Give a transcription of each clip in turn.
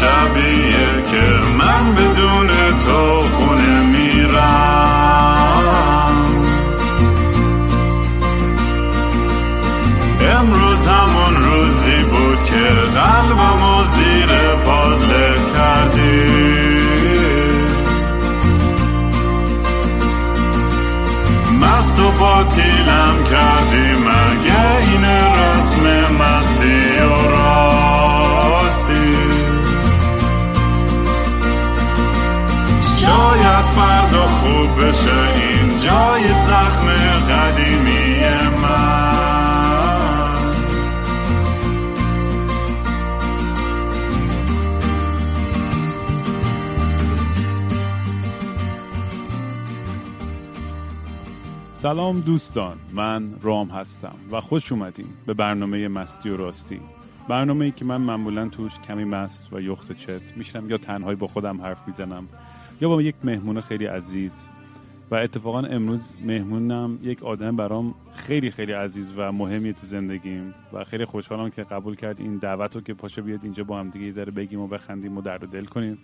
شبیه که من بدون تو سلام دوستان من رام هستم و خوش اومدیم به برنامه مستی و راستی. برنامه ای که من معمولا توش کمی مست و یخت چت میشنم یا تنهایی با خودم حرف می‌زنم یا با یک مهمون خیلی عزیز. و اتفاقا امروز مهمونم یک آدم برام خیلی خیلی عزیز و مهمی تو زندگیم و خیلی خوشحالم که قبول کرد این دعوت رو که پاشه بیاد اینجا با هم دیگه ذره بگیم و بخندیم و درد دل کنیم.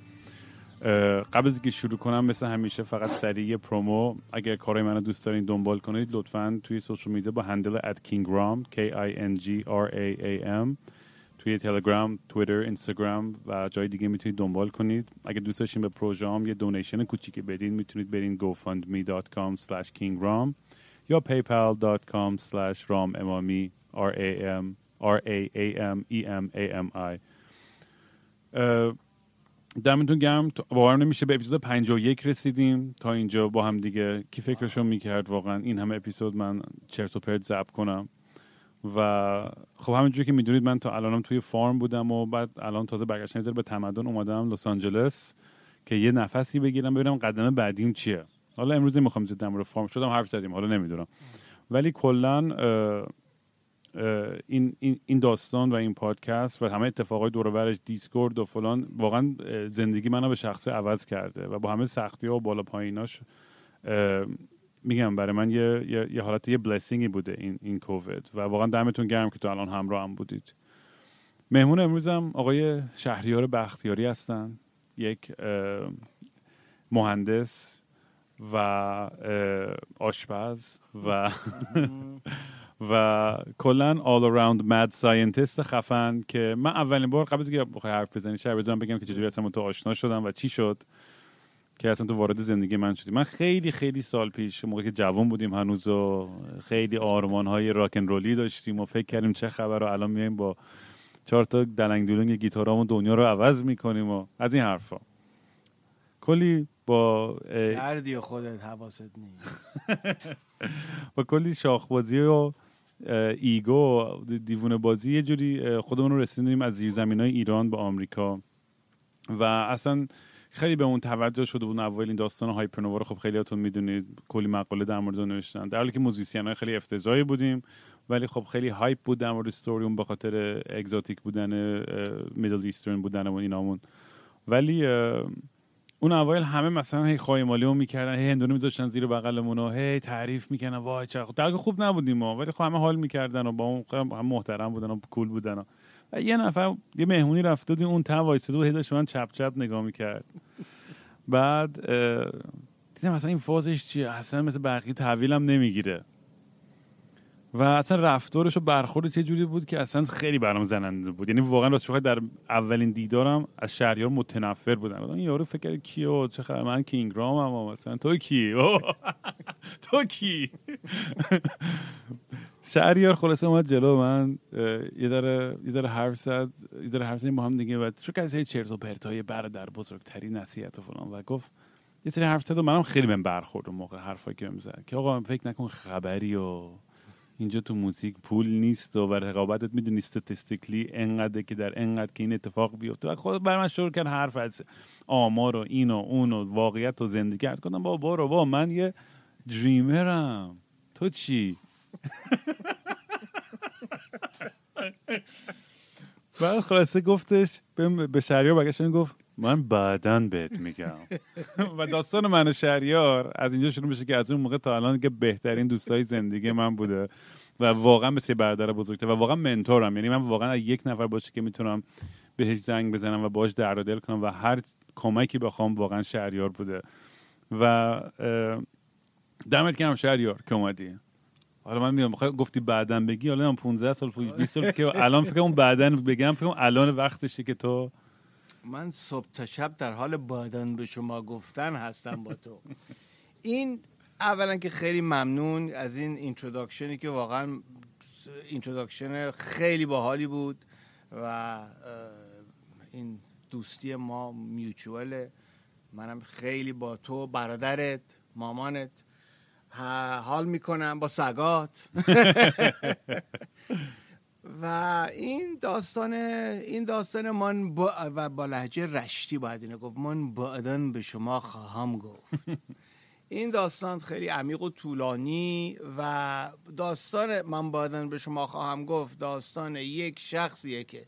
قبل از اینکه شروع کنم مثل همیشه فقط سریع پرومو اگر کارهای منو دوست دارین دنبال کنید لطفا توی سوشال میدیا با هندل ات kingram k i n g r a a m توی تلگرام، تویتر، اینستاگرام و جای دیگه می‌تونید دنبال کنید. اگر دوست داشتین به پروژه یه دونیشن کوچیکی بدین می‌تونید برین gofundme.com slash kingram یا paypal.com slash ramemami r a m r a a m e m a m i دمتون گرم. باورم نمیشه به اپیزود 51 رسیدیم. تا اینجا با هم دیگه کی فکرشو می‌کرد واقعا. این همه اپیزود من چرت و پرت ضبط کنم. و خب همینجوری که می‌دونید من تا الانم توی فارم بودم و بعد الان تازه برگشتن به تمدن اومدم لس آنجلس که یه نفسی بگیرم ببینم قدم بعدیم چیه. حالا امروز می‌خوام زیاد در فارم شدم حرف زدیم حالا نمی‌دونم. ولی کلا این, این, داستان و این پادکست و همه اتفاقای دور برش دیسکورد و فلان واقعا زندگی منو به شخصه عوض کرده و با همه سختی ها و بالا پاییناش میگم برای من یه, یه, یه حالت یه بلسینگی بوده این این کووید و واقعا دمتون گرم که تو الان همراه هم بودید. مهمون امروزم آقای شهریار بختیاری هستن یک مهندس و آشپز و و کلا all around mad scientist خفن که من اولین بار قبل از اینکه بخوای حرف بزنی شهر بزنم بگم که چجوری اصلا تو آشنا شدم و چی شد که اصلا تو وارد زندگی من شدی. من خیلی خیلی سال پیش موقعی که جوان بودیم هنوز و خیلی آرمان های راکن رولی داشتیم و فکر کردیم چه خبر و الان میایم با چهار تا دلنگ دولنگ گیتارامون دنیا رو عوض می‌کنیم و از این حرفا. کلی با کردی خودت حواست نیست. با کلی شاخبازی و ego دیوونه بازی یه جوری خودمون رو رسیدیم از زیرزمین های ایران به آمریکا. و اصلا خیلی به اون توجه شده بود اول این داستان هایپرنووا رو خب خیلیاتون می‌دونید کلی مقاله در مورد نوشتن. در حالی که musician های خیلی افتضاحی بودیم ولی خب خیلی hype بود در مورد استوریوم به خاطر exotic بودن میدل ایسترن بودن و اینامون. ولی اون اوایل همه مثلا هی خواهی رو می‌کردن هی هندونه میذاشتن زیر بغلمون و هی تعریف می‌کنن وای چه خوب خوب نبودیم ما ولی خب همه حال می‌کردن و با اون هم محترم بودن و کول بودن و, یه نفر یه مهمونی رفته بود اون تا وایساده و هی داشت من چپ چپ نگاه می‌کرد. بعد دیدم مثلا این فازش چیه؟ اصلا مثل بقیه تحویلم نمی‌گیره. و اصلا رفتارش و برخورد چه جوری بود که اصلا خیلی برام زننده بود. یعنی واقعا راست در اولین دیدارم از شهریار متنفر بودم. این یارو فکر کیو؟ چه خبر؟ من کینگرام هم مثلا تو کی؟ تو کی؟ شهریار خلاصه اومد جلو من یه ذره یه ذره حرف زد یه ذره حرف زدیم با هم دیگه و چون که چرت و پرتای برادر بزرگتری نصیحت و فلان و گفت یه سری حرف زد و منم خیلی من برخورد موقع حرفایی که می‌زد که آقا فکر نکن خبری و اینجا تو موسیقی پول نیست و رقابتت می‌دونی استاتستیکلی انقدر که در انقدر که این اتفاق بیفته. و خود بر من شروع کرد حرف از آمار و این و اون و واقعیت و زندگی کرد کنم با برو با من یه دریمرم تو چی؟ بعد خلاصه گفتش به شهریار بگشتن گفت من بعدا بهت میگم. و داستان من و شهریار از اینجا شروع میشه که از اون موقع تا الان که بهترین دوستای زندگی من بوده و واقعا مثل برادر بزرگتر و واقعا منتورم. یعنی من واقعا یک نفر باشه که می‌تونم بهش زنگ بزنم و باش در دل کنم و هر کمکی بخوام واقعا شهریار بوده. و دمت گرم شهریار که اومدی. حالا من میگم گفتی بعدن بگی؟ حالا هم 15 سال 20 سال که الان فکر کنم بعدن بگم فکر الان وقتشه که تو من صبح تا شب در حال بادن به شما گفتن هستم با تو. این اولا که خیلی ممنون از این introduction ی که واقعا introduction خیلی باحالی بود و این دوستی ما mutual ه منم خیلی با تو برادرت مامانت حال می‌کنم با سگات. و این داستان این داستان من با و با لهجه رشتی باید اینو گفت. من بعدن به شما خواهم گفت. این داستان خیلی عمیق و طولانی و داستان من بعدن به شما خواهم گفت داستان یک شخصیه که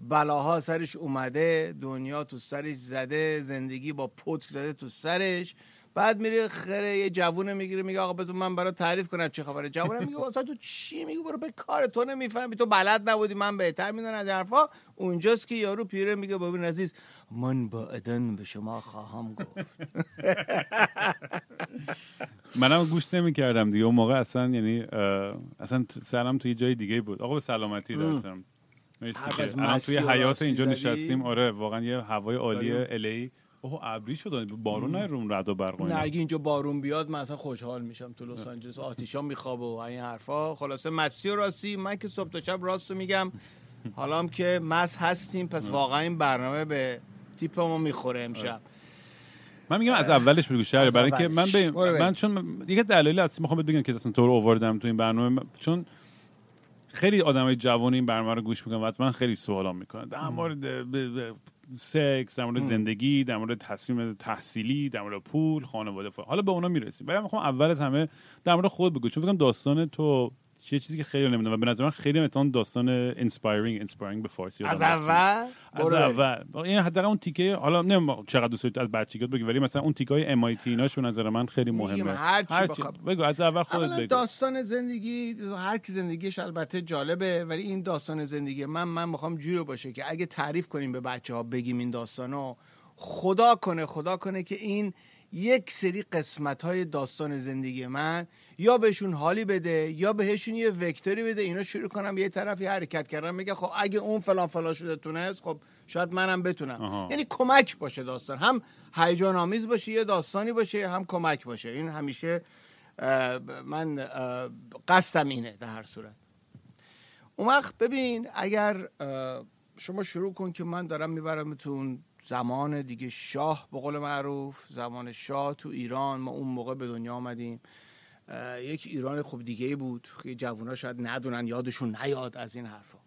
بلاها سرش اومده دنیا تو سرش زده زندگی با پتک زده تو سرش. بعد میره خره یه جوونه می‌گیره میگه آقا بذار من برات تعریف کنم چه خبره. جوونه میگه واسه تو چی میگه برو به کار تو نمی‌فهمی. تو بلد نبودی من بهتر می‌دونم. از حرفا اونجاست که یارو پیره میگه ببین عزیز من با ادن به شما خواهم گفت. منم گوش نمی کردم دیگه. اون موقع اصلا یعنی اصلا تو- سرم توی جای دیگه بود. آقا به سلامتی دستم مرسی توی حیات اینجا؟ نشستیم. آره واقعا یه هوای عالی الی اوه ابری شد. بارون نه روم رد و برق. نه اگه اینجا بارون بیاد من اصلا خوشحال میشم تو لس آنجلس. آتیشا میخوابه و این حرفا. خلاصه مستی و راستی من که صبح تا شب راست رو میگم. حالا هم که مس هستیم پس واقعا این برنامه به تیپ ما می‌خوره امشب. من میگم از اولش بگو شهر برای اینکه من بریم. من چون یه دلایلی هست می‌خوام بگم که اصلا تو رو آوردم تو این برنامه. من- چون خیلی آدمای جوان این برنامه رو گوش می‌کنن و حتما خیلی سوالا می‌کنن. در مورد سکس در مورد زندگی در مورد تصمیم تحصیلی در مورد پول خانواده فر. حالا به اونا می‌رسیم ولی من می‌خوام اول از همه در مورد خود بگو چون فکر کنم داستان تو چیه چیزی که خیلی نمی‌دونم و به نظر من خیلی مثلا داستان inspiring inspiring به فارسی از. اول از. اول این حداقل اون تیکه حالا نمی‌دونم چقدر دوست از بچگیت بگی ولی مثلا اون تیکه های MIT ایناش به نظر من خیلی مهمه هر چی. بگو از اول خودت بگو داستان زندگی هر کی زندگیش البته جالبه ولی این داستان زندگی من من می‌خوام جوری باشه که اگه تعریف کنیم به بچه ها بگیم این داستانو خدا کنه خدا کنه که این یک سری قسمت های داستان زندگی من یا بهشون حالی بده یا بهشون یه وکتوری بده اینا شروع کنم یه طرفی حرکت کردن میگه خب اگه اون فلان فلان شده تونست خب شاید منم بتونم. آها. یعنی کمک باشه داستان. هم هیجان آمیز باشه یه داستانی باشه هم کمک باشه. این همیشه اه، من اه، قصدم اینه در هر صورت. اون وقت ببین اگر شما شروع کن که من دارم میبرمتون زمان دیگه شاه به قول معروف زمان شاه تو ایران. ما اون موقع به دنیا آمدیم. یک ایران خوب دیگه بود. خیلی جوونا شاید ندونن یادشون نیاد از این حرفا.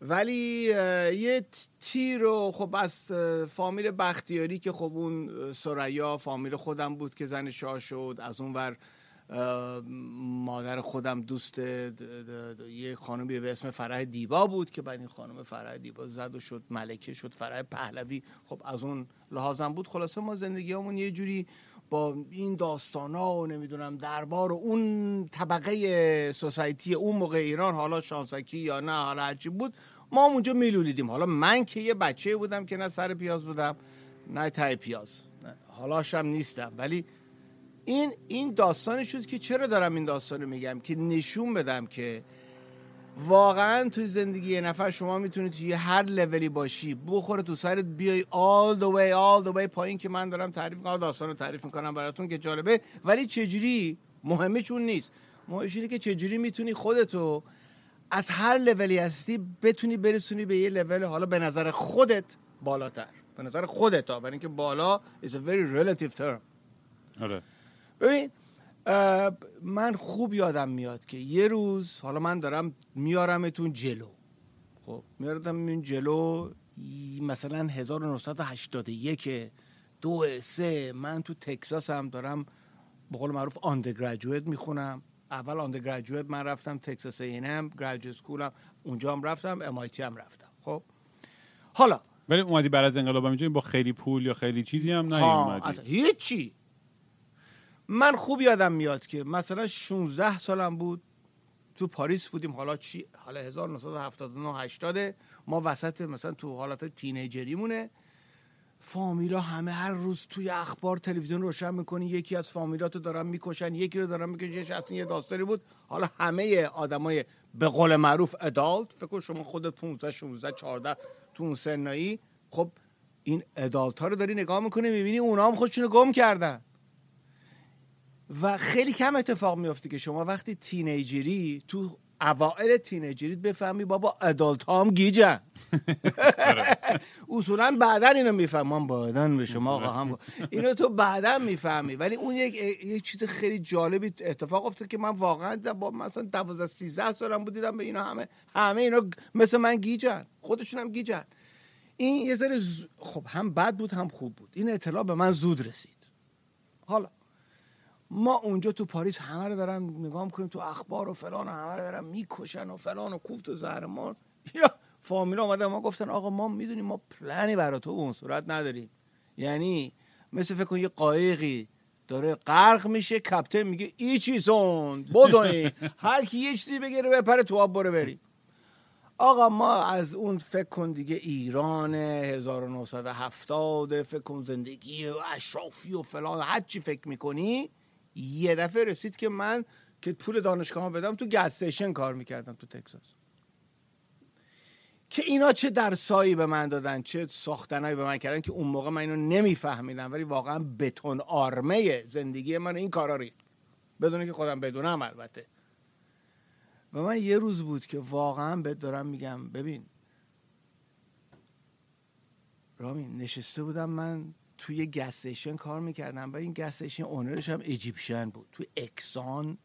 ولی یه تیر رو خب از فامیل بختیاری که خب اون سریا فامیل خودم بود که زن شاه شد. از اون ور مادر خودم دوست یه خانمی به اسم فرح دیبا بود که بعد این خانم فرح دیبا زد و شد ملکه شد فرح پهلوی. خب از اون لحاظم بود. خلاصه ما زندگیمون یه جوری با این داستان ها و نمی‌دونم دربار و اون طبقه سوسایتی اون موقع ایران حالا شانسکی یا نه حالا هرچی بود ما هم اونجا میلولیدیم. حالا من که یه بچه بودم که نه سر پیاز بودم نه تای پیاز. نه، حالاش هم نیستم. ولی این این داستانی شد که چرا دارم این داستان رو میگم؟ که نشون بدم که واقعا توی زندگی یه نفر شما می‌تونید توی هر لولی باشی. بخوره تو سرت بیای all the way all the way پایین که من دارم تعریف می‌کنم داستان رو تعریف می‌کنم براتون که جالبه. ولی چجوری؟ مهمه چون نیست. مهمش اینه که چجوری می‌تونی خودتو از هر لولی هستی بتونی برسونی به یه لول حالا به نظر خودت بالاتر. به نظر خودت ها برای اینکه بالا is a very relative term. آره. ببین من خوب یادم میاد که یه روز حالا من دارم میارمتون جلو. خب میارم این جلو مثلا 1981 دو سه من تو تکساس هم دارم به قول معروف آندرگراجویت می‌خونم. اول آندرگراجویت من رفتم تکساس اینم گراجویت سکولم اونجا هم رفتم امایتی هم رفتم. خب حالا ولی اومدی بعد از انقلاب اینجا با خیلی پول یا خیلی چیزی هم نیومدی. هیچی. من خوب یادم میاد که مثلا 16 سالم بود. تو پاریس بودیم. حالا چی؟ حالا 1979 80 ما وسط مثلا تو حالت تینیجریمونه. فامیلا همه هر روز توی اخبار تلویزیون روشن می‌کنی. یکی از فامیلاتو دارن می‌کشن یکی رو دارن می‌کشن. یه یه داستانی بود. حالا همه آدمای به قول معروف ادالت. فکر شما خودت 15 16 14 تو اون سنایی. خب این ادالت ها رو داری نگاه می‌کنی می‌بینی اونا هم خودشونو گم کردن. و خیلی کم اتفاق میافته که شما وقتی تینیجری تو اوائل تینیجریت بفهمی بابا ادالت هم گیجن. اصولا بعدا اینو میفهم. من بعدا به شما خواهم اینو تو بعدا می‌فهمی. ولی اون یک یک چیز خیلی جالبی اتفاق افتاد که من واقعا با مثلا 12 13 سالم بود دیدم به اینا همه همه اینا مثل من گیجن. خودشون هم گیجن. این یه ذره ز... خب هم بد بود هم خوب بود. این اطلاع به من زود رسید. حالا ما اونجا تو پاریس همه رو دارن نگاه می‌کنیم تو اخبار و فلان و همه رو دارن می‌کشن و فلان و کوفت و زهرمان یا فامیلا اومدن ما گفتن آقا ما می‌دونیم ما پلنی برای تو اون صورت نداریم. یعنی مثل فکر کن یه قایقی داره غرق میشه کپتن میگه ای چیزون بدوین هر کی یه چیزی بگیره بپره تو آب برو بریم. آقا ما از اون فکر کن دیگه ایران 1970 فکر کن زندگی و اشرافی و فلان هر چی فکر می‌کنی یه دفعه رسید که من که پول دانشگاه بدم تو gas station کار می‌کردم تو تکساس. که اینا چه درسایی به من دادن چه ساختنایی به من کردن که اون موقع من اینو نمیفهمیدم ولی واقعا بتون آرمه زندگی من این کارا ریخت بدون که خودم بدونم البته. و من یه روز بود که واقعا بهت دارم میگم ببین. رامین نشسته بودم من توی gas station کار می‌کردم و این gas station owner ش هم Egyptian بود. توی Exxon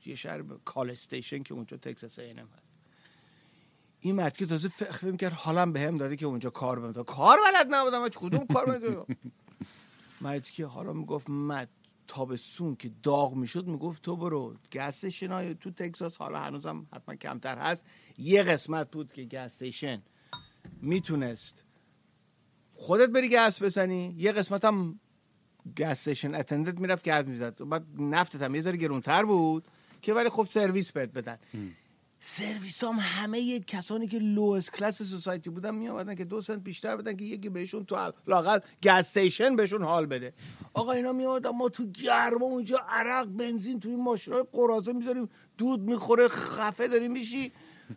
توی شهر کال که اونجا تکساس اینم هست. این مرد که تازه فکر می‌کرد حالم به هم داده که اونجا کار بهم کار بلد نبودم کدوم کار بلد مردی که حالا می‌گفت مد تابستون که داغ می‌شد می‌گفت تو برو گس های تو تکساس حالا هنوزم حتما کمتر هست. یه قسمت بود که گس می‌تونست خودت بری گس بزنی. یه قسمت هم gas station attendant می‌رفت گرد می‌زد. بعد نفتت هم یه ذره گرونتر بود که ولی خب سرویس بهت بدن. سرویس هم همه کسانی که lowest class society بودن می آمدن که دو سنت بیشتر بدن که یکی بهشون تو لاقل gas station بهشون حال بده. آقا اینا می آمدن ما تو گرما اونجا عرق بنزین توی ماشینای قراضه می‌ذاریم دود می‌خوره خفه داریم میشی.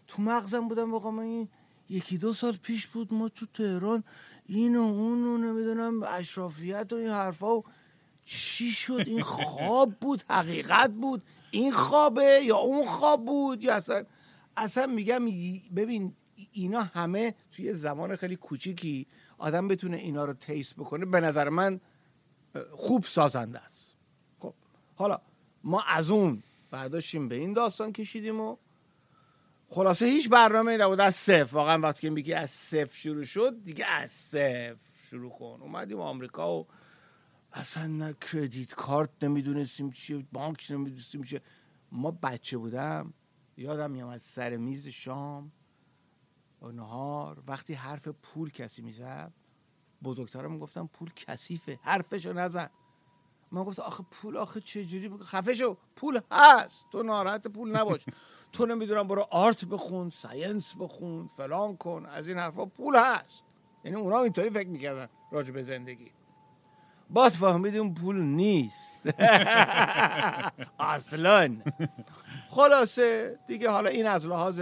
تو مغزم بودم واقعا من این یکی دو سال پیش بود ما تو تهران اینو اونو نمی‌دونم اشرافیت و این حرفا و چی شد؟ این خواب بود حقیقت بود. این خوابه یا اون خواب بود؟ یا اصلا اصلا میگم ببین اینا همه توی زمان خیلی کوچیکی آدم بتونه اینا رو تیست بکنه. به نظر من خوب سازنده است. خب حالا ما از اون برداشتیم به این داستان کشیدیم و خلاصه هیچ برنامه نبود. از صفر. واقعا وقتی که میگی از صفر شروع شد دیگه از صفر شروع کن. اومدیم آمریکا و اصلا نه کردیت کارت نمی‌دونستیم چیه بانک نمی‌دونستیم چیه. ما بچه بودم. یادم میام سر میز شام و نهار وقتی حرف پول کسی می‌زد بزرگترم می‌گفتم پول کثیفه حرفشو نزن. من گفتم آخه پول آخه چجوری؟ خفه شو. پول هست. تو ناراحت پول نباش. تو نمی‌دونم برو art بخون science بخون فلان کن. از این حرفا پول هست. یعنی اونا اینطوری فکر می‌کردن راجع به زندگی. باید فهمیدیم پول نیست. اصلا. خلاصه دیگه حالا این از لحاظ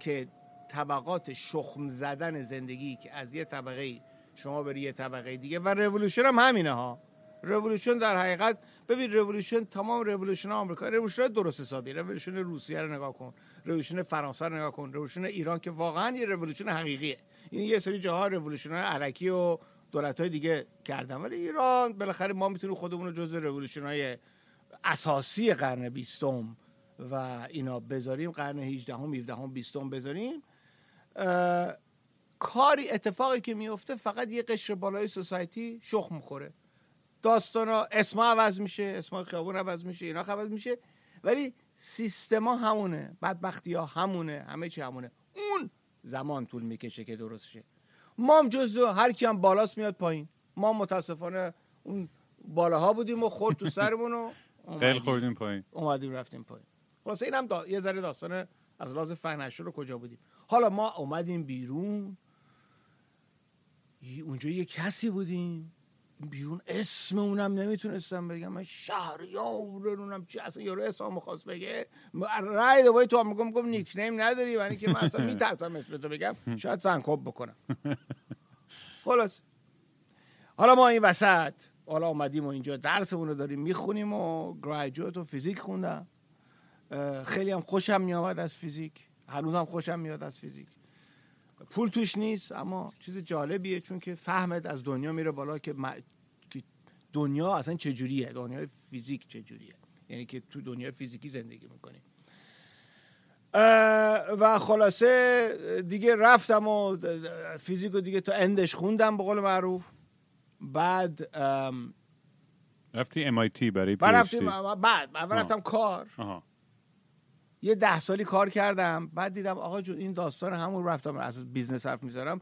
که طبقات شخم زدن زندگی که از یه طبقه شما بری یه طبقه دیگه. و revolution هم همینه ها. revolution در حقیقت ببین revolution تمام revolution آمریکا revolution درست حسابی رولوشن روسیه رو نگاه کن رولوشن فرانسه رو نگاه کن رولوشن ایران که واقعا یه رولوشن حقیقیه. این یه سری جاها رولوشن علکی و دولت های دیگه کردن. ولی ایران بالاخره ما می‌تونیم خودمون رو جزء رولوشن های اساسی قرن بیستم و اینا بذاریم. قرن 18 هم 17 هم 20 بذاریم کاری اتفاقی که میفته فقط یه قشر بالای society شخم می‌خوره. داستان ها اسما عوض میشه اسما خیابون عوض میشه اینا عوض میشه. ولی سیستما همونه بدبختی ها همونه همه چی همونه. اون زمان طول می‌کشه که درست شه. ما هم جز هر کی هم بالاست میاد پایین. ما متاسفانه اون بالاها بودیم و خورد تو سرمون و خیلی خوردیم پایین. اومدیم رفتیم پایین. خلاص اینم دا... یه ذره داستان از لحاظ فنشو رو کجا بودیم. حالا ما اومدیم بیرون. اونجا یه کسی بودیم. بیرون اسم اونم نمی‌تونستم بگم. من شهریار نونم چی اصلا یارو اسم خواست بگه. رای دوباره تو هم میگم نیک نیم نداری. یعنی که من اصلا میترسم اسم تو بگم. شاید سنکوب بکنم. خلاص. حالا ما این وسط حالا اومدیم و اینجا درسمون رو داریم می‌خونیم و گریجویت و فیزیک خوندم. خیلی هم خوشم میاد از فیزیک. هنوزم خوشم میاد از فیزیک. پول توش نیست اما چیز جالبیه چون که فهمت از دنیا میره بالا که, دنیا اصلا چجوریه دنیای فیزیک چجوریه؟ یعنی که تو دنیای فیزیکی زندگی می‌کنیم و خلاصه دیگه رفتم و فیزیک دیگه تا اندش خوندم به قول معروف. بعد رفتی MIT برای رفتیم بعد رفتم کار. یه ده سالی کار کردم بعد دیدم آقا جون این داستان همون رفتم از بیزنس حرف می‌ذارم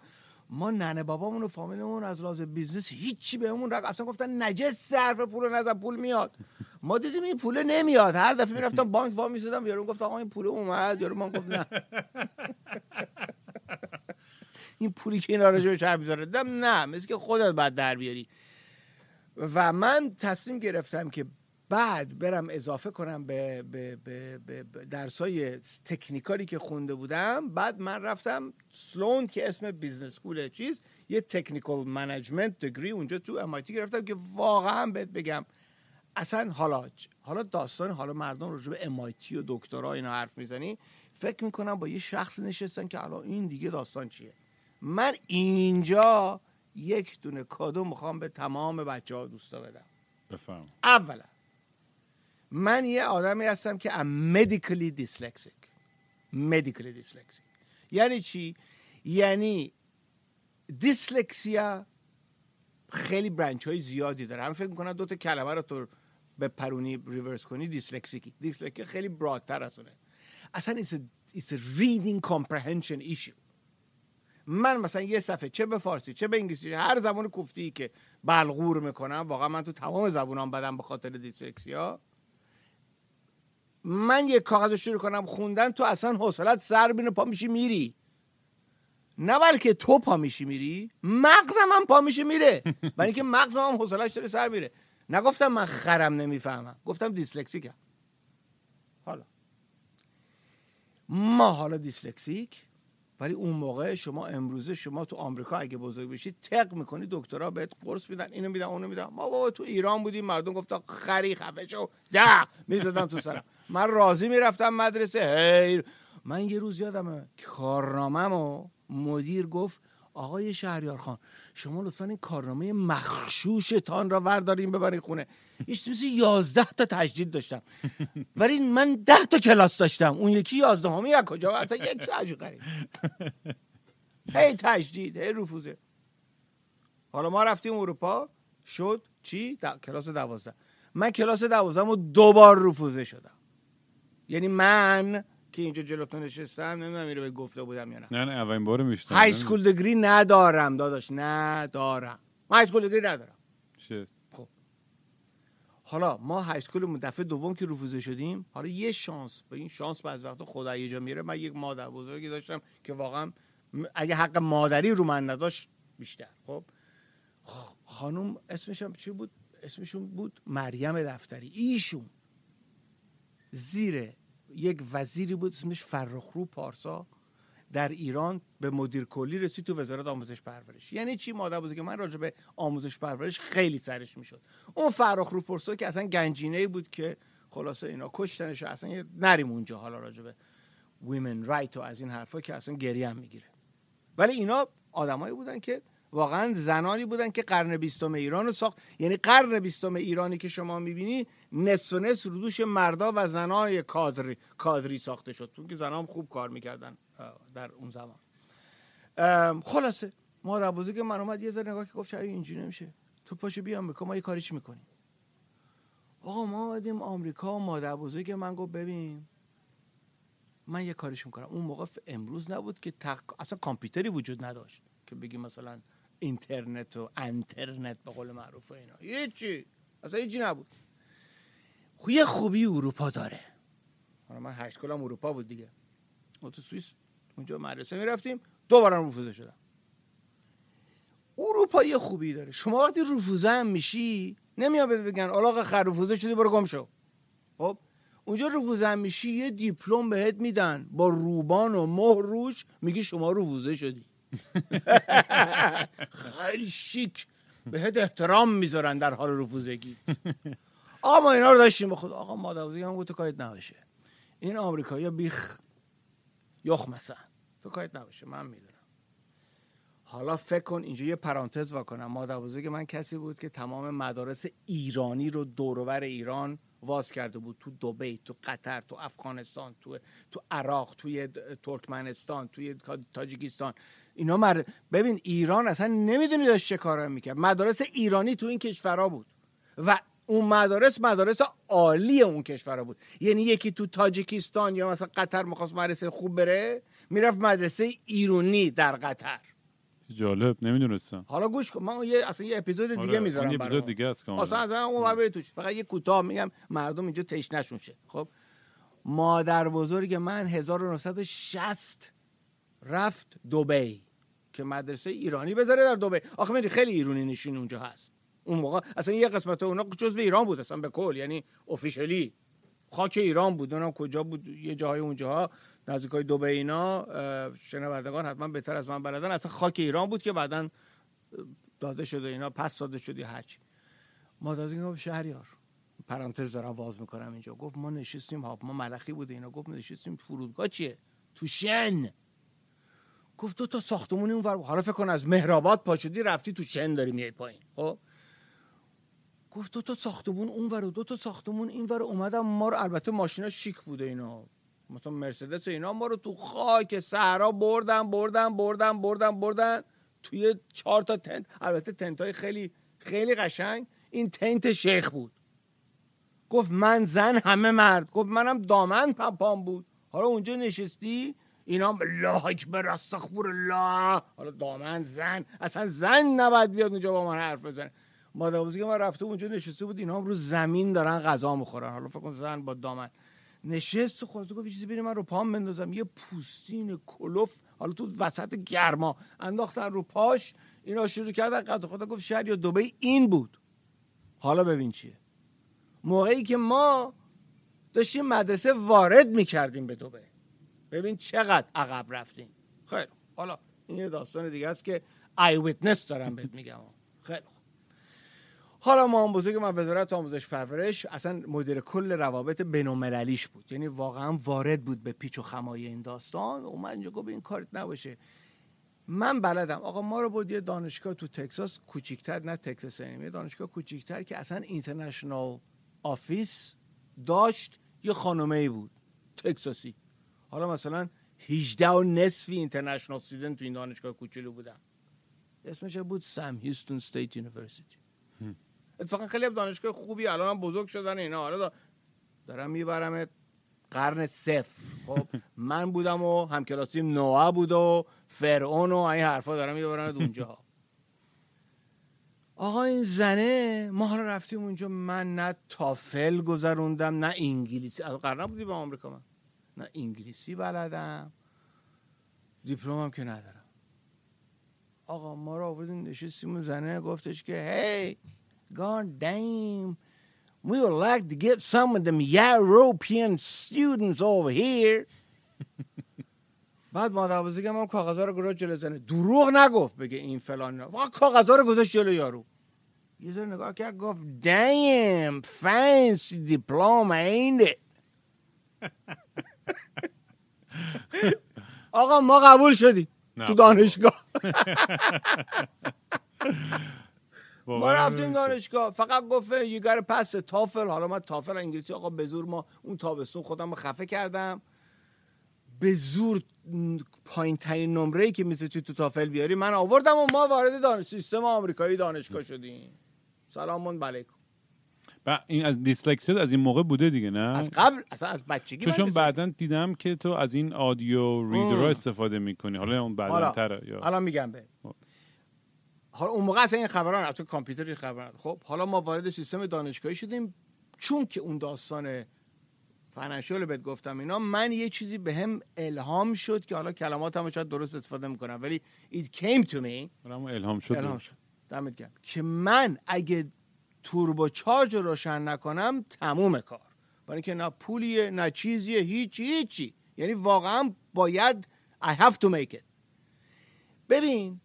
ما ننه بابامون و فامیلمون از لحاظ بیزنس هیچی بهمون رق اصلا گفتن نجس صرف پول نزن پول میاد. ما دیدیم این پول نمیاد. هر دفعه می‌رفتم بانک وا می‌زدم یارو گفت آقا این پول اومد. یارو من گفت نه. این پولی که اینا رو چرب می‌ذاره نه مثل که خودت باید در بیاری. و من تصمیم گرفتم که بعد برم اضافه کنم به, به, به, به درسای technical ی که خونده بودم بعد من رفتم Sloan که اسم business school چیز یه technical management degree اونجا تو MIT گرفتم که واقعا بهت بگم اصلا حالا حالا داستان حالا مردم راجع به MIT و دکترا اینا حرف می‌زنی فکر می‌کنم با یه شخص نشستن که حالا این دیگه داستان چیه. من اینجا یک دونه کادو می‌خوام به تمام بچه ها دوستا بدم. بفهم اولا من یه آدمی هستم که ام medically dyslexic. Medically dyslexic. یعنی چی؟ یعنی دیسلکسیا خیلی برنچ های زیادی داره. هم فکر می‌کنم دو تا کلمه رو تو به پرونی ریورس کنی دیسلکسیکی دیسلکسی خیلی برادتر از اونه. اصلا a reading comprehension issue. من مثلا یه صفحه چه به فارسی چه به انگلیسی هر زبان کوفتی که بلغور می‌کنم واقعا من تو تمام زبونام بدم به خاطر دیسلکسیا من یه کاغذ رو شروع کنم خوندن تو اصلا حوصلت سر بینه پا میشی میری. نه بلکه تو پا میشی میری. مغزم هم پا میشه میره. برای اینکه مغزم هم حوصلش داره سر میره. نگفتم من خرم نمی‌فهمم. گفتم دیسلکسیکم. حالا. ما حالا دیسلکسیک ولی اون موقع شما امروزه شما تو آمریکا اگه بزرگ بشید تق می‌کنی دکترا بهت قرص میدن اینو میدن اونو میدن. ما بابا تو ایران بودیم مردم گفتن خری خفه شو ده می‌زدن تو سرم. من راضی می‌رفتم مدرسه هی من یه روز یادمه کارنامه و مدیر گفت آقای شهریار خان شما لطفا این کارنامه مخشوشتان را وردارین ببرین خونه. ایش مثل یازده تا تجدید داشتم. ولی من ده تا کلاس داشتم. اون یکی یازده همی از کجا؟ اصلا یک عجیب غریب. هی تجدید هی رفوزه. حالا ما رفتیم اروپا. شد چی؟ کلاس دوازده. من کلاس دوازده و دوبار رفوزه شدم. یعنی من که اینجا جلوتون نشستم نمی‌دونم اینو به گفته بودم یا نه. نه نه اولین بار میشتم های سکول دگری ندارم داداش ندارم. من های سکول دگری ندارم. چه؟ خب. حالا ما های سکول دفعه دوم که رفوزه شدیم حالا یه شانس به این شانس بعض وقتا خدا یه جا میره. من یک مادر بزرگی داشتم که واقعا اگه حق مادری رو من نداشت بیشتر. خب. خانم اسمشم چی بود؟ اسمشون بود مریم دفتری. ایشون. زیر یک وزیری بود اسمش فرخرو پارسا. در ایران به مدیر کلی رسید تو وزارت آموزش پرورش. یعنی چی؟ مادر بوده که من راجع به آموزش پرورش خیلی سرش می‌شد. اون فرخرو پارسا که اصلا گنجینه بود که خلاصه اینا کشتنش اصلا نریم اونجا حالا راجع به ویمن رایت و از این حرفا که اصلا گریه هم می‌گیره. ولی اینا آدمایی بودن که واقعا زنانی بودن که قرن بیستم ایران رو ساخت. یعنی قرن بیستم ایرانی که شما می‌بینی نصف و نصف رو مردا و زنای کادری, کادری ساخته شد. چون که زنان خوب کار می‌کردن در اون زمان. خلاصه مادر بزرگ من اومد یه ذره نگاه که گفت شاید اینجوری نمیشه. تو پاشو بیا آمریکا ما یه کاری چی می‌کنیم؟ آقا ما اومدیم آمریکا و مادر بزرگ من گفت ببین من یه کاریش می‌کنم. اون موقع امروز نبود که تق... اصلا کامپیوتری وجود نداشت که بگی مثلا اینترنت و انترنت به قول معروف اینا. هیچی. اصلا هیچی نبود. یه خوبی اروپا داره. حالا من هشت کلم اروپا بود دیگه. ما تو سوئیس اونجا مدرسه می‌رفتیم دوباره رفوزه شدم. اروپا یه خوبی داره. شما وقتی رفوزه هم میشی نمیاد بگن علاقه خر رفوزه شدی برو گم شو. خب؟ اونجا رفوزه هم میشی یه دیپلم بهت میدن. با روبان و مهر روش میگی شما رفوزه شدی. خیلی شیک. بهت احترام می‌ذارن در حال رفوزگی. آقا ما اینا رو داشتیم. به خود آقا مادربزرگی هم گفت تو کاریت نباشه. این آمریکایی بیخ یخ مثلا تو کاریت نباشه. من می‌دونم. حالا فکر کن اینجا یه پرانتز واکنم. مادر بزرگ من کسی بود که تمام مدارس ایرانی رو دورور ایران واز کرده بود. تو دبی تو قطر تو افغانستان تو تو عراق توی ترکمنستان توی تاجیکستان. اینا مر... ببین ایران اصلا نمی‌دونی داشت چه کارا می‌کرد. مدارس ایرانی تو این کشورها بود. و اون مدارس مدارس عالی اون کشورها بود. یعنی یکی تو تاجیکستان یا مثلا قطر می‌خواست مدرسه خوب بره می‌رفت مدرسه ایرانی در قطر. جالب نمی‌دونستم. حالا گوش کن من یه اصلا یه اپیزود دیگه آره، می‌ذارم اون اپیزود دیگه است. اصلا اصلا اون بر توش. فقط یه کوتاه میگم مردم اینجا تشنشون شه خب؟ مادر بزرگ من 1960 رفت دبی. که مدرسه ایرانی بذاره در دبی. آخه می‌دونی خیلی ایرانی نشین اونجا هست. اون موقع اصلا یه قسمت اونا جزو ایران بود اصلا به کل یعنی افیشلی خاک ایران بود. اونم کجا بود یه جاهای اونجاها نزدیکای دبی اینا. شنوندگان حتما بهتر از من بلدن. اصلا خاک ایران بود که بعدا داده شده اینا پس داده شده هرچی مادر گفت شهریار. پرانتز دارم واز می‌کنم اینجا. گفت ما نشستیم ها ما ملخی بوده اینا. گفت نشستیم فرودگاه چیه؟ تو شن گفت دو تا ساختمون اون ور. حالا فکر کن از مهرآباد پا شدی رفتی تو شن داری میای پایین. خب؟ گفت دو تا ساختمون اون ور و دو تا ساختمون این ور. اومدم ما رو البته ماشینا شیک بوده اینا. مثلا مرسدس اینا ما رو تو خاک صحرا بردن بردن بردن بردن بردن. توی چهار تا تنت. البته تنت های خیلی خیلی قشنگ. این تنت شیخ بود. گفت من زن همه مرد. گفت منم دامن پپام بود. حالا اونجا نشستی؟ اینا الله اکبر استغفر الله حالا دامن زن اصلا زن نباید بیاد اونجا با من حرف بزنه. مادر بزرگ من رفته اونجا نشسته بود اینا هم رو زمین دارن غذا می‌خورن. حالا فکر کن زن با دامن. نشست خودت گفت چیزی بریم من رو پام بندازم. یه پوستین کلوف حالا تو وسط گرما انداختن رو پاش. اینا شروع کردن قد خدا گفت شهر یا دبی این بود. حالا ببین چیه. موقعی که ما داشتیم مدرسه وارد می‌کردیم به دبی ببین چقدر عقب رفتیم خیلی. حالا این یه داستان دیگه است که eyewitness دارم بهت میگم. خیلی. حالا مامان بزرگ من وزارت آموزش پرورش اصلا مدیر کل روابط بین‌المللیش بود. یعنی واقعا وارد بود به پیچ و خمای این داستان. اومد اینجا گفت این کارت نباشه. من بلدم. آقا ما رو برد یه دانشگاه تو تکساس کوچیکتر نه تکساس اینیم یه دانشگاه کوچیکتر که اصلا international office داشت یه خانومه ای بود. تکساسی. حالا مثلا 18 و نصفی international student تو این دانشگاه کوچولو بودن. اسمش بود؟ Sam Houston State University. اتفاقا خیلی دانشگاه خوبی الان هم بزرگ شدن اینا. حالا دا- دارم می‌برم قرن صفر. خب من بودم و همکلاسیم نوآ بود و فرعون و این حرفا دارم می‌برن اونجا. آقا این زنه ما حالا رفتیم اونجا. من نه تافل گذروندم نه انگلیسی. از قرن بودی به آمریکا من. نه انگلیسی بلدم. دیپلمم که ندارم. آقا ما رو آوردیم نشستیم اون زنه گفتش که هی God damn we would like to get some of them European students over here. بعد مادر بزرگم هم کاغذها رو گذاشت جلو زنه. دروغ نگفت بگه این فلان اینا. فقط کاغذها رو گذاشت جلو یارو. یه ذره نگاه کرد گفت damn fancy diploma ain't it? آقا ما قبول شدیم نه تو دانشگاه. ما رفتیم دانشگاه. فقط گفت گر پس تافل حالا من تافل انگلیسی آقا به زور ما اون تابستون خودم رو خفه کردم. به زور پایین ترین نمره ای که می‌تونی تو تافل بیاری من آوردم و ما وارد دانش سیستم آمریکایی دانشگاه شدیم. سلام علیکم. و این از دیسلکسی از این موقع بوده دیگه نه؟ از قبل؟ اصلا از بچگی چون بعدا دیدم که تو از این آدیو ریدرها ام. استفاده می‌کنی. حالا اون بعدا حالا یا؟ الان میگم به حالا اون موقع اصلا این خبران اصلا کامپیوتر این خبران خب حالا ما وارد سیستم دانشگاهی شدیم. چون که اون داستان فنشل بهت گفتم اینا من یه چیزی به هم الهام شد که حالا کلمات هم شاید درست استفاده می‌کنم. ولی it came to me. الهام شد. الهام شد. دمت گرم. که من اگه توربو چارج رو روشن نکنم تموم کار. برای اینکه نه پولیه نه چیزیه هیچی هیچی. یعنی واقعا باید I have to make it. ببین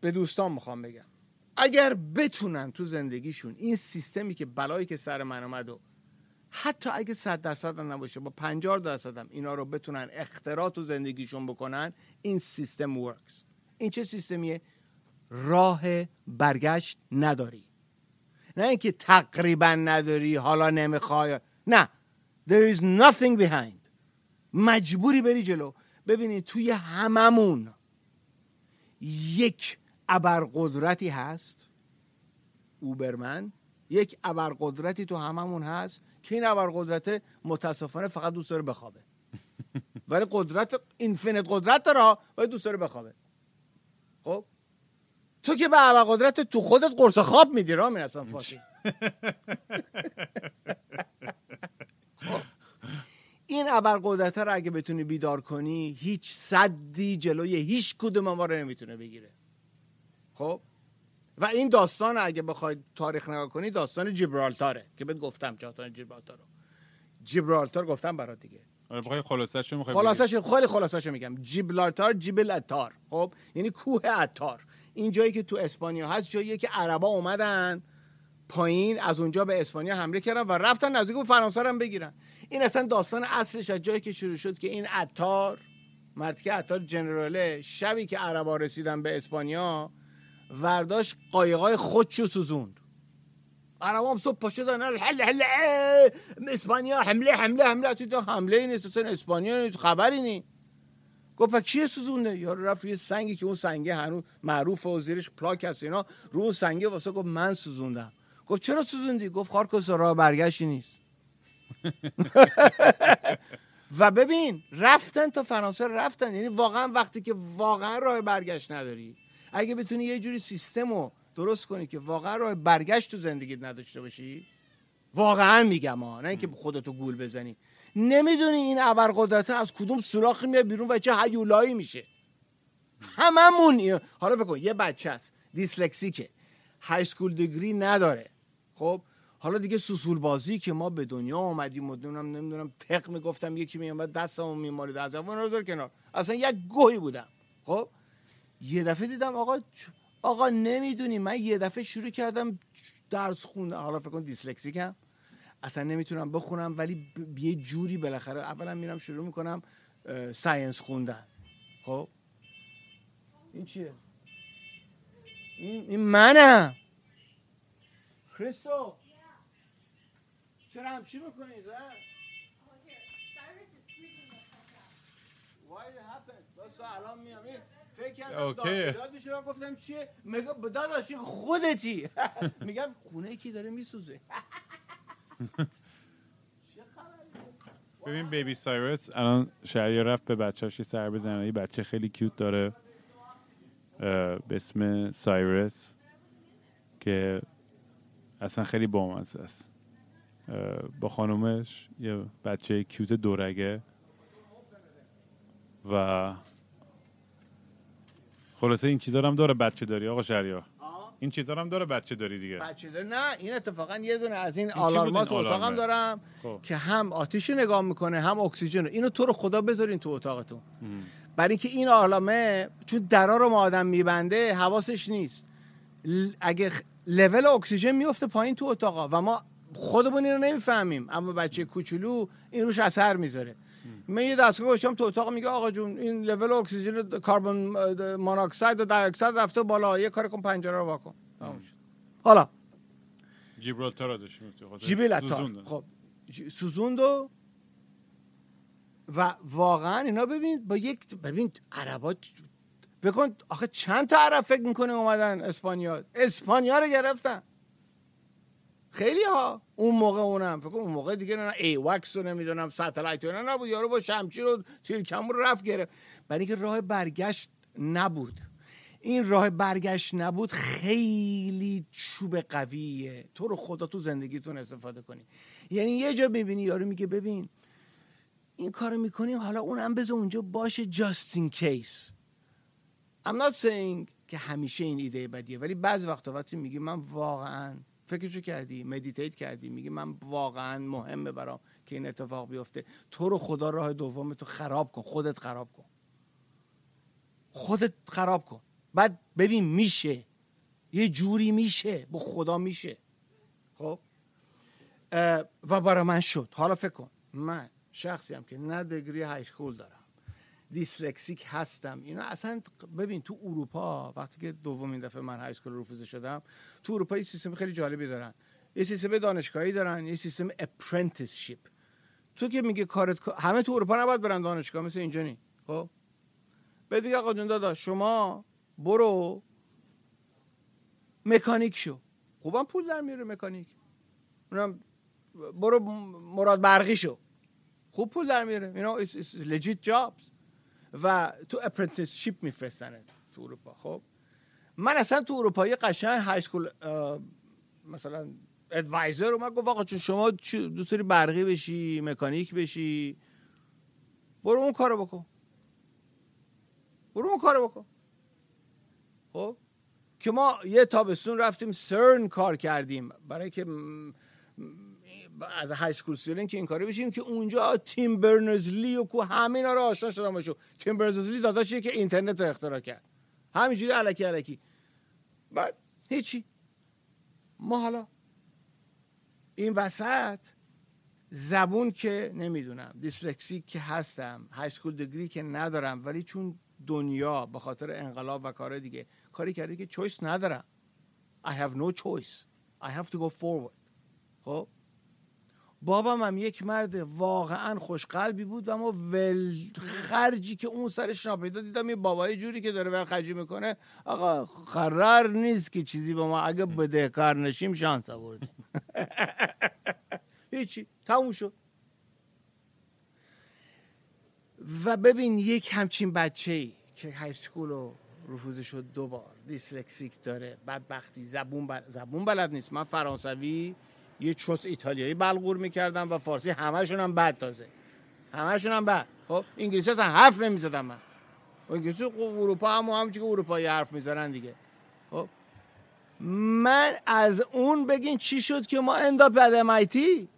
به دوستان می‌خوام بگم. اگر بتونن تو زندگیشون این سیستمی که بلایی که سر من اومد و حتی اگه صد درصد هم نباشه با 50 درصد هم اینا رو بتونن اختراع تو زندگیشون بکنن این سیستم ورکس این چه سیستمیه؟ راه برگشت نداری. نه اینکه تقریبا نداری حالا نمی‌خوای. نه. There is nothing behind. مجبوری بری جلو. ببینید توی هممون یک ابرقدرتی هست. اوبرمن یک ابرقدرتی تو هممون هست که این ابرقدرت متاسفانه فقط دوست داره بخوابه. ولی قدرت اینفینیت قدرت داره ولی دوست داره بخوابه. خب؟ تو که به ابرقدرت تو خودت قرص خواب میدی رامین اصلا فاسی خب. این ابرقدرت رو اگه بتونی بیدار کنی هیچ صدی جلوی هیچ کدوم ما رو نمی‌تونه بگیره. خب؟ و این داستان اگه بخواید تاریخ نگاه کنی داستان جیبرالتاره که بهت گفتم جاتان جیبرالتار رو جیبرالتار گفتم برات دیگه. آره بخوای خلاصش می‌خوای خلاصش خیلی خلاصش میگم. جیبرالتار جیبل اتار. خب؟ یعنی کوه اتار. این جایی که تو اسپانیا هست جاییه که عربا اومدن پایین از اونجا به اسپانیا حمله کردن و رفتن نزدیک فرانسه هم بگیرن. این اصلا داستان اصلش از جایی که شروع شد که این اتار مرد که اتار جنراله شبی که عربا رسیدن به اسپانیا ورداشت قایقای خودشو سوزوند. عربا هم صبح پاشو دادن حل حل اسپانیا حمله حمله حمله. تو حمله نیست اصلا اسپانیا نیست خبری نی گفت پس کیه سوزونده؟ یارو رفت روی سنگی که اون سنگه هنوز معروف و زیرش پلاک هست اینا. رو اون سنگه واسه گفت من سوزوندم. گفت چرا سوزوندی؟ گفت خارکوس راه برگشتی نیست. و ببین رفتن تا فرانسه رفتن. یعنی واقعا وقتی که واقعا راه برگشت نداری. اگه بتونی یه جوری سیستم رو درست کنی که واقعا راه برگشت تو زندگیت نداشته باشی واقعا میگم ها نه اینکه خودتو گول بزنی. نمی‌دونی این ابرقدرته از کدوم سوراخی میاد بیرون و چه هیولایی میشه. هممون حالا فکر کن یه بچه است دیسلکسیکه. های سکول دیگری نداره. خب حالا دیگه سوسول بازی که ما به دنیا آمدیم و نمی‌دونم تق می‌گفتم یکی میومد دستمو میمالید از اون رو کنار. اصلا یک گوهی بودم. خب یه دفعه دیدم آقا آقا نمی‌دونی من یه دفعه شروع کردم درس خوندم حالا فکر کن dyslexic م. اصلا نمی‌تونم بخونم ولی ب- یه جوری بالاخره اولا میرم شروع می‌کنم science خوندن. خب؟ این چیه؟ این, این منم کریستو. چرا همچی می‌کنی زن الان میام. فکر کردم. داد میشه گفتم چیه؟ میگه به داداش خودتی. میگم خونه کی داره میسوزه؟ ببین بیبی سایرس الان شهریار رفت به بچه‌اش یه سر بزنه. یه بچه خیلی کیوت داره به اسم سایرس که اصلا خیلی بامزه است. با خانومش یه بچه کیوت دورگه. و خلاصه این چیزا هم داره بچه داری آقا شهریار. این چیزا رو هم داره بچه داری دیگه. بچه داره. نه این اتفاقا یه دونه از این آلارمات تو این اتاقم؟ دارم خب. که هم آتیش رو نگاه می‌کنه هم اکسیژن رو. اینو تو رو خدا بذارین تو اتاقتون. برای اینکه این آلارمه چون درا رو ما آدم میبنده حواسش نیست. اگه لول اکسیژن میفته پایین تو اتاقا و ما خودمون اینو نمی‌فهمیم اما بچه کوچولو این روش اثر می‌ذاره. من یه دستگاه گوشم تو اتاق میگه آقا جون این لول اکسیژن کربن مونوکسید و دی اکسید رفته بالا یه کار کن پنجره رو واکن. حالا. Gibraltar رو داشت سوزوندن. خب سوزوند و و واقعا اینا ببین با یک ببین عربا بکن آخه چند تا عرب فکر می‌کنه اومدن اسپانیا؟ اسپانیا رو گرفتن. خیلی ها. اون موقع اونم. فکر اون موقع دیگه نه AWACS رو نمی‌دونم satellite و اینا نبود یارو با شمشیر و تیرکم رو رفت گرفت. برای اینکه راه برگشت نبود. این راه برگشت نبود خیلی چوب قویه. تو رو خدا تو زندگیتون استفاده کنی. یعنی یه جا می‌بینی یارو میگه ببین این کارو می‌کنی حالا اونم بذار اونجا باشه in case. I'm not saying که همیشه این ایده بدیه ولی بعض وقتا وقتی میگی من واقعا فکرشو کردی مدیتیت کردی میگی من واقعا مهمه برام که این اتفاق بیفته. تو رو خدا راه دوم تو خراب کن خودت خراب کن. خودت خراب کن. بعد ببین میشه. یه جوری میشه. با خدا میشه. خب؟ و برای من شد. حالا فکر کن. من شخصی هم که نه degree high school دارم. dyslexic هستم. اینا اصلا ببین تو اروپا وقتی که دومین دفعه من high school رفوزه شدم تو اروپا یه سیستم خیلی جالبی دارن. یه سیستم دانشگاهی دارن یه سیستم apprenticeship تو که میگه کارت همه تو اروپا نباید برن دانشگاه مثل اینجا نی. خب؟ به دیگه آقا جون دادا شما برو مکانیک شو. خوبم پول در میاره مکانیک. برو مراد برقی شو. خوب پول در میاره. It's legit jobs. و تو apprenticeship میفرستن تو اروپا. خب من اصلا تو اروپایی قشنگ های سکول مثلا ادوایزر اومد گفت آقا چون شما دوست داری برقی بشی مکانیک بشی برو اون کارو بکن. برو اون کارو بکن. خب که ما یه تابستون رفتیم سرن کار کردیم. برای که از های سکول که این کاری بشیم که اونجا تیم برنزلی و کو همین رو آشنا شدم باشو. تیم برنزلی داداشیه که اینترنت رو اختراع کرد. همینجوری علکی علکی. بعد هیچی. ما حالا این وسط زبون که نمی‌دونم دیسلکسیک که هستم های سکول دگری که ندارم ولی چون دنیا به خاطر انقلاب و کار دیگه کاری کرده که چویس ندارم. I have no choice. I have to go forward. خب؟ بابام هم یک مرد واقعا خوشقلبی بود و ما ول خرجی که اون سرش ناپیدا دیدم یه بابای جوری که داره خرجی می‌کنه. آقا قرار نیست که چیزی با ما اگه بدهکار نشیم شانس آوردیم. هیچی تموم شد. و ببین یک همچین بچه ای که high school رو رفوزه شد دو بار dyslexic داره بدبختی زبون, بل... زبون بلد نیست. من فرانسوی یه چوس ایتالیایی بلغور می‌کردم و فارسی همشون هم بد تازه. همشون هم بد. خب انگلیسی اصلا حرف نمی‌زدم من. انگلیسی اروپا هم همون که اروپایی حرف می‌زنن دیگه. خب من از اون بگین چی شد که ما اندا پد امایتی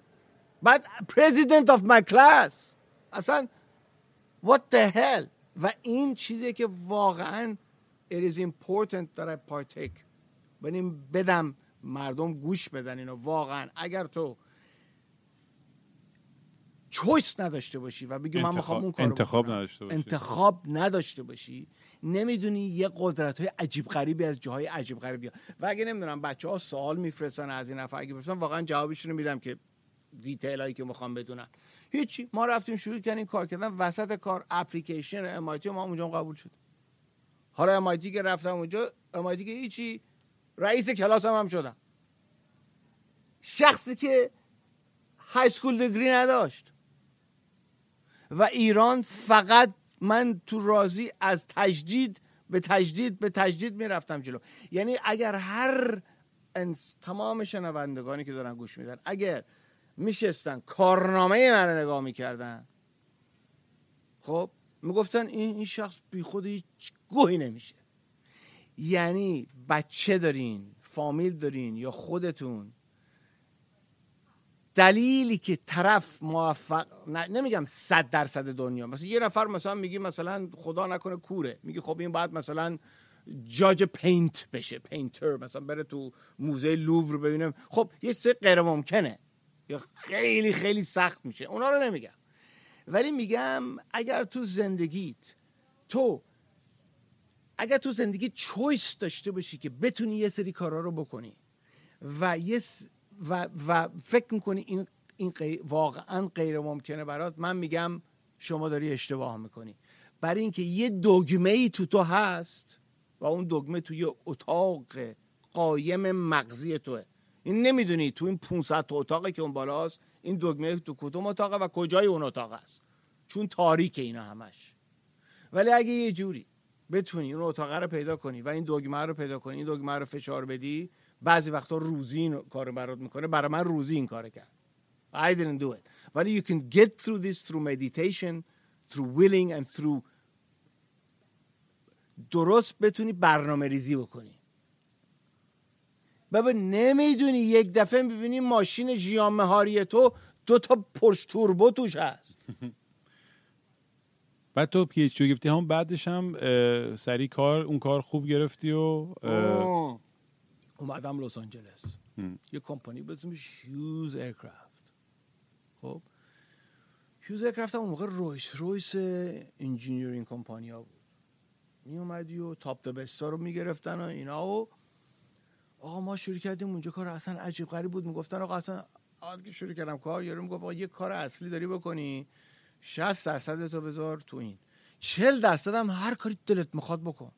بعد president of my class. اصلا what the hell و این چیزی که واقعا it is important that I partake. بدم مردم گوش بدن اینو واقعا. اگر تو چویس نداشته باشی و بگی من می‌خوام اون کارو انتخاب نداشته باشی. انتخاب نداشته باشی نمی‌دونی یه قدرت های عجیب غریبی از جاهای عجیب غریبی و اگه نمی‌دونم بچه ها سوال میفرستن از این نفر اگه بفرستن واقعا جوابشون میدم که دیتیل هایی که می‌خوام بدونن. هیچی. ما رفتیم شروع کردیم کار کردن وسط کار اپلیکیشن امایتی ما اونجا قبول شد. حالا امایتی که رفتم اونجا امایتی که هیچی. رئیس کلاس هم, هم شدم. شخصی که های سکول دگری نداشت. و ایران فقط من تو راضی از تجدید به تجدید به تجدید می‌رفتم جلو. یعنی اگر هر تمام شنوندگانی که دارن گوش میدن اگر میشستن کارنامه من نگاه می‌کردن خب می‌گفتن این این شخص بی خود هیچ گوهی نمیشه. یعنی بچه دارین فامیل دارین یا خودتون دلیلی که طرف موفق نمیگم صد درصد دنیا. مثلا یه نفر مثلا میگی مثلا خدا نکنه کوره. میگی خب این باید مثلا جاج پینت بشه پینتر مثلا بره تو موزه لوور ببینم خب یه چیز غیر ممکنه. یا خیلی خیلی سخت میشه. اونا رو نمیگم. ولی میگم اگر تو زندگیت تو اگر تو زندگی چویس داشته باشی که بتونی یه سری کارا رو بکنی و یه و, و فکر می‌کنی این, این واقعا غیر ممکنه برات من میگم شما داری اشتباه می‌کنی. برای اینکه یه دگمه ای تو تو هست و اون دگمه توی اتاق قایم مغزی توه. این نمی‌دونی تو این 500 تا اتاقی که اون بالاست این دگمه تو کدوم اتاقه و کجای اون اتاق است. چون تاریک اینا همش. ولی اگه یه جوری بتونی اون اتاقه رو پیدا کنی و این دگمه رو پیدا کنی این دگمه رو فشار بدی بعضی وقتا روزی این کار برات می‌کنه. برای من روزی این کار کرد. I didn't do it. ولی you can get through this through meditation through willing and through درست بتونی برنامه ریزی بکنی. بابا نمی‌دونی یک دفعه می‌بینی ماشین ژیان مهاری تو دو تا پورش توربو توش هست. بعد تو PhD گرفتی همون بعدش هم اه، سریع کار اون کار خوب گرفتی و اومدم لس آنجلس. یه کمپانی به اسمش Hughes Aircraft. خب؟ Hughes Aircraft هم اون موقع Rolls-Royce engineering company ها بود می اومدی و top the best ا رو می‌گرفتن و اینا و آقا ما شروع کردیم اونجا کار اصلا عجیب غریب بود. می‌گفتن آقا اصلا آقا که شروع کردم کار. یارو می‌گفت آقا یه کار اصلی داری بکنی. 60 درصد تو بذار تو این. 40 درصد هم هر کاری دلت می‌خواد بکن.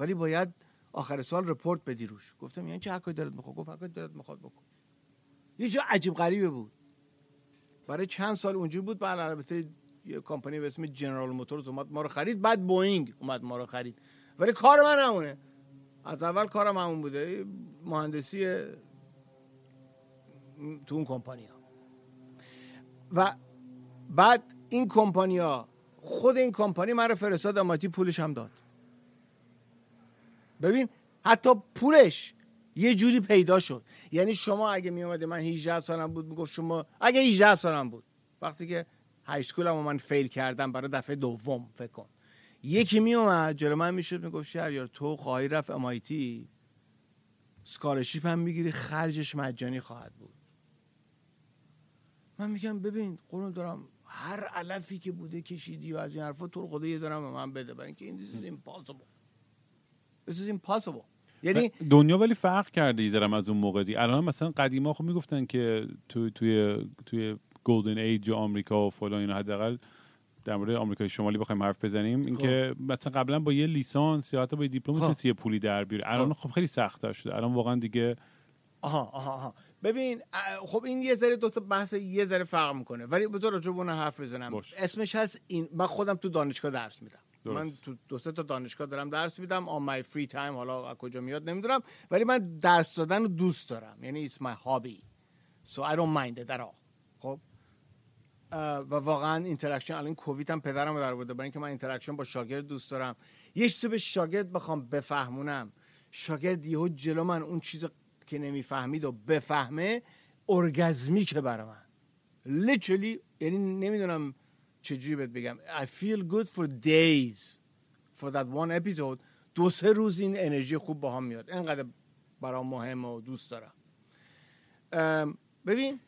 ولی باید آخر سال رپورت بدی روش. گفتم یعنی چه هر کاری دلت می‌خواد؟ گفت هر کاری دلت می‌خواد بکن. یه جا عجیب غریبه بود. برای چند سال اونجوری بود بعد البته یه کمپانی به اسم جنرال موتورز اومد ما رو خرید بعد بوئینگ اومد ما رو خرید. ولی کار من همونه. از اول کارم همون بوده. مهندسی تو اون کمپانی ها و بعد این کمپانیا خود این کمپانی من رو فرستاد اماتی پولش هم داد. ببین حتی پولش یه جوری پیدا شد. یعنی شما اگه می اومده من 18 سالم بود می‌گفت شما اگه 18 سالم بود. وقتی که های اسکولم من فیل کردم برای دفعه دوم فکر کن. یکی می اومد جلو من می‌شد می‌گفت شهریار تو خواهی رفت امایتی سکالرشیپ هم می‌گیری خرجش مجانی خواهد بود. من میگم ببین قرون دارم هر علفی که بوده کشیدی و از این حرفا تو خدا یه ذره به من بده. برای اینکه این impossible. This is impossible. یعنی دنیا ولی فرق کرده ایزرم از اون موقع دی الان مثلا قدیما خب می‌گفتن که تو توی توی golden age آمریکا و فلان اینا حداقل در مورد آمریکای شمالی بخوایم حرف بزنیم. اینکه مثلا قبلا با یه لیسانس یا حتی با یه دیپلم خب. می‌تونستی یه پولی در بیاری. الان خب. خیلی سخت شده. الان واقعا دیگه آها آها آها. ببین خب این یه ذره دو تا بحث یه ذره فرق می‌کنه. ولی بذار راجع به حرف بزنم. باش. اسمش هست این من خودم تو دانشگاه درس میدم. درست. من تو دو سه تا دانشگاه دارم درس میدم. on my free time حالا از کجا میاد نمی‌دونم. ولی من درس دادن رو دوست دارم. یعنی it's my hobby. So I don't mind it at all. خب؟ و واقعا interaction الان کووید هم پدرم رو در برده برای اینکه من interaction با شاگرد دوست دارم. یه چیزی به شاگرد بخوام بفهمونم. شاگرد یهو جلو من اون چیز که نمی‌فهمید و بفهمه orgasmic ه برای من. Literally یعنی نمی‌دونم چجوری بهت بگم. I feel good for days for that one episode. دو سه روز این انرژی خوب با هم میاد. انقدر برام مهمه و دوست دارم. ببین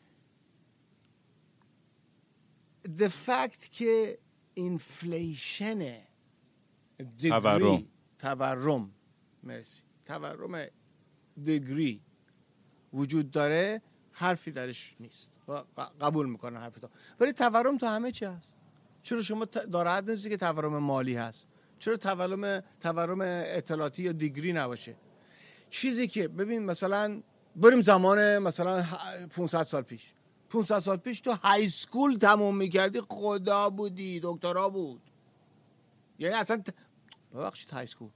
the fact که اینفلیشن تورم. تورم مرسی. تورم دگری وجود داره حرفی درش نیست. قبول می‌کنن حرف تو ولی تورم تو همه چی هست. چرا شما ناراحت نیستی که تورم مالی هست. چرا تورم تورم اطلاعاتی یا دیگری نباشه؟ چیزی که ببین مثلا بریم زمان مثلا ه- 500 سال پیش. 500 سال پیش تو های سکول تموم می‌کردی خدا بودی دکترا بود. یعنی اصلا. ببخشید های سکول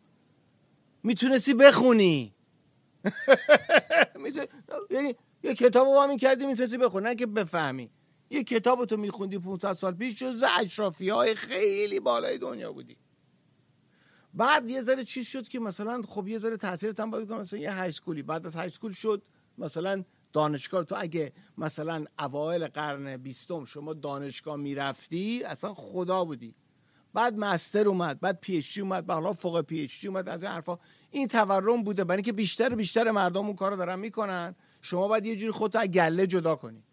می‌تونستی بخونی. یعنی یه کتاب رو همین کردی می‌تونستی بخونی. نه که بفهمی. یه کتاب تو میخوندی 500 سال پیش جز اشرافی های خیلی بالای دنیا بودی. بعد یه ذره چیز شد که مثلا خب یه ذره تاثیرت هم باید کنه مثلا یه high school ی بعد از high school شد مثلا دانشگاه تو اگه مثلا اوایل قرن بیستم شما دانشگاه می‌رفتی اصلا خدا بودی. بعد master اومد بعد PhD اومد حالا فوق PhD اومد از این حرفا. این تورم بوده برای اینکه بیشتر بیشتر مردم اون کارو دارن می‌کنن. شما باید یه جوری خودتو از گله جدا کنی.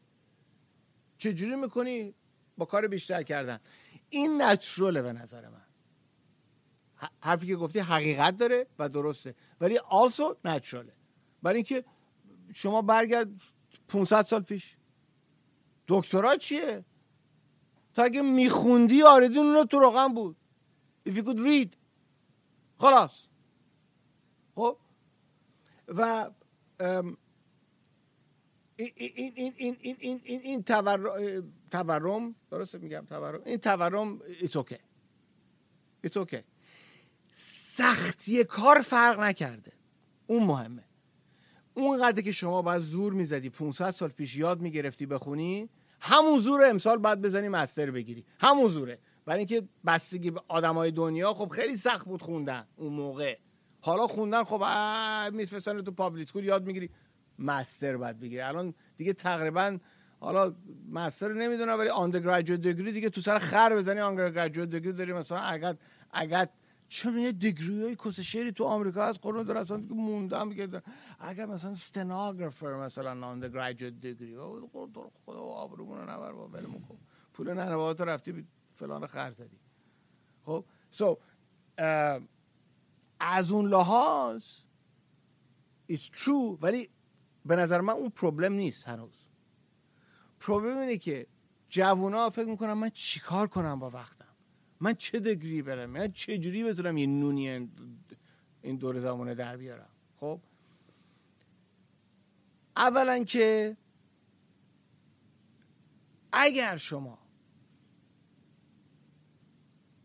چه جوری می‌کنی؟ با کار بیشتر کردن. این نچرله به نظر من. حرفی که گفتی حقیقت داره و درسته. ولی also نچراله برای اینکه شما برگرد 500 سال پیش. دکترا چیه؟ تا اگه میخوندی آردین اون تو روغن بود. If you could read. خلاص. خب؟ و این این این این این این این, تورم تورم درست میگم تورم. این تورم it's okay it's okay سختی کار فرق نکرده. اون مهمه. اون قدر که شما باید زور می‌زدی 500 سال پیش یاد می‌گرفتی بخونی همون زور امسال باید بزنی master بگیری. همون زوره. برای اینکه بستگی به آدمای دنیا خب خیلی سخت بود خوندن اون موقع. حالا خوندن خب میفرستن تو public school یاد می‌گیری master باید بگیری. الان دیگه تقریبا حالا master نمی‌دونم ولی undergraduate degree دیگه تو سر خر بزنی undergraduate degree داری مثلا اگر اگر چون یه degree های کس شعری تو آمریکا هست؟ قرون در اصلا که موندم میگه. اگر مثلا stenographer مثلا undergraduate degree خدا آبرومون رو نبر با ولمون کن. پول ننوات رفتی فلان خر زدی. خب سو از اون لحاظ it's true ولی به نظر من اون پروبلم نیست هنوز. پروبلم اینه که جوونا فکر می‌کنن من چیکار کنم با وقتم؟ من چه دگری برم؟ من چه جوری بتونم یه نونی این دور زمانه در بیارم؟ خب؟ اولا که اگر شما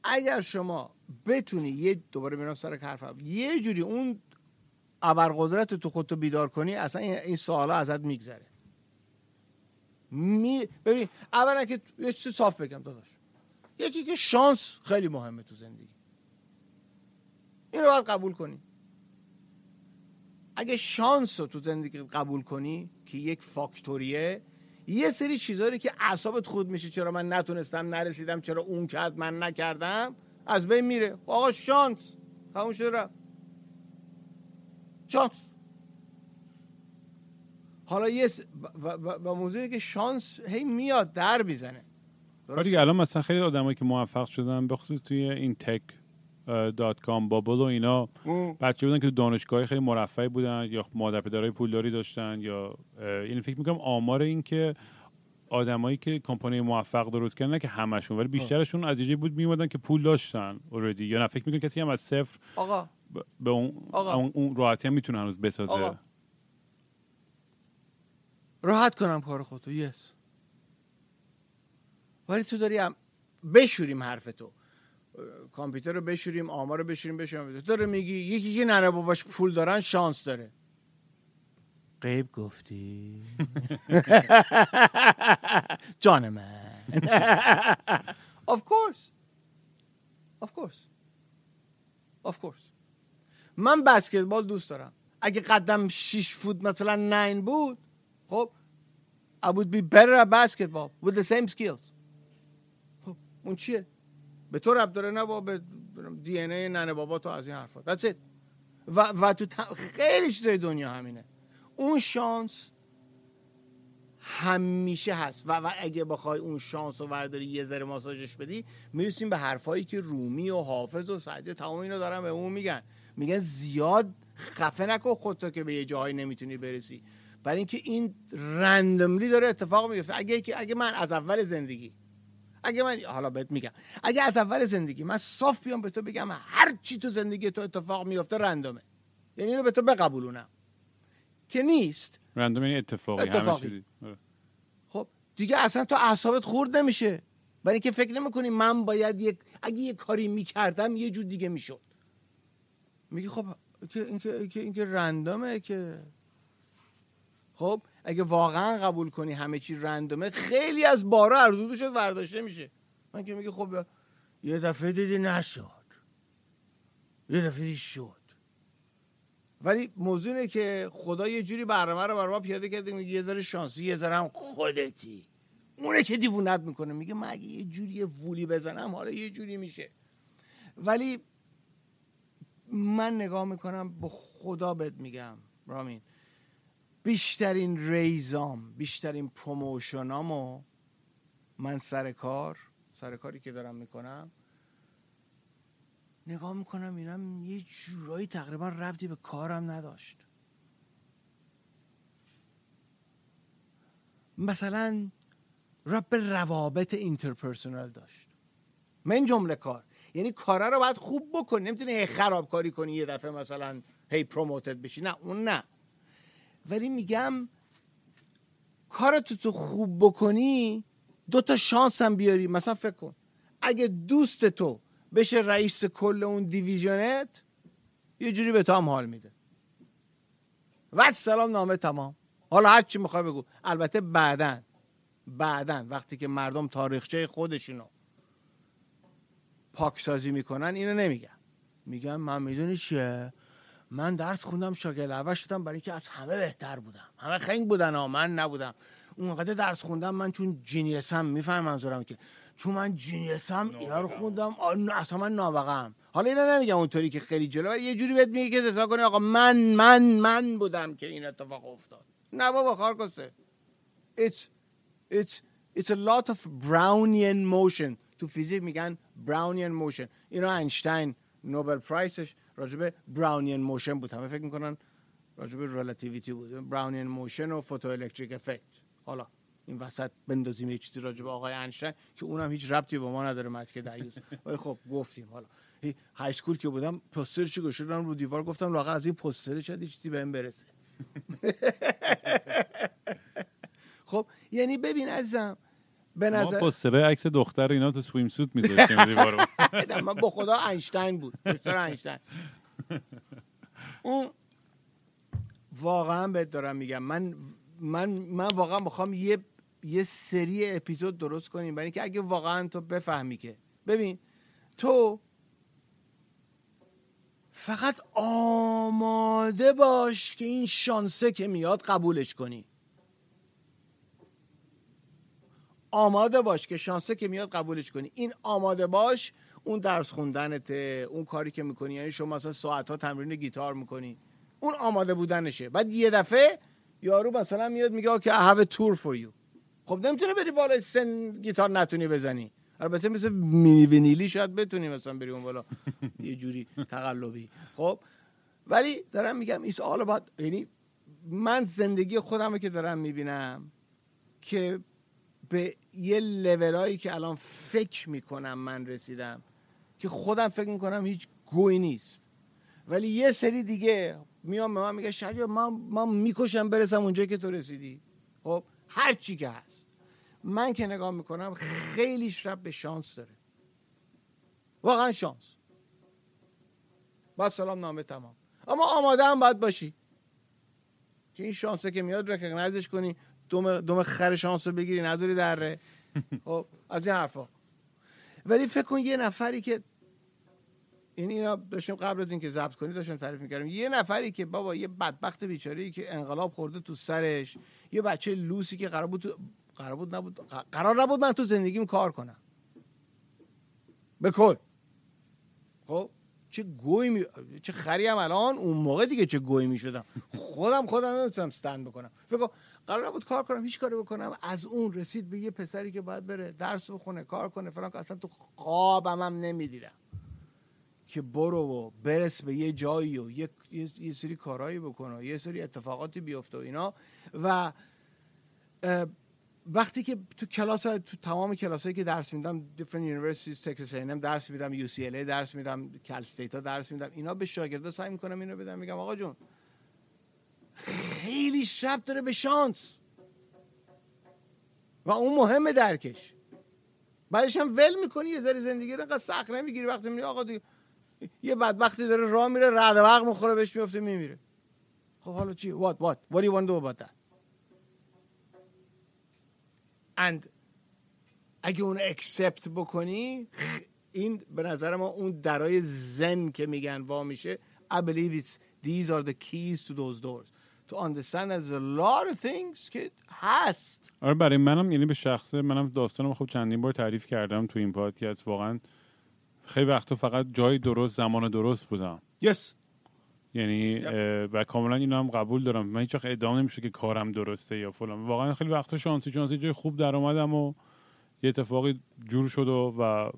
اگر شما بتونی یه دوباره میرم سر حرفم. یه جوری اون ابرقدرت تو خودتو بیدار کنی اصلا این سوالا ازت میگذره. می... ببین اولا که یه چیز صاف بگم داداش. یکی که شانس خیلی مهمه تو زندگی. این رو باید قبول کنی. اگه شانس رو تو زندگی قبول کنی که یک فاکتوریه یه سری چیزایی که اعصابت خود میشه چرا من نتونستم نرسیدم چرا اون کرد من نکردم از بین میره. خب آقا شانس. تموم شده رفت. شانس. حالا یه س... و, و, موضوعی که شانس هی میاد در می‌زنه. دیگه الان مثلا خیلی آدمایی که موفق شدن به خصوص توی این تک دات کام بابل و اینا بچه بودن که دانشگاه خیلی مرفعی بودن یا مادر پدرای پولداری داشتن یا این فکر می‌کنم آمار این که آدمایی که کمپانی موفق درست کردن نه که همشون ولی بیشترشون از یه بود میومدن که پول داشتن اوردی یا نه فکر می‌کنم کسی هم از صفر آقا. به اون آقا. اون راحتی هم می‌تونه هنوز بسازه. آقا. راحت کنم کار خودتو یس ولی تو داری هم بشوریم حرف تو. کامپیوتر رو بشوریم آمار رو بشوریم بشوریم. تو داره میگی یکی که نره باباش پول دارن شانس داره. قیب گفتی. جان من. Of course. Of course. Of course. من بسکتبال دوست دارم. اگه قدم 6 فوت مثلا 9 بود خب I would be better at basketball with the same skills. اون چیه؟ به تو رب داره نه با به دی ان ای ننه بابا تو از این حرفا. That's it. و, و تو خیلی چیزای دنیا همینه. اون شانس همیشه هست. و, و اگه بخوای اون شانس رو ورداری یه ذره ماساژش بدی می‌رسیم به حرفایی که رومی و حافظ و سعدی تمام اینو دارن به اون میگن. میگن زیاد خفه نکن خودتو که به یه جایی نمی‌تونی برسی. برای اینکه این رندملی داره اتفاق میفته اگه اگه من از اول زندگی اگه من حالا بهت میگم. اگه از اول زندگی من صاف بیام به تو بگم هر چی تو زندگی تو اتفاق میفته رندومه. یعنی اینو به تو بقبولونم. که نیست. رندوم یعنی اتفاقی, اتفاقی. آره. خب دیگه اصلا تو اعصابت خورد نمیشه. برای اینکه فکر نمی‌کنی من باید یک اگه یه کاری می‌کردم یه جور دیگه می‌شد. میگی خب که اینکه که اینکه رندومه که خب اگه واقعا قبول کنی همه چی رندومه خیلی از بارا اردو شد ورداشته میشه. من که میگه خب یه دفعه دیدی نشد. یه دفعه دیدی شد. ولی موضوع اینه که خدا یه جوری برنامه رو برای ما پیاده کرده میگه یه ذره شانسی یه ذره هم خودتی. اونه که دیوونت می‌کنه. میگه من اگه یه جوری وولی بزنم حالا یه جوری میشه. ولی من نگاه می‌کنم به خدا بهت میگم رامین. بیشترین ریزام بیشترین پروموشنامو من سر کار سر کاری که دارم می‌کنم نگاه می‌کنم اینم یه جورایی تقریبا ربطی به کارم نداشت. مثلا رب روابط اینترپرسونال داشت. من جمله کار. یعنی کارا رو باید خوب بکنی. نمی‌تونی هی خرابکاری کنی یه دفعه مثلا هی پروموتد بشی. نه اون نه. ولی میگم کار تو خوب بکنی دو تا شانس هم بیاری. مثلا فکر کن اگه دوست تو بشه رئیس کل اون دیویژنت یه جوری به تو هم حال میده. و سلام نامه تمام. حالا هر چی می‌خوای بگو. البته بعدن بعدن وقتی که مردم تاریخچه خودشونو پاکسازی می‌کنن اینو نمیگن. میگن من می‌دونی چیه؟ من درس خوندم شاگرد اول شدم برای که از همه بهتر بودم. همه خنگ بودن ها من نبودم. اونقدر درس خوندم من چون جینیسم میفهم منظورم که. چون من جینیسم اینا رو خوندم اصلا من نابغم حالا اینا نمیگم اونطوری که خیلی جلو یه جوری بهت میگه که دفاع کنی آقا من من من بودم که این اتفاق افتاد. نه بابا کار کسته it's it's it's a lot of Brownian motion. تو فیزیک میگن Brownian motion اینا اینشتین Nobel Prize ش. راجبه Brownian motion بود. همه فکر می‌کنن راجبه relativity بود. Brownian motion و photoelectric effect حالا این وسط بندازیم یه چیزی راجبه آقای اینشتین که اونم هیچ ربطی به ما نداره مت که دیوز ولی خب گفتیم. حالا high school که بودم پوسترش گشودم رو دیوار گفتم لااقل از این پوستر شد چیزی بهم برسه. خب یعنی ببین عزیزم به نظر پوستر عکس دختر اینا تو سویم سوت میذاشتیم دیوارو من با خدا اینشتین بود. پوستر اینشتین. اون واقعا بهت دارم میگم. من من من واقعا می‌خوام یه یه سری اپیزود درست کنیم. برای اینکه اگه واقعا تو بفهمی که ببین تو فقط آماده باش که این شانسه که میاد قبولش کنی. آماده باش که شانسه که میاد قبولش کنی. این آماده باش اون درس خوندنته اون کاری که می‌کنی. یعنی شما مثلا ساعت ها تمرین گیتار می‌کنی. اون آماده بودنشه. بعد یه دفعه یارو مثلا میاد میگه که I have a tour for you. خب نمی‌تونه بری بالا سن گیتار نتونی بزنی. البته مثل Milli Vanilli شاید بتونی مثلا بری اون بالا. یه جوری تقلبی. خب؟ ولی دارم میگم it's all about یعنی من زندگی خودم که دارم می‌بینم که به یه لولایی که الان فکر می‌کنم من رسیدم که خودم فکر می‌کنم هیچ گوی نیست. ولی یه سری دیگه میام به من میگه شریع من, من می‌کشم برسم اونجایی که تو رسیدی. خب هر چی که هست. من که نگاه می‌کنم خیلی رب به شانس داره. واقعا شانس. با سلام نامه تمام. اما آماده هم باید باشی. که این شانسه که میاد رکگنایزش کنی. دوم, دوم خر شانس رو بگیری نداری دره. خب از این حرفا. ولی فکر کن یه نفری که این اینا داشتیم قبل از اینکه ضبط کنی داشتم تعریف می‌کردم یه نفری که بابا یه بدبخت بیچاره که انقلاب خورده تو سرش یه بچه لوسی که قرار بود قرار بود نبود قرار نبود من تو زندگیم کار کنم. به کل. خب چه گوی می... چه خری هم الان اون موقع دیگه چه گوی می شدم خودم خودم نمی‌تونم استند بکنم. فکر قرار نبود کار کنم هیچ کاری بکنم. از اون رسید به یه پسری که باید بره درس بخونه کار کنه فلان اصلا تو خوابم هم نمی‌دیدم که برو و برس به یه جایی و یه, یه سری کارهایی بکنه یه سری اتفاقاتی بیفته و اینا. و وقتی که تو کلاس تو تمام کلاسایی که درس میدم different universities تکساس A&M درس میدم UCLA درس میدم استیتا درس میدم اینا به شاگردا سعی می‌کنم اینو بدم میگم آقا جون خیلی شب داره به شانس. و اون مهمه درکش. بعدش هم ول می‌کنی یه ذره زندگی رو انقدر سخت نمی‌گیری. وقتی میگی آقا دیگه یه بدبختی داره راه میره رعد برق مخوره بهش میفته میمیره. خب حالا چی؟ What what? What do you want to about that? And اگه اون اکسپت بکنی این به نظر ما اون درای زن که میگن وا میشه I believe it's these are the keys to those doors. To understand there's a lot of things که هست آره برای منم یعنی به شخصه منم داستانم خب چندین بار تعریف کردم تو این پادکست. واقعا خیلی وقتا فقط جای درست زمان درست بودم. Yes. یعنی و کاملا اینو هم قبول دارم. من هیچ وقت ادعا نمیشه که کارم درسته یا فلان. واقعا خیلی وقتا شانسی شانسی جای خوب در اومدم و یه اتفاقی جور شد و,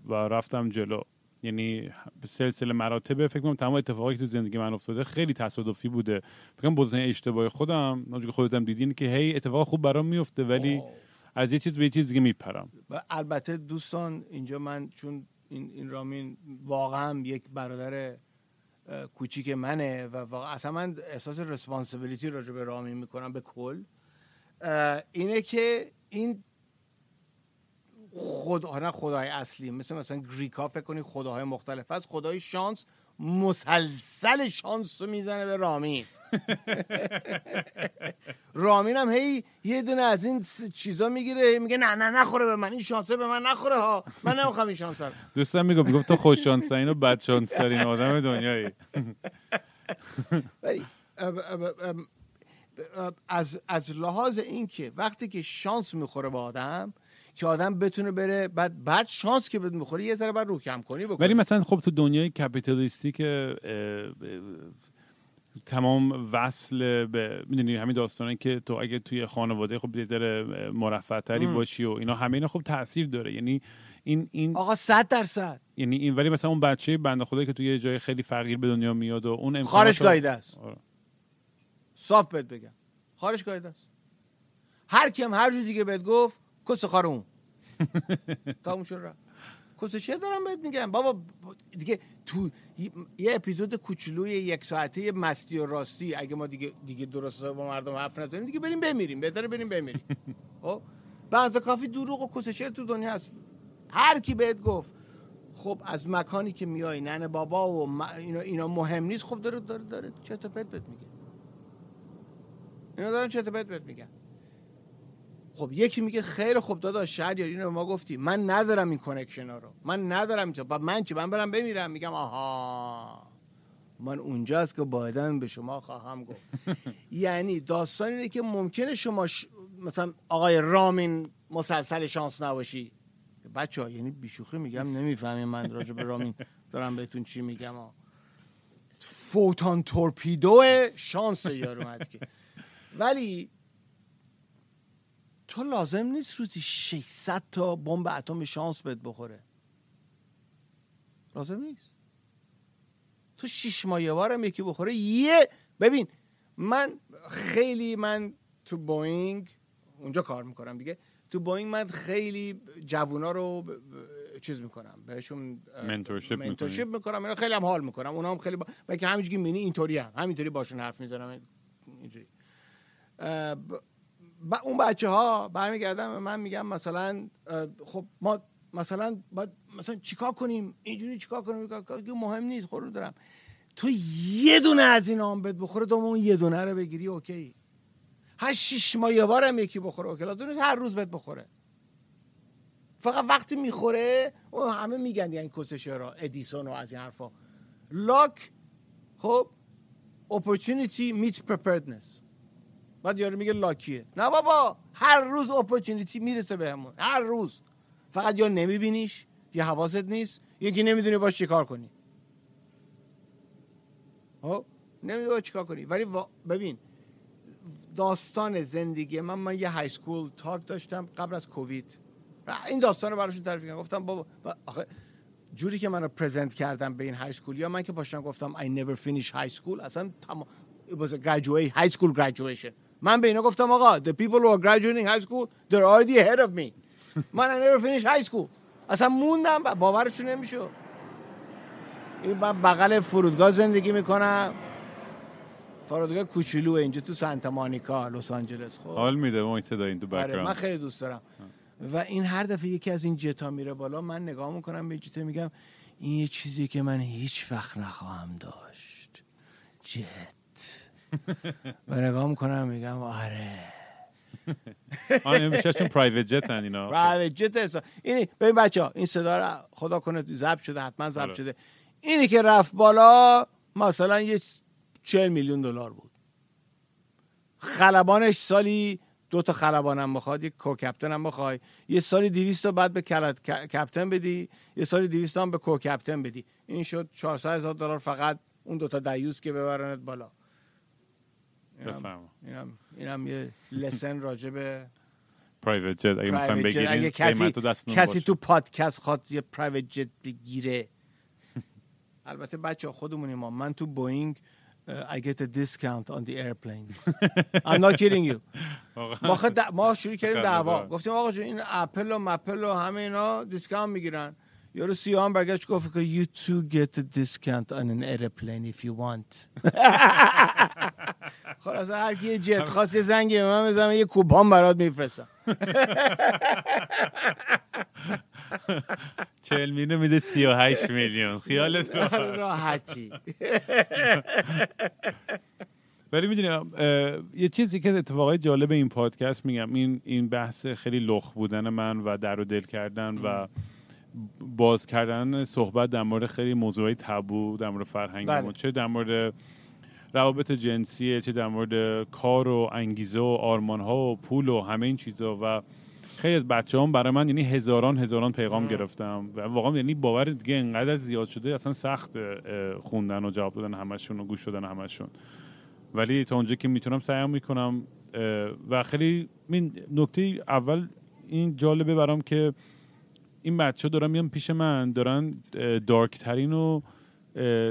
و رفتم جلو. یعنی سلسله مراتب فکر کنم تمام اتفاقی که تو زندگی من افتاده خیلی تصادفی بوده. فکر کنم بزرگ اشتباه خودم که خودتم دیدین که هی اتفاق خوب برام میفته ولی از یه چیز به یه چیز دیگه میپرم. البته دوستان اینجا من چون این, این رامین واقعا یک برادر کوچیک منه و واقعا اصلا من احساس رسپانسیبیلیتی راجع به رامین می‌کنم به کل. اینه که این خدا نه خدای اصلی. مثل مثلا گریکا فکر کنی خداهای مختلف از خدای شانس مسلسل شانس رو می‌زنه به رامین. رامین هم هی یه دونه از این چیزا می‌گیره. میگه نه نه نخوره به من. این شانسه به من نخوره ها. من نمی‌خوام این شانس رو. دوستم می‌گفت می‌گفت تو خوش شانس و بد شانس ترین آدم دنیایی. ولی از از لحاظ این که وقتی که شانس می‌خوره به آدم که آدم بتونه بره بعد بعد شانس که بده می‌خوره یه ذره بعد رو کم کنی بکنی. ولی مثلا خب تو دنیای کپیتالیستی که تمام وصل به می‌دونی همین داستانه که تو اگه توی خانواده خب یه ذره مرفه تری باشی و اینا همه اینا خب تاثیر داره. یعنی این این آقا صد درصد. یعنی این ولی مثلا اون بچه بنده خدا که توی یه جای خیلی فقیر به دنیا میاد و اون خارش گایده است آره. صاف بهت بگم. خارش گایده است هر کیم هر جور دیگه بهت گفت کس خار اون تموم شد کس چه دارم بهت میگم؟ بابا دیگه تو یه اپیزود کوچولوی یک ساعته مستی و راستی اگه ما دیگه دیگه درست با مردم حرف نزنیم دیگه بریم بمیریم. بهتره بریم بمیریم. خب؟ بعضا کافی دروغ و کس تو دنیا هست. هر کی بهت گفت خب از مکانی که میای ننه بابا و م- اینا, اینا مهم نیست خب داره داره داره و پرت بهت میگه. اینا دارن و پرت بهت میگن. خب یکی میگه خیر خب داداش شهریار اینو به ما گفتی. من ندارم این کنکشن ها رو. من ندارم اینجا. با من چی؟ من برم بمیرم. میگم آها. من اونجاست که بایدن به شما خواهم گفت. یعنی داستان اینه که ممکنه شما ش... مثلا آقای رامین مسلسل شانس نباشی. بچه ها یعنی بیشوخی میگم نمی‌فهمیم من راجع به رامین دارم بهتون چی میگم. ها. فوتان تورپیدو شانس یارو که. ولی تو لازم نیست روزی 600 تا بمب اتم شانس بهت بخوره. لازم نیست. تو شیش ماه یه بارم یکی بخوره. یه ببین من خیلی من تو بوینگ اونجا کار می‌کنم دیگه. تو بوینگ من خیلی جوونا رو ب- ب- چیز می‌کنم. بهشون mentorship؟ mentorship می‌کنم. اینا خیلی هم حال می‌کنم. اونا هم خیلی با... و که همینجوری که می‌بینی اینطوری هم. همینطوری باشون حرف می‌زنم. اینجوری. ب... اون بچه ها برمیگردم من میگم مثلا خب ما مثلا باید مثلا چیکار کنیم؟ اینجوری چیکار کنیم؟ که مهم نیست خور دارم. تو یه دونه از این هم بهت بخوره دوم اون یه دونه رو بگیری okay. هر شیش ماه یه بارم یکی بخوره okay. لازم هر روز بهت بخوره. فقط وقتی می‌خوره اون همه میگن یعنی کسشه را ادیسون و از این حرفا. luck خب opportunity meets preparedness. بعد یارو میگه lucky ه. نه بابا هر روز opportunity می‌رسه بهمون. هر روز. فقط یا نمیبینیش یا حواست نیست یکی نمی‌دونی باش چیکار کنی. خب؟ نمی‌دونی باش چیکار کنی. ولی ببین داستان زندگی من من یه های سکول تاک داشتم قبل از کووید. این داستان رو براشون تعریف کردم گفتم بابا آخه جوری که منو پرزنت کردم به این های سکول یا من که پاشتم گفتم I never finish high school اصلا تمام it was a graduate high school graduation. من به اینا گفتم آقا the people who are graduating high school they're already ahead of me. من I never finish high school. اصلا موندم باورشون نمیشه این من بغل فرودگاه زندگی می‌کنم. فرودگاه کوچولو اینجا تو سانتا مانیکا لس آنجلس خب. حال میده ما این صدا این تو آره من خیلی دوست دارم. و این هر دفعه یکی از این جتا میره بالا من نگاه می‌کنم به جتا میگم این یه چیزی که من هیچ وقت نخواهم داشت. جت و نگاه می‌کنم میگم آره. میشه چون پرایوت جت هن اینا بله جت این ببین بچه ها این صدا رو خدا کنه ضبط شده حتما ضبط آره. شده. اینی که رفت بالا مثلا یه چهل میلیون دلار بود. خلبانش سالی دو تا خلبانم بخواد یک کو کپتن هم بخوای. یه سالی 200 تا بعد به کلت کپتن بدی یه سالی 200 تا هم به کو کپتن بدی. این شد 400 هزار دلار فقط اون دو تا دیوس که ببرنت بالا. اینم, اینم, اینم یه lesson راجع به private jet اگه می‌خوایم. بگیرین اگه کسی کسی. تو پادکست خواد یه private jet بگیره البته بچه خودمونیم ما من تو بوینگ I get a discount on the airplane I'm not kidding you ما, شروع کردیم خنده دعوا دار. گفتیم آقا این اپل و مپل و همه اینا discount می‌گیرن یارو سیاه برگشت گفت که you too get a discount on an airplane if you want. خلاص هر کی جت خواست یه زنگی به من بزنم یه کوپان برات میفرستم. 40 میلیون میده 38 میلیون. خیالت راحت. راحتی. ولی می‌دونی یه چیزی که اتفاقای جالب این پادکست میگم این این بحث خیلی لخ بودن من و در و دل کردن و باز کردن صحبت در مورد خیلی موضوعی تبو در مورد فرهنگمون بله. چه در مورد روابط جنسیه چه در مورد کار و انگیزه و آرمان ها و پول و همه این چیزا و خیلی از بچه هم برای من یعنی هزاران هزاران پیغام گرفتم و واقعا یعنی باور دیگه انقدر زیاد شده اصلا سخت خوندن و جواب دادن همشون و گوش دادن همشون ولی تا اونجا که می‌تونم سعی می‌کنم و خیلی نکته اول این جالبه برام که این بچه دارن میان پیش من دارن دارک ترین و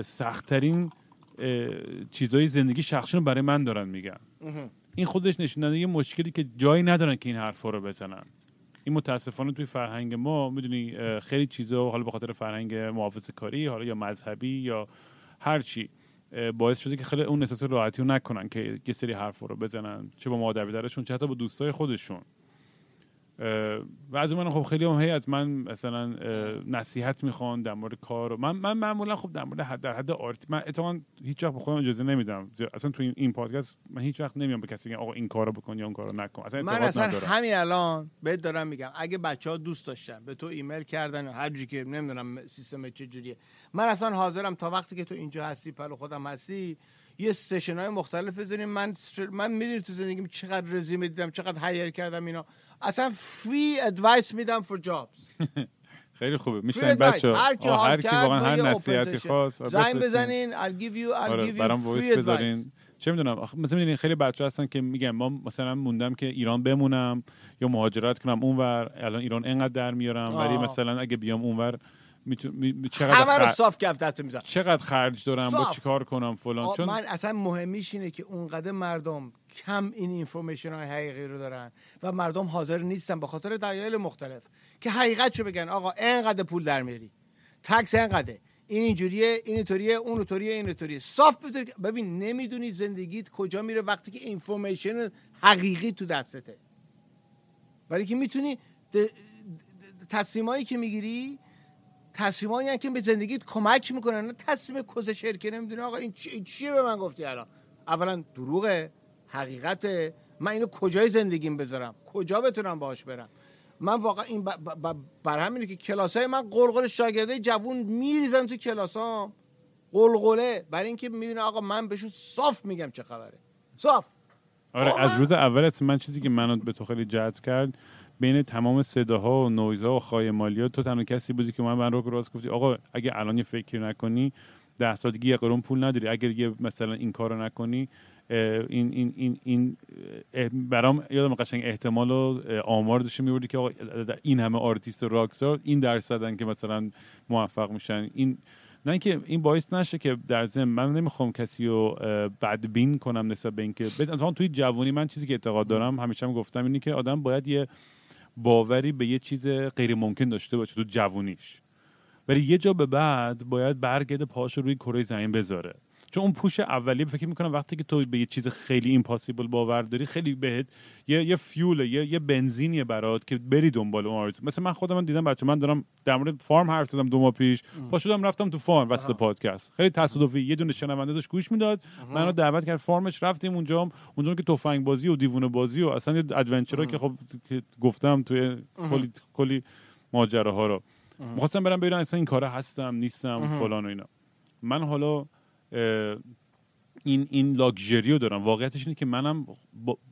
سخت ترین چیزای زندگی شخصشون رو برای من دارن میگن. این خودش نشون دهنده یه مشکلی که جایی ندارن که این حرفا رو بزنن. این متاسفانه توی فرهنگ ما می‌دونی خیلی چیزا حالا به خاطر فرهنگ محافظه کاری حالا یا مذهبی یا هر چی باعث شده که خیلی اون احساس راحتی رو نکنن که یه سری حرف رو بزنن چه با مادر پدرشون چه حتی با دوستای خودشون. و از من خب خیلی هم هی از من مثلا نصیحت می‌خوان در مورد کار من من معمولا خب در مورد حد در حد art من اتفاقا هیچ وقت به خودم اجازه نمیدم. اصلا تو این پادکست من هیچ وقت نمیام به کسی بگم آقا این کارو بکن یا اون کارو نکن. اصلا من اصلا ندارم. همین الان بهت دارم میگم اگه بچه ها دوست داشتن به تو ایمیل کردن هر که نمی‌دونم سیستم چه جوریه. من اصلا حاضرم تا وقتی که تو اینجا هستی پلو خودم هستی یه session های مختلف بزنیم. من من می‌دونی تو زندگیم چقدر رزومه دیدم چقدر hire کردم اینا. اصلا free advice میدم for jobs خیلی خوبه. میشن بچه هر کی هر کی واقعا هر نصیحتی خواست زنگ بزنین. I'll give you I'll آره give you free advice. چه می‌دونم مثلا می‌دونین خیلی بچه هستن که میگن ما مثلا موندم که ایران بمونم یا مهاجرت کنم اونور الان ایران انقدر در میارم ولی. مثلا اگه بیام اونور میتو- می- می- چقدر همه رو صاف کفتت میزن چقدر خرج دارم؟ با صاف. چیکار کنم فلان؟ چون من اصلا مهمیش اینه که اونقدر مردم کم این اینفورمیشن های حقیقی رو دارن و مردم حاضر نیستن به خاطر دلایل مختلف که حقیقت چه بگن آقا اینقدر پول در میاری. تکس اینقدر این اینجوریه این اینطوریه اون اینطوریه این اینطوریه. صاف بذار ببین نمی‌دونی زندگیت کجا میره وقتی که اینفورمیشن حقیقی تو دستته. برای که می‌تونی تصمیمایی که می‌گیری تصمیمایی که به زندگیت کمک می‌کنن. نه تصمیم کوزه شرکه نمی‌دونی. آقا این, چی- این چیه به من گفتی الان؟ اولا دروغه. حقیقته. من اینو کجای زندگیم بذارم؟ کجا بتونم باهاش برم؟ من واقعا این ب- ب- بر همینه که کلاسای من قلقل شاگرده جوون میریزن تو کلاسام. قلقله. برای اینکه می‌بینه آقا من بهشون صاف میگم چه خبره. صاف. آره از روز اول اصلا من چیزی که منو به تو خیلی جذب کرد بین تمام صداها و نویزها و خای مالیات تو تنها کسی بودی که من من رو راست گفتی آقا اگه الان یه فکری نکنی ده سالگی یه قرون پول نداری. اگر یه مثلا این کارو نکنی این این این این برام یادم قشنگ احتمال و آمار داشته میوردی که آقا این همه آرتیست راکسار این درصدن که مثلا موفق میشن. این نه اینکه این باعث نشه که در ضمن من نمی‌خوام کسی رو بدبین کنم نسبت به اینکه توی جوانی من چیزی که اعتقاد دارم همیشه هم گفتم اینه که آدم باید یه باوری به یه چیز غیر ممکن داشته باشه تو جوونیش. ولی یه جا به بعد باید برگرده پاش رو روی کره زمین بذاره. چون اون پوش اولیه فکر می‌کنم وقتی که تو به یه چیز خیلی ایمپاسیبل باور داری خیلی بهت یه یه فیوله یه یه بنزینیه برات که بری دنبال اون آرزو. مثل من خودم من دیدم بچه من دارم در مورد فارم حرف زدم دو ماه پیش. پا شدم رفتم تو فارم وسط پادکست. خیلی تصادفی. یه دونه شنونده داشت گوش می‌داد. منو دعوت کرد فارمش. رفتیم اونجا اونجا که تفنگ بازی و دیوونه بازی و اصلا یه ادونچرها که خب که گفتم توی کلی کلی ماجراها رو. می‌خواستم برم ببینم اصلا این کاره هستم نیستم فلان و اینا. من حالا این این لاکچری رو دارم. واقعیتش اینه که منم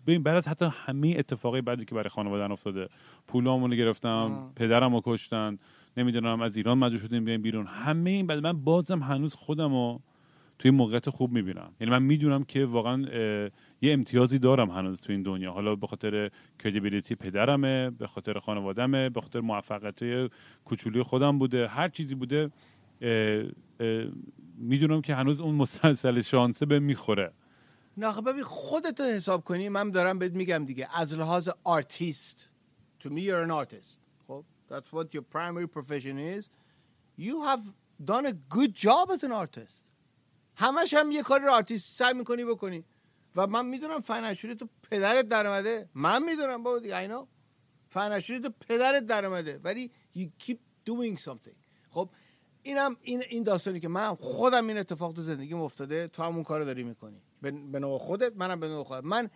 ببین بعد از حتی همه اتفاقای بعدی که برای خانواده‌ام افتاده پولامو رو گرفتم پدرم رو کشتن نمی‌دونم از ایران مجبور شدیم بیایم بیرون. همه این بعد من بازم هنوز خودم رو توی موقعیت خوب می‌بینم. یعنی من می‌دونم که واقعا یه امتیازی دارم هنوز تو این دنیا. حالا به خاطر کردیبیلیتی پدرمه به خاطر خانوادمه به خاطر موفقیت کوچولی خودم بوده. هر چیزی بوده می‌دونم که هنوز اون مسلسل شانسه به می‌خوره. نه آخه ببین خودتو حساب کنی من دارم بهت میگم دیگه. از لحاظ آرتیست to me you're an artist. خب that's what your primary profession is. You have done a good job as an artist. همش هم یه کاری رو آرتیست سعی می‌کنی بکنی. و من می‌دونم فن‌شوری تو پدرت در اومده. من می‌دونم بابا دیگه اینا فنشوری تو پدرت در اومده. ولی you keep doing something. خب اینم این این داستانی که من خودم این اتفاق تو زندگی افتاده تو همون کارو داری می‌کنی. به نوع خودت منم به نوع خودم. من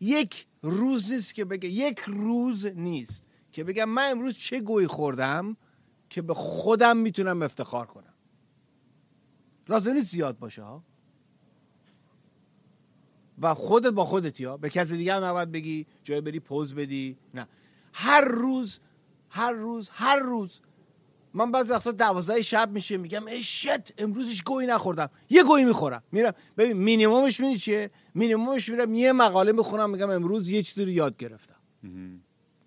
یک روز نیست که بگه یک روز نیست که بگم من امروز چه گویی خوردم که به خودم می‌تونم افتخار کنم. لازم نیست زیاد باشه ها. و خودت با خودتی ها به کسی دیگه هم نباید بگی جای بری پوز بدی. نه. هر روز هر روز هر روز من بعض وقتا دوازده شب میشه میگم ای شت امروزش گویی نخوردم. یه گویی می‌خورم. میرم ببین مینیممش می‌دونی چیه؟ مینیممش میرم یه مقاله می‌خونم میگم امروز یه چیزی رو یاد گرفتم.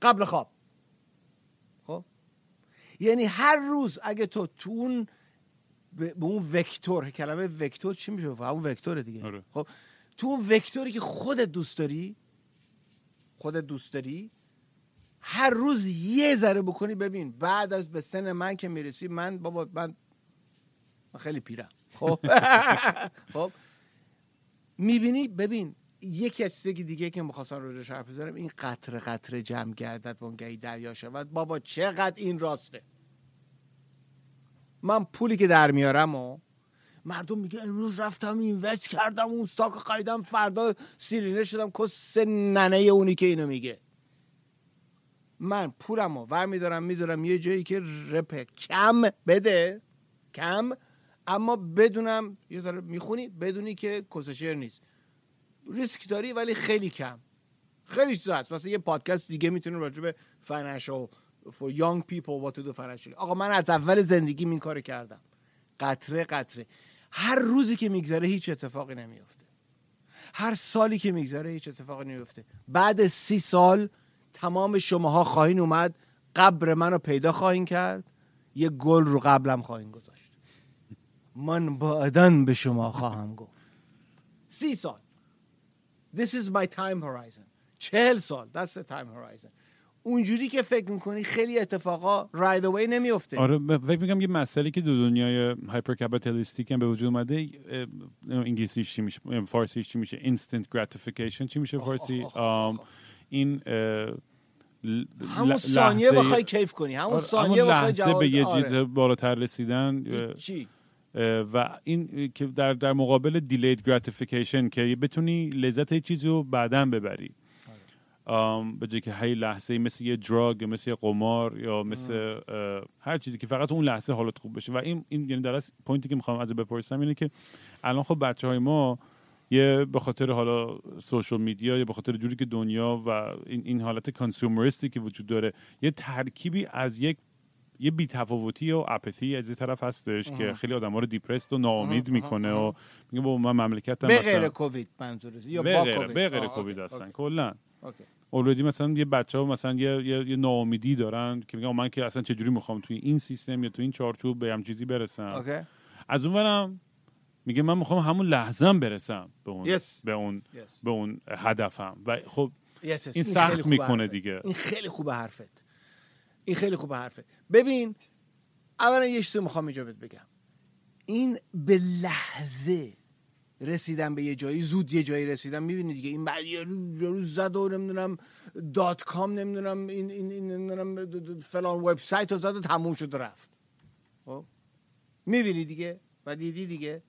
قبل خواب. خب؟ یعنی هر روز اگه تو تو اون به اون وکتور کلمه وکتور چی میشه؟ همون وکتوره دیگه. آره. خب؟ تو اون وکتوری که خودت دوست داری خودت دوست داری هر روز یه ذره بکنی ببین بعد از به سن من که می‌رسی من بابا من خیلی پیرم. خب؟ خب؟ می‌بینی؟ ببین یکی از چیزی دیگه که می‌خواستم روش حرف بزنم این قطره قطره جمع گردد وانگهی دریا شود. بابا چقدر این راسته. من پولی که در میارم و مردم میگه امروز رفتم اینوست کردم اون ساک خریدم فردا سیرینه شدم. کس ننه اونی که اینو میگه. من پولم رو ور میدارم می‌ذارم یه جایی که رپ کم بده کم اما بدونم یه ذره می‌خونی بدونی که کسشر نیست. ریسک داری ولی خیلی کم. خیلی چیز هست. مثلا یه پادکست دیگه می‌تونیم راجع به financial for young people what to do financially. آقا من از اول زندگی این کارو کردم. قطره قطره. هر روزی که میگذره هیچ اتفاقی نمیفته هر سالی که میگذره هیچ اتفاقی نمیفته بعد سی سال تمام شماها خواهین اومد قبر منو پیدا خواهین کرد یه گل رو قبلم خواهین گذاشت. من بعدا به شما خواهم گفت. سی سال. This is my time horizon. چهل سال. That's the time horizon. اونجوری که فکر می‌کنی خیلی اتفاقا right away نمیفته آره فکر میگم یه مسئله که دو دنیای هایپر کپیتالیستیک هم به وجود اومده انگلیسیش چی میشه؟ فارسیش چی میشه؟ Instant gratification چی میشه فارسی؟ آخ، آخ، آخ. این همون ثانیه لحظه- بخوای کیف کنی. همون آره، ثانیه بخوای جواب به یه آره. بالاتر رسیدن چی؟ و این که در در مقابل دیلید gratification که بتونی لذت یه چیزی رو بعدا ببری. آم، به جای که هی لحظه مثل یه دراگ یا مثل یه قمار یا مثل هر چیزی که فقط اون لحظه حالت خوب بشه. و این این یعنی در اصل پوینتی که می‌خوام از بپرسم اینه که الان خب بچه های ما یه به خاطر حالا social media یا به خاطر جوری که دنیا و این, این حالت consumerist ی که وجود داره یه ترکیبی از یک یه بیتفاوتی و apathy از یه طرف هستش که خیلی آدم رو depressed و ناامید می‌کنه و میگه با من مملکتم به مثلا- غیر کووید منظورت یا با کووید. به غیر کووید هستن کلا. okay. اولویدی مثلا یه بچه ها مثلا یه, یه, یه ناامیدی دارن که میگن من که اصلا چجوری می‌خوام توی این سیستم یا توی این چارچوب به هم چیزی برسم. okay. از اونورم میگه من می‌خوام همون لحظه برسم به اون Yes. به اون Yes. به اون هدفم و خب Yes, yes. این خیلی سخت می‌کنه حرفت. دیگه. این خیلی خوبه حرفت این خیلی خوبه حرفت ببین اولا یه چیزی می‌خوام اینجا بهت بگم این به لحظه رسیدن به یه جایی زود یه جایی رسیدن می‌بینی دیگه این بعد یه روز زد و نمی‌دونم دات کام نمی‌دونم این این این نمی‌دونم فلان وبسایت رو زد و تموم شد و رفت خب می‌بینی دیگه و دیدی دیگه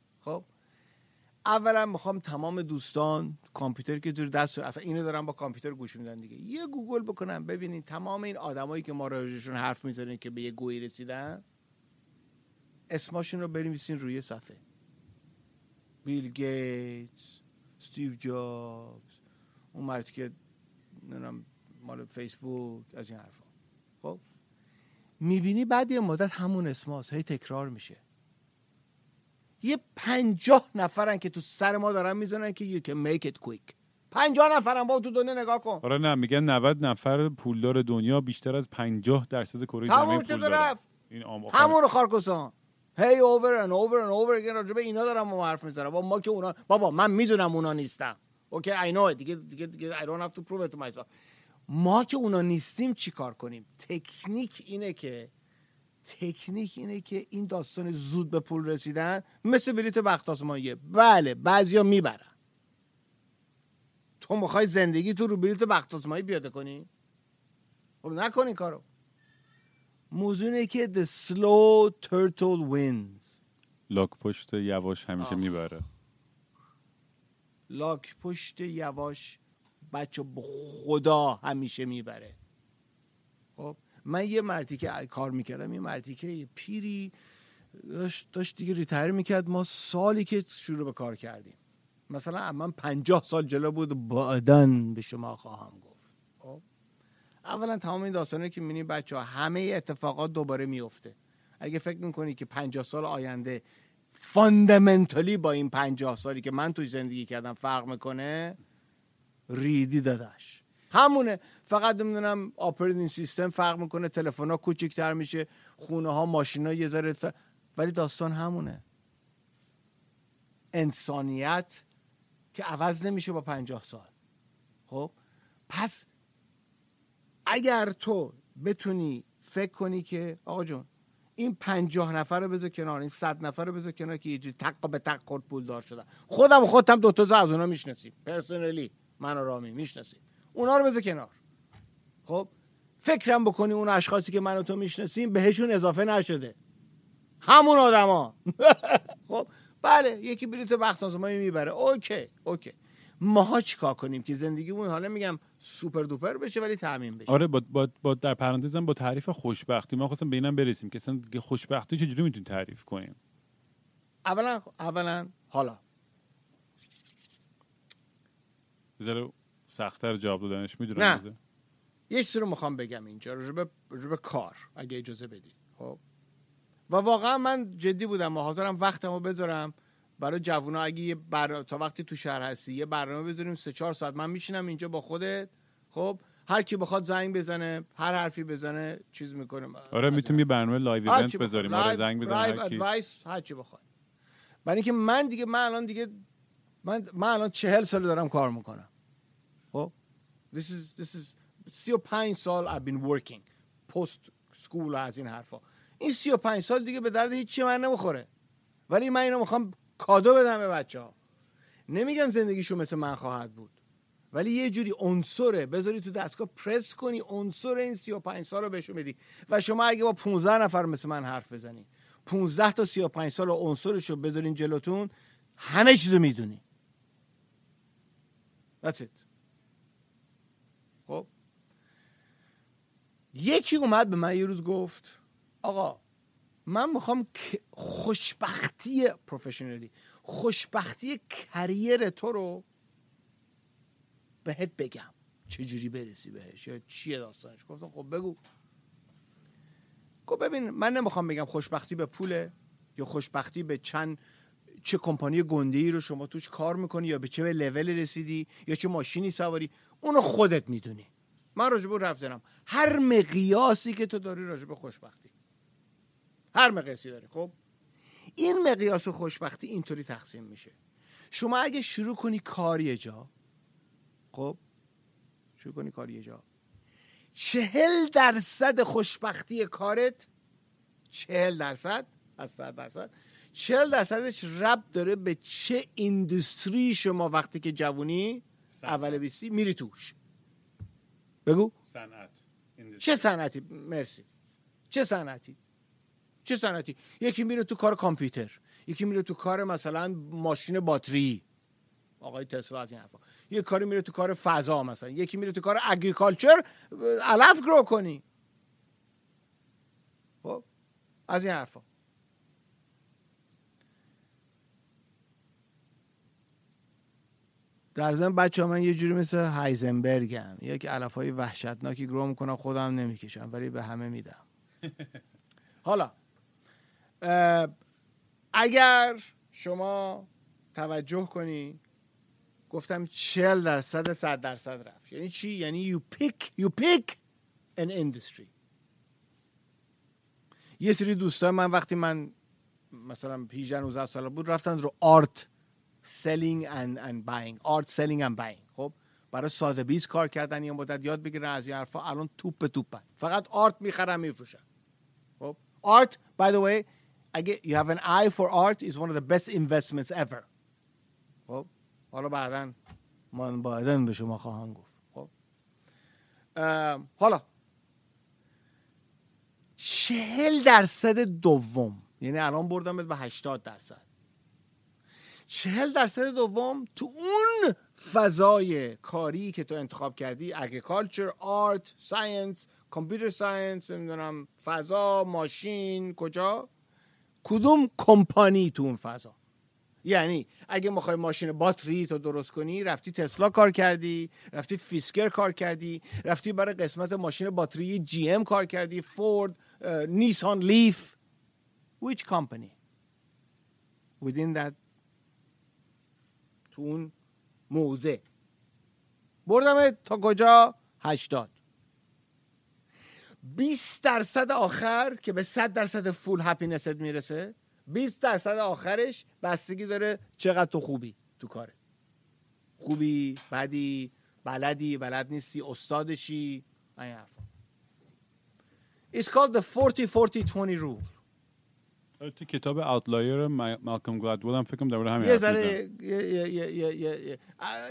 اولا می‌خوام تمام دوستان کامپیوتر که زیر دست اصلا اینو دارن با کامپیوتر گوش میدن دیگه. یه گوگل بکنن ببینین تمام این آدمایی که ما راجعشون حرف می‌زنیم که به یه گهی رسیدن اسماشون رو بنویسین روی صفحه. بیل گیتس استیو جابز اون مردی که نمی‌دونم مال فیسبوک از این حرفا. خب؟ می‌بینی بعد یه مدت همون اسماست هی تکرار میشه. یه پنجاه نفرن که تو سر ما دارن می‌زنن که you can make it quick. پنجاه نفرن با تو دنیا نگاه کن. آره نه میگن 90 نفر پولدار دنیا بیشتر از 50 درصد کره زمین پول رفت. این آخر- همون خارکوسان. هی اوور ان اوور ان اوور اگین راجبه اینا دارم ما حرف می‌زنم. با ما که اونا بابا من می‌دونم اونا نیستم اوکی I know it. دیگه دیگه دیگه I don't have to prove it to myself. ما که اونا نیستیم چی کار کنیم؟ تکنیک اینه که تکنیک اینه که این داستان زود به پول رسیدن مثل بلیت بخت آسمانیه. بله بعضیا می‌برن. تو می‌خوای زندگی تو رو بلیت بخت آسمانی پیاده کنی؟ خب نکن این کارو. موضوع اینه که the slow turtle wins. لاک پشت یواش همیشه می‌بره. لاک پشت یواش بچه به خدا همیشه می‌بره. من یه مردی که کار می‌کردم یه مردی که پیری داشت, داشت دیگه retire می‌کرد. ما سالی که شروع به کار کردیم. مثلا من پنجاه سال جلو بود بعدن به شما خواهم گفت. خب؟ اولا تمام این داستانه که می‌بینی بچه ها همه اتفاقات دوباره میفته اگه فکر می‌کنی که پنجاه سال آینده fundamentally با این پنجاه سالی که من توی زندگی کردم فرق می‌کنه ریدی داداش. همونه. فقط نمی‌دونم operating system فرق می‌کنه تلفن ها میشه خونه ها ماشین ها یه ذره ف... ولی داستان همونه. انسانیت که عوض نمیشه با پنجاه سال. خب؟ پس اگر تو بتونی فکر کنی که آقا جون این پنجاه نفر رو بذار کنار این صد نفر رو بذار کنار که یه جوری تق به تق خود پول دار شدن. خودم و خودم دو تا از اونا می‌شناسیم. personally من و رامی می‌شناسیم. اونا رو بذار کنار. خب فکرم بکنی اون اشخاصی که من و تو می‌شناسیم بهشون اضافه نشده. همون آدما. خب بله یکی بلیط بخت آزمایی می‌بره. okay okay. ماها چیکار کنیم که زندگیمون حالا میگم super duper بشه ولی تأمین بشه. آره با, با, با در پرانتزم با تعریف خوشبختی. ما خواستم به اینم برسیم که اصلا خوشبختی چجوری می‌تونیم تعریف کنیم؟ اولا اولا حالا. سختتر جواب دادنش می‌دونم نه. یه چیزی رو می‌خوام بگم اینجا راجب راجب کار اگه اجازه بدی. خب. و واقعا من جدی بودم و حاضرم وقتمو بذارم برای جوونا. اگه یه بر... تا وقتی تو شهر هستی یه برنامه بذاریم سه چهار ساعت من میشینم اینجا با خودت. خب. هر کی بخواد زنگ بزنه هر حرفی بزنه چیز می‌کنه آره می‌تونیم یه برنامه live event. بذاریم. آره زنگ بزن live هر کی. advice هر چی بخواد. برای اینکه من دیگه من الان دیگه من من الان چهل سال دارم کار می‌کنم. This is this is 35 سال I've been working. Post school و از این حرفا. این 35 سال دیگه به درد هیچی من نمی‌خوره. ولی من اینو می‌خوام کادو بدم به بچه ها نمیگم زندگیشون مثل من خواهد بود. ولی یه جوری عنصره. بذاری تو دستگاه پرس کنی عنصر این 35 سال رو بهشون بدی و شما اگه با 15 نفر مثل من حرف بزنی 15 تا 35 سال عنصرش رو بذارین جلوتون همه چیزو می‌دونی. That's it خب یکی اومد به من یه روز گفت آقا من می‌خوام خوشبختی پروفشنالی خوشبختی کریر تو رو بهت بگم. چجوری برسی بهش؟ یا چیه داستانش؟ گفتم خب بگو. گفت ببین من نمی‌خوام بگم خوشبختی به پوله یا خوشبختی به چند چه کمپانی گنده ای رو شما توش کار می‌کنی یا به چه لول رسیدی یا چه ماشینی سواری. اونو خودت می‌دونی. من راجب رفت زنم هر مقیاسی که تو داری راجب خوشبختی. هر مقیاسی داری خب؟ این مقیاس خوشبختی اینطوری تقسیم میشه. شما اگه شروع کنی کار یه جا خب؟ شروع کنی کار یه جا. چهل درصد خوشبختی کارت چهل درصد از صد درصد چهل درصدش رب داره به چه ایندوستری شما وقتی که جوونی اول بیستی میری توش. بگو. صنعت. چه صنعتی؟ مرسی. چه صنعتی؟ چه صنعتی؟ یکی میره تو کار کامپیوتر. یکی میره تو کار مثلا ماشین باتری. آقای تسلا از این حرفا. یه کاری میره تو کار فضا مثلا. یکی میره تو کار اگریکالچر علف گرو کنی. خب؟ از این حرفا. در ضمن بچه من یه جوری مثل هایزنبرگم. یک علف های وحشتناکی گرو می‌کنم خودم نمی‌کشم ولی به همه میدم. حالا اگر شما توجه کنی گفتم 40 درصد 100 درصد رفت. یعنی چی؟ یعنی you pick you pick an industry. یه سری دوستان من وقتی من مثلا 18 19 سال بود رفتن رو آرت selling and, and buying art selling and buying. خب؟ برای ساده بیز کار کردن یه مدت. یاد بگیرن از این حرفا الان توپ توپن. فقط آرت می‌خرن میفروشن. خب؟ art by the way اگه you have an eye for art is one of the best investments ever. خب؟ حالا بعدا من بعدا به شما خواهم گفت. خب؟ حالا. چهل درصد دوم. یعنی الان بردم به 80 درصد. چهل درصد دوم تو اون فضای کاری که تو انتخاب کردی agriculture art science computer science نمی‌دونم فضا ماشین کجا؟ کدوم کمپانی تو اون فضا؟ یعنی اگه می‌خوای ماشین باتری تو درست کنی رفتی تسلا کار کردی رفتی فیسکر کار کردی رفتی برای قسمت ماشین باتری جی ام کار کردی فورد نیسان لیف. Which company? Within that تو اون حوزه. بردم تا کجا؟ هشتاد. 20 درصد آخر که به 100 درصد فول هپینست می‌رسه 20 درصد آخرش بستگی داره چقدر تو خوبی تو کاره. خوبی بدی بلدی بلد نیستی استادشی این حرفا. It's called the 40-40-20 rule. تو کتاب اوتلایر مالکوم گلادول هم فکر کنم در همین یه ذره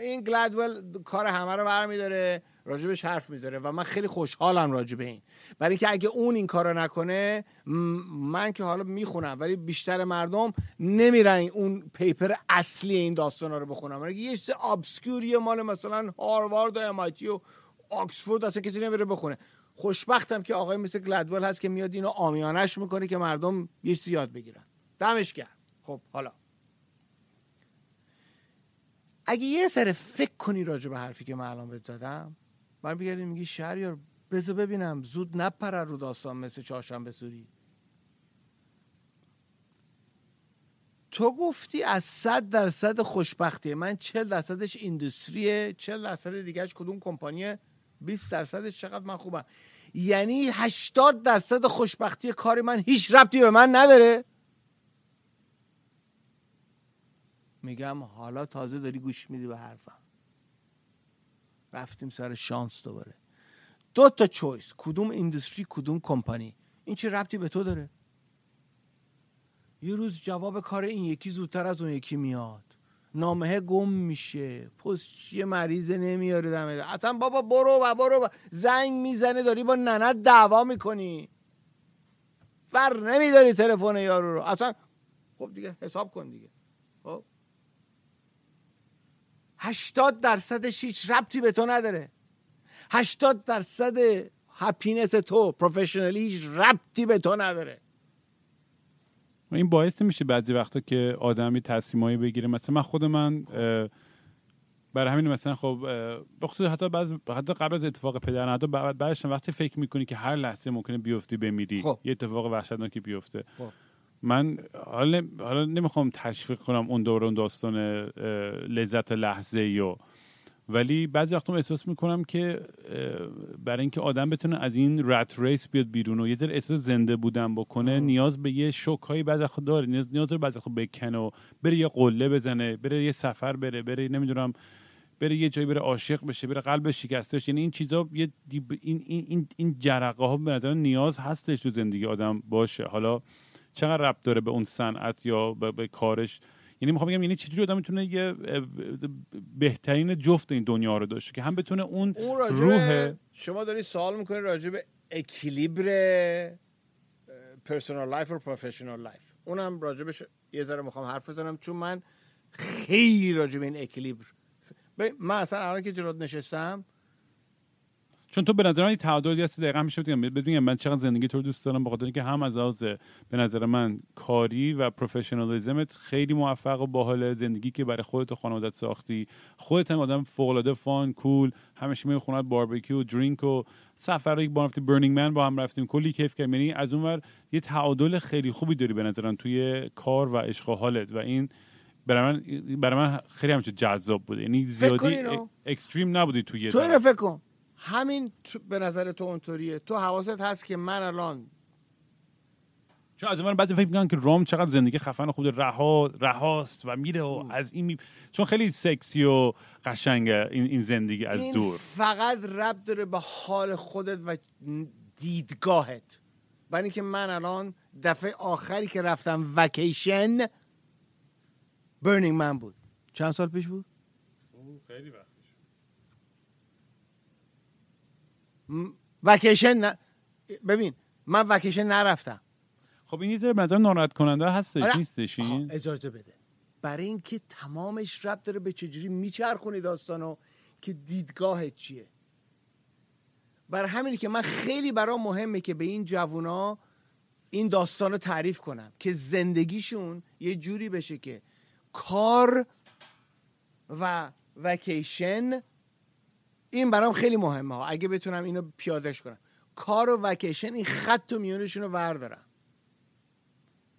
این گلدول کار همه رو برمیداره راجبش حرف می‌ذاره و من خیلی خوشحالم راجب این. برای اینکه اگه اون این کارو نکنه من که حالا می‌خونم ولی بیشتر مردم نمیرن اون پیپر اصلی این داستان رو بخونم برای یه چیز ابسکوری مال مثلا هاروارد و امایتی و آکسفورد اصلا کسی نمیره بخونه. خوشبختم که آقای مثل گلدول هست که میاد اینو آمیانش می‌کنه که مردم یه چیزی یاد بگیرن. دمش گرم. خب حالا. اگه یه سر فکر کنی راجع به حرفی که من الان بهت زدم من بگردی میگی شهریار بذار ببینم. زود نپره رو داستان مثل چهارشنبه سوری. تو گفتی از صد درصد خوشبختی. من چل درصدش ایندوستریه چل درصد دیگهش کدوم کمپانیه؟ 20 درصدش چقدر من خوبم. یعنی 80 درصد خوشبختی کار من هیچ ربطی به من نداره. میگم حالا تازه داری گوش میدی به حرفم. رفتیم سر شانس دوباره. دو تا چویس کدوم ایندustری کدوم کمپانی. این چه ربطی به تو داره؟ یه روز جواب کار این یکی زودتر از اون یکی میاد. نامه گم میشه. پستچی مریض نمیاره دمه. اصلا بابا برو و برو و زنگ می‌زنه داری با ننت دعوا می‌کنی. فر نمیداری تلفن یارو رو. اصلا خب دیگه حساب کن دیگه. خب؟ هشتاد درصدش هیچ ربطی به تو نداره. هشتاد درصد هپینس تو پروفشنالی هیچ ربطی به تو نداره. و این باعث میشه بعضی وقتا که آدمی تصمیمایی بگیره مثلا من خود من برای همین مثلا خب بخصوص حتی بعض حتی قبل از اتفاق پدر حتی بعد بعدش وقتی فکر می‌کنی که هر لحظه ممکنه بیفتی بمیری خب. یه اتفاق وحشتناکی بیفته خب. من حالا حالا نمی‌خوام تشویق کنم اون دور اون داستان لذت لحظه یا ولی بعضی وقتا احساس می‌کنم که برای اینکه آدم بتونه از این رت ریس بیاد بیرون و یه ذره احساس زنده بودن بکنه نیاز به یه شوک هایی بعضی وقتا داره. نیاز نیاز داره بعضی وقتا بکنه و بره یه قله بزنه بره یه سفر بره بره نمی‌دونم بره یه جایی بره عاشق بشه بره قلبش شکسته بشه. یعنی این چیزا یه دیب- این این این, این جرقه ها به نظر نیاز هستش تو زندگی آدم باشه. حالا چقدر ربط داره به اون صنعت یا به, به کارش؟ یعنی می‌خوام بگم یعنی چجوری آدم می‌تونه یه بهترین جفت این دنیا رو داشته که هم بتونه اون اون روح شما داری سوال می‌کنی راجع به équilibre personal life و professional life اونم راجبش یه ذره می‌خوام حرف بزنم چون من خیلی راجع به این équilibre. من اصلا الان که جلوت نشستم چون تو به نظر من این تعادل هست دقیقا میشه بگم. من چقدر زندگی تو رو دوست دارم بخاطر اینکه هم از لحاظ به نظر من کاری و professionalism ت خیلی موفق و باحال زندگی که برای خودت و خانوادت ساختی. خودت هم آدم فوق العاده fun cool همیشه میری خونه باربیکیو و drink و سفر یک بار رفتیم Burning Man با هم رفتیم. کلی کیف کردیم. یعنی از اونور یه تعادل خیلی خوبی داری به نظرم توی کار و عشق و حالت. و این برای من برای من خیلی همچه جذاب بوده. یعنی زیادی. extreme نبودی توی تو. اینو فکر کن. همین تو- به نظر تو اونطوریه. تو حواست هست که من الان چون از اون ور بعضی فکر می‌کنن که روم چقدر زندگی خفن و خوب رها رهاست و میره و از این می... چون خیلی سکسی و قشنگه این, این زندگی از این دور. فقط ربط داره به حال خودت و دیدگاهت. برای اینکه من الان دفعه آخری که رفتم وکیشن برنینگ من بود. چند سال پیش بود؟ خیلی وقت م- وکیشن ببین من وکیشن نرفتم. خب این یه نظر ناراحت کننده هستش آره. نیستش این؟ اجازه بده. برای اینکه تمامش ربط داره به چجوری میچرخونی داستانو که دیدگاهت چیه. برای همینی که من خیلی برام مهمه که به این جوونا این داستان رو تعریف کنم که زندگیشون یه جوری بشه که کار و وکیشن این برام خیلی مهمه ها. اگه بتونم اینو پیادش کنم. کار و وکیشن این خط و میونشون رو وردارم.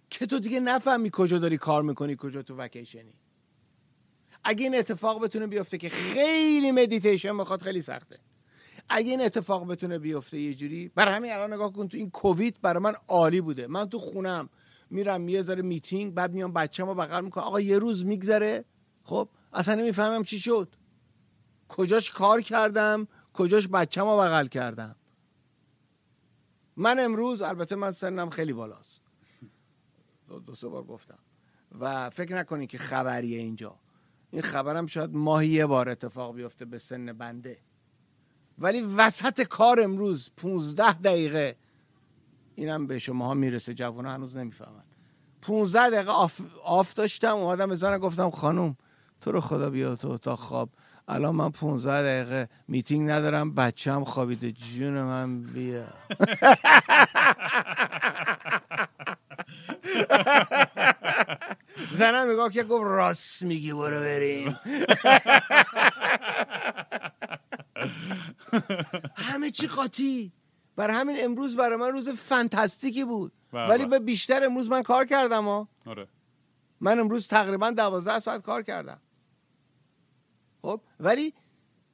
که تو دیگه نفهمی کجا داری کار می‌کنی کجا تو وکیشنی. اگه این اتفاق بتونه بیفته که خیلی مدیتیشن می‌خواد خیلی سخته. اگه این اتفاق بتونه بیفته یه جوری برای همین الان نگاه کن تو این کووید برای من عالی بوده. من تو خونم میرم یه ذره میتینگ بعد میام بچه‌مو بغل می‌کنم. آقا یه روز میگذره. خب اصلا نمی‌فهمم چی شد. کجاش کار کردم کجاش بچه‌مو بغل کردم. من امروز البته من سنم خیلی بالاست. دو, دو سه بار گفتم. و فکر نکنی که خبریه اینجا. این خبرم شاید ماهی یه بار اتفاق بیفته به سن بنده. ولی وسط کار امروز 15 دقیقه اینم به شما ها می‌رسه. جوان هنوز نمی‌فهمن. 15 دقیقه off, off داشتم اومدم به گفتم خانم تو رو خدا بیا تو اتاق خواب. الان من 15 دقیقه میتینگ ندارم بچم خوابیده. جون من بیا. زنم نگاه که گفت راست میگی برو بریم. همه چی قاطی. برای همین امروز برای من روز فانتاستیکی بود. بله. ولی به بیشتر امروز من کار کردم ها آره. من امروز تقریبا دوازده ساعت کار کردم. خب ولی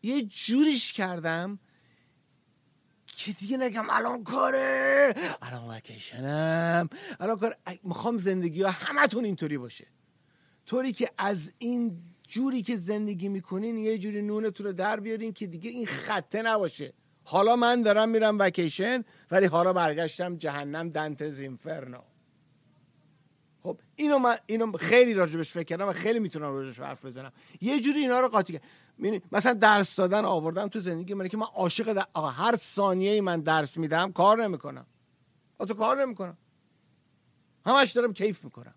یه جوریش کردم که دیگه نگم الان کاره الان وکیشنم الان کار می‌خوام زندگی ها همتون اینطوری باشه. طوری که از این جوری که زندگی می‌کنین یه جوری نونتون رو در بیارین که دیگه این خطه نباشه. حالا من دارم میرم وکیشن ولی حالا برگشتم جهنم دنتز اینفرنو. خب اینو من اینو خیلی راجبش فکر کردم و خیلی می‌تونم راجبش حرف بزنم. یه جوری اینا رو قاطی کردم. می‌بینی؟ مثلا درس دادن آوردم تو زندگی من که من عاشق در... آقا هر ثانیه ای من درس میدم کار نمی‌کنم. تو کار نمی‌کنم. همش دارم کیف می‌کنم.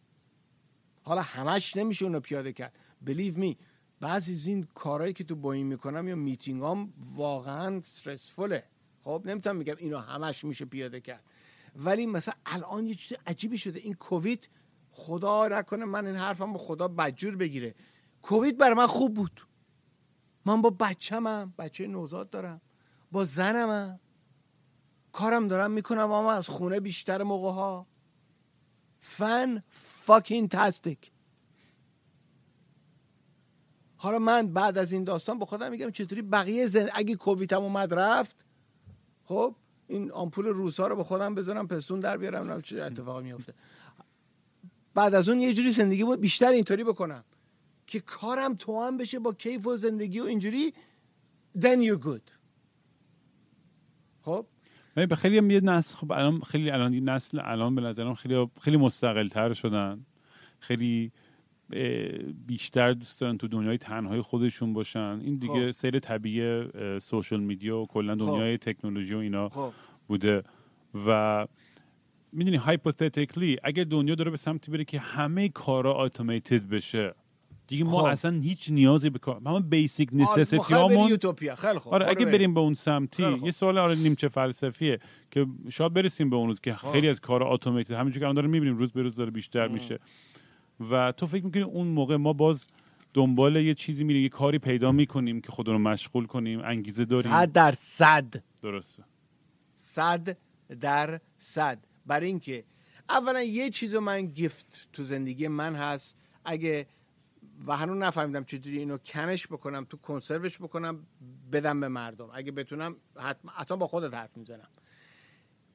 حالا همش نمیشه اونو پیاده کرد. Believe me بعضی از این کارهایی که تو با این می‌کنم یا میتینگ هم واقعا استرسفوله خب نمی‌تونم میگم اینو همش میشه پیاده کرد. ولی مثلا الان یه چیز عجیبی شده. این کووید خدا نکنه من این حرفم با خدا بدجور بگیره. کووید برای من خوب بود. من با بچه‌مم بچه نوزاد دارم. با زنمم. کارم دارم می‌کنم اما از خونه بیشتر موقع ها فن فاکین تاستیک حالا من بعد از این داستان با خودم میگم چطوری بقیه زن... اگه کوویدم اومد رفت خب این آمپول روسا رو به خودم بذارم پستون در بیارم چه اتفاقی میفته بعد از اون یه جوری زندگی بود بیشتر اینطوری بکنم. که کارم توام بشه با کیف و زندگی و اینجوری then you're good. خب؟ به خیلی هم یه نسل خب الان خیلی الان این نسل الان به نظرم خیلی خیلی مستقل تر شدن. خیلی بیشتر دوست دارن تو دنیای تنهای خودشون باشن. این دیگه خب. سیر طبیعی سوشال میدیا و کلا دنیای تکنولوژی و اینا خب. بوده. و می‌دونی هایپوتتیکلی اگر دنیا داره به سمتی بره که همه کارا اتوماتد بشه دیگه ما خب. اصلا هیچ نیازی به کار همه بیسیک نسسیتی هامون یوتوپیا. خیلی خوب آره اگه بریم. به اون سمتی خوب. یه سوال آره نیمچه فلسفیه که شاید برسیم به اون روز که خیلی از کار اتوماتد همینجوری که الان داره می‌بینیم روز به روز داره بیشتر میشه. و تو فکر می‌کنی اون موقع ما باز دنبال یه چیزی میریم یه کاری پیدا می‌کنیم که خودمون رو مشغول کنیم انگیزه داریم؟ صد در صد. درسته. صد در صد. برای اینکه اولا یه چیز من گیفت تو زندگی من هست. اگه و هنوز نفهمیدم چجوری اینو کنش بکنم تو کنسروش بکنم بدم به مردم. اگه بتونم حتما حتما با خودت حرف می‌زنم.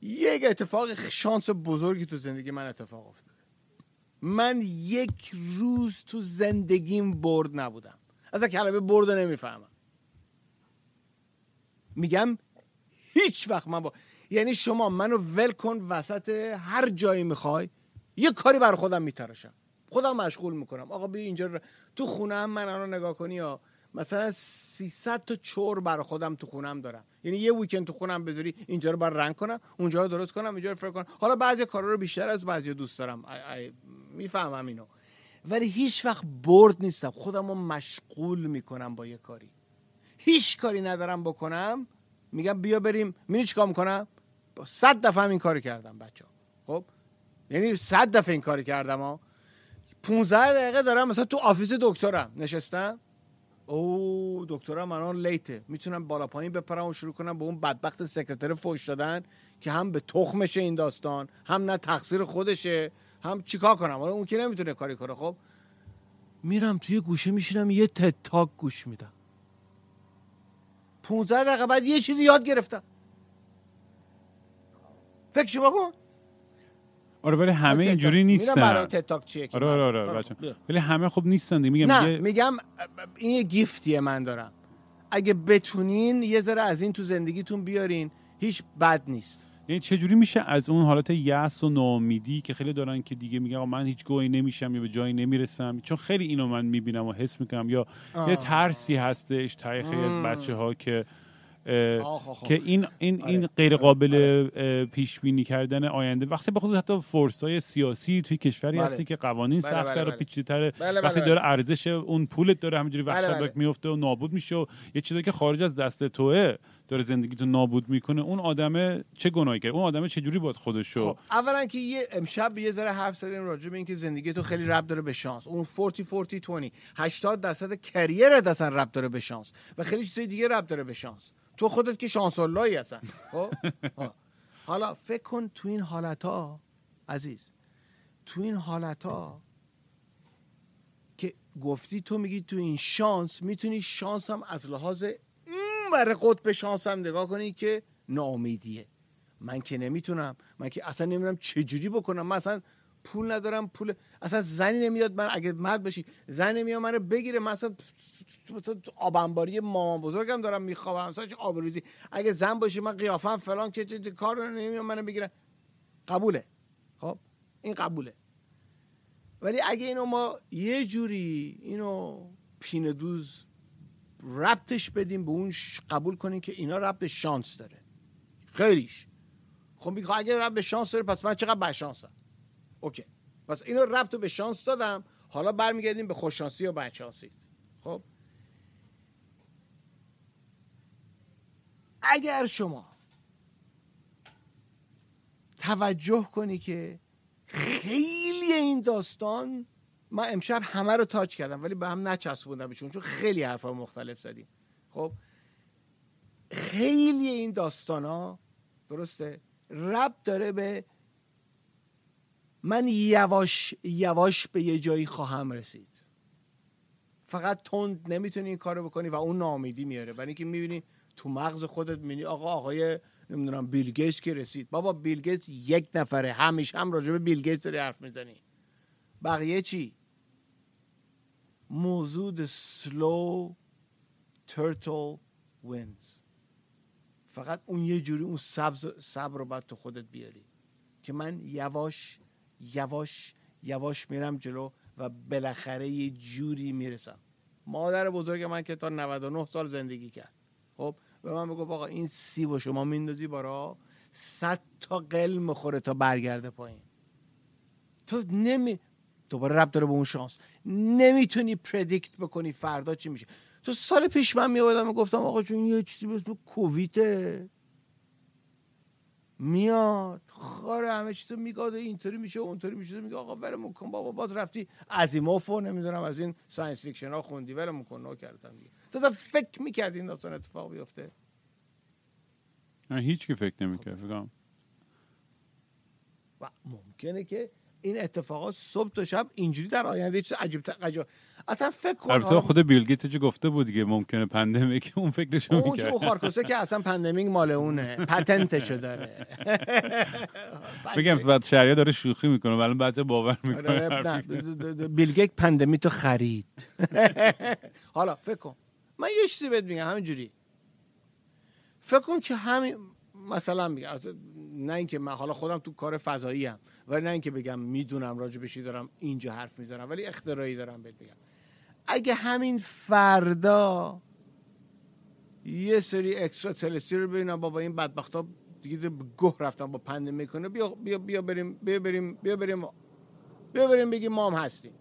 یک اتفاق شانس بزرگی تو زندگی من اتفاق افتاده. من یک روز تو زندگیم برد نبودم. از کلمه برد نمی‌فهمم. میگم هیچ وقت من با یعنی شما منو ول کن وسط هر جایی می‌خوای یه کاری بر خودم میتراشم. خودم مشغول می‌کنم. آقا بیا اینجا رو- تو خونم من الان نگاه کنی یا؟ مثلا 300 تا چور برای خودم تو خونم دارم. یعنی یه ویکند تو خونم بذاری اینجا رو بر رنگ کنم اونجا رو درست کنم اینجا رو فرق کنم. حالا بعضی کارا رو بیشتر از بعضی دوست دارم. می‌فهمم اینو. ولی هیچ وقت bored نیستم. خودم رو مشغول می‌کنم با یه کاری. هیچ کاری ندارم بکنم. میگم بیا بریم. میری چیکار می‌کنم؟ صد دفعه هم این کاری کردم بچه خب؟ یعنی صد دفعه این کاری کردم ها. 15 دقیقه دارم مثلا تو office دکترم. نشستم؟ او دکترم من late ه. می‌تونم بالا پایین بپرم و شروع کنم به اون بدبخت secretary فوش دادن که هم به تخمشه این داستان هم نه تقصیر خودشه هم چیکار کنم؟ حالا اون که نمی‌تونه کاری کنه؟ خب؟ میرم توی گوشه میشینم یه تتاک گوش میدم. 15 دقیقه بعد یه چیزی یاد گرفتم. فکر بکن آره ولی همه اینجوری نیستن. برای تتاک چیه آره آره آره ولی همه خب نیستن میگم نه میگم این یه گیفتیه من دارم. اگه بتونین یه ذره از این تو زندگیتون بیارین هیچ بد نیست. یعنی چجوری میشه از اون حالت یأس و ناامیدی که خیلی دارن که دیگه میگن من هیچ گویی نمیشم یا به جایی نمی‌رسم؟ چون خیلی اینو من می‌بینم و حس می‌کنم. یا یه ترسی هستش تای خیلی از بچه ها که که این این این آره. غیر قابل آره. پیش بینی کردن آینده وقتی بخصوص حتی های سیاسی توی کشوری بله. هستی که قوانین بله سخت‌تر بله و پیچیده‌تره بله وقتی داره ارزش اون پولت داره همینجوری وحشتناک میفته و نابود میشه و یه چیزی که خارج از دست توه داره زندگیتو نابود می‌کنه اون آدمه چه گناهی کرد؟ اون آدمه چه جوری باید خودشو خب اولا که یه امشب یه ذره حرف زدیم راجع به اینکه زندگی تو خیلی رب داره به شانس. اون 40 40 20 80 درصد کریر اصلا رب داره به شانس. و خیلی چیزای دیگه رب داره به شانس. تو خودت که شانس اللهی هستن. خب؟ حالا فکر کن تو این حالت ها عزیز تو این حالت ها که گفتی تو میگی تو این شانس می‌تونی شانس هم از لحاظ بر قطب شانس هم نگاه کنی که ناامیدیه. من که نمی‌تونم من که اصلا نمی‌دونم چجوری بکنم. من اصلا پول ندارم پول اصلا زنی نمیاد من اگه مرد بشی زن نمیاد منو بگیره مثلا مثلا آبنباری مامان بزرگم دارم میخوابم مثلا آبروزی. اگه زن باشی من قیافم فلان که کار رو نمیاد منو بگیره قبوله. خب؟ این قبوله. ولی اگه اینو ما یه جوری اینو پینه دوز ربطش بدیم به اون قبول کنیم که اینا ربط شانس داره. خیلیش. خب میگه اگه ربط به شانس داره پس من چقدر به شانسم؟ اوکی. پس اینو ربط به شانس دادم. حالا برمیگردیم به خوششانسی و بدشانسی. خب؟ اگر شما توجه کنی که خیلی این داستان من امشب همه رو تاچ کردم ولی به هم نچسبوندمشون چون خیلی حرفا مختلف زدیم خب خیلی این داستان ها درسته؟ رب داره به من یواش یواش به یه جایی خواهم رسید. فقط تند نمی‌تونی این کارو بکنی و اون نامیدی میاره. برای اینکه می‌بینی تو مغز خودت می‌بینی آقا آقای نمی‌دونم بیل گیتس که رسید. بابا بیل گیتس یک نفره. همیشه هم راجع به بیل گیتس داری حرف می‌زنی. بقیه چی؟ موضوع slow turtle wins. فقط اون یه جوری اون سبز صبر رو باید تو خودت بیاری که من یواش یواش یواش میرم جلو و بالاخره یه جوری می‌رسم. مادر بزرگ من که تا 99 سال زندگی کرد. خب؟ به من بگو آقا این سی و شما میندازی بارا صد تا قل مخوره تا برگرده پایین. تو نمی دوباره رب داره به اون شانس. نمی‌تونی پردیکت بکنی فردا چی میشه. تو سال پیش من میادم و گفتم آقا چون یه چیزی به اسم کوویته میاد خوار همه چیزو میگاده اینطوری میشه اونطوری میشه. میگه آقا ولمون کن بابا باز رفتی از این نمی‌دونم از این science fiction ها خوندی ولمون کن نو کردم دیگه. تو تا فکر می‌کردی این داستان اتفاق بیفته؟ نه هیچ که فکر نمی‌کرد فکرم و ممکنه که این اتفاقات صبح تا شب اینجوری در آینده چیز عجیب عجب اصلا فکر کن البته خود بیل گیتس چه گفته بود دیگه؟ ممکنه pandemic اون فکرشو می‌کرد. اون خارکوسه که اصلا pandemic مال اونه patent شو داره. بگم بعد شریعه داره شوخی می‌کنه ولی بعضی باور می‌کنه آره، بیل گیتس pandemic تو خرید. حالا فکر کن. من یه چیزی بهت میگم همینجوری. فکر کن که همین مثلا میگم نه اینکه من حالا خودم تو کار فضایی ام ولی نه اینکه بگم می‌دونم راجع بشی دارم اینجا حرف می‌زنم ولی اختراعی دارم بهت میگم. اگه همین فردا یه سری اکسترا تلستی رو ببینم بابا این بدبخت ها دیگه گه رفتن با پنده می‌کنه بیا بیا بیا بریم بیا بریم بیا بریم بیا بریم بگیم ما هم هستیم.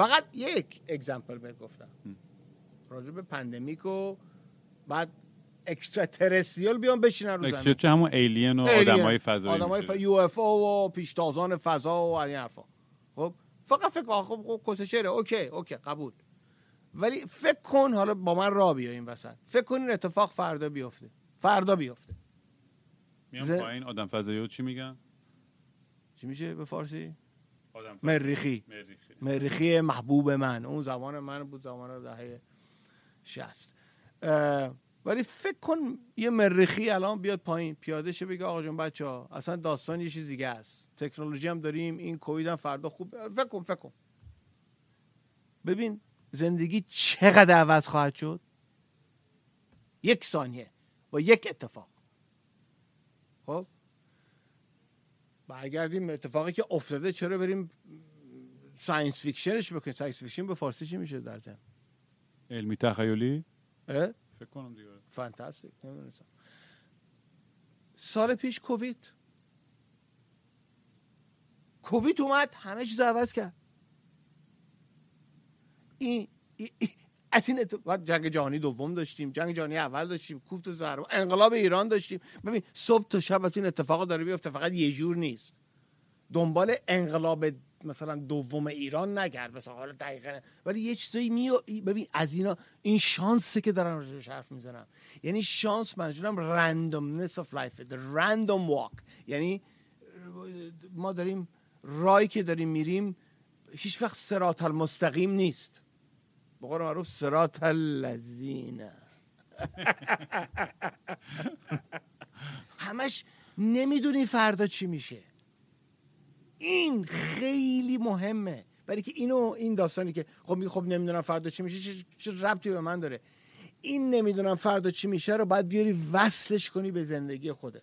فقط یک اگزمپل بهت گفتم. راجع به پندمیک و بعد اکسترا ترستریال بیان بشینن رو زمین. اکسیوچه همون ایلین و آدم های فضایی آدمای. ف... یو اف او و پیشتازان فضا و این حرفا. خب؟ فقط فکر خب خب کس شعره. okay okay قبول. ولی فکر کن حالا با من را بیا این وسط. فکر کن این اتفاق فردا بیفته. فردا بیفته. میام ز- پایین. آدم فضایی چی میگن؟ چی میشه به فارسی؟ آدم فضایی. مریخی. مریخی. مریخی محبوب من. اون زمان من بود زمان دهه 60 اه، ولی فکر کن یه مریخی الان بیاد پایین. پیاده شه بگه آقا جون بچه ها اصلا داستان یه چیز دیگه است. تکنولوژی هم داریم این کووید هم فردا خوب. فکر کن فکر کن. ببین زندگی چقدر عوض خواهد شد؟ یک ثانیه. با یک اتفاق. خب؟ برگردیم اتفاقی که افتاده. چرا بریم science fiction ش بکنیم science fiction به فارسی چی میشه در جمع علمی تخیلی؟ فکر کنم دیگه. fantastic نمی‌دونستم. سال پیش کووید. کووید اومد همه چیز عوض کرد. این این- این- از این اتفاق جنگ جهانی دوم داشتیم جنگ جهانی اول داشتیم کوفت زهر انقلاب ایران داشتیم. ببین صبح تا شب از این اتفاقا داره بیفته فقط یه جور نیست. دنبال انقلاب مثلا دوم ایران نگرد مثلا حالا دقیقا. ولی یه چیزایی می ببین از اینا این شانسه که دارم راجعش حرف می‌زنم. یعنی شانس منظورم of life the random walk. یعنی ما داریم رای که داریم میریم هیچ وقت سرات المستقیم نیست. به قول معروف سرات الذین. همش نمی‌دونی فردا چی میشه. این خیلی مهمه. برای که اینو این داستانی که خب خب نمی‌دونم فردا چی میشه چه- ربطی به من داره. این نمی‌دونم فردا چی میشه رو باید بیاری وصلش کنی به زندگی خودت.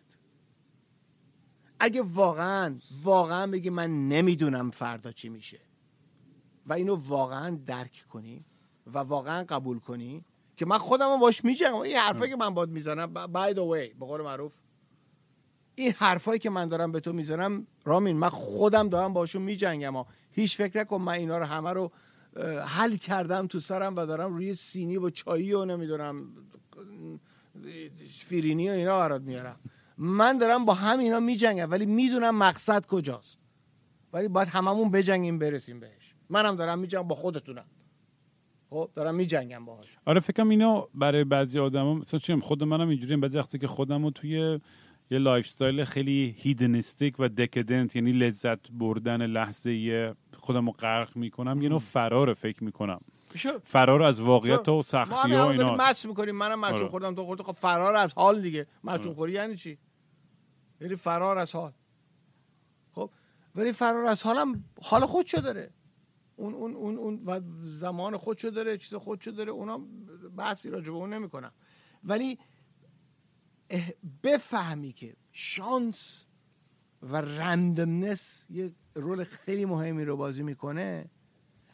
اگه واقعا واقعا بگی من نمی‌دونم فردا چی میشه و اینو واقعا درک کنی و واقعا قبول کنی که من خودم رو باش میجنگم. این حرفایی که من باد می‌زنم by the way به قول معروف. این حرفایی که من دارم به تو می‌زنم رامین من خودم دارم باشون میجنگم و هیچ فکر نکن من اینا رو همه رو حل کردم تو سرم و دارم روی سینی و چایی و نمی‌دونم شیرینی و اینا برات میارم. من دارم با هم اینا میجنگم ولی می‌دونم مقصد کجاست. ولی باید هممون بجنگیم برسیم بهش. منم دارم میجنگم با خودتونم. خب دارم میجنگم باهاش. آره فکرم اینا برای بعضی آدما مثلا چیم خود منم اینجوریم بعضی وقتی که خودم توی یه lifestyle خیلی hedonistic و decadent یعنی لذت بردن لحظه خودم رو غرق می‌کنم یه نوع فرار فکر می‌کنم. فرار از واقعیت و سختی داریم اینا. مس می‌کنیم. منم مشروب آره. خوردم تو خوردی؟ خب فرار از حال دیگه. مشروب خوری یعنی چی؟ یعنی فرار از حال. خب ولی فرار از حالم حال خودشو داره. اون اون اون اون و زمان خودشو داره چیز خودشو داره. اونا بحثی راجع به اون نمی‌کنم ولی بفهمی که شانس و رندمنس یه رول خیلی مهمی رو بازی می‌کنه.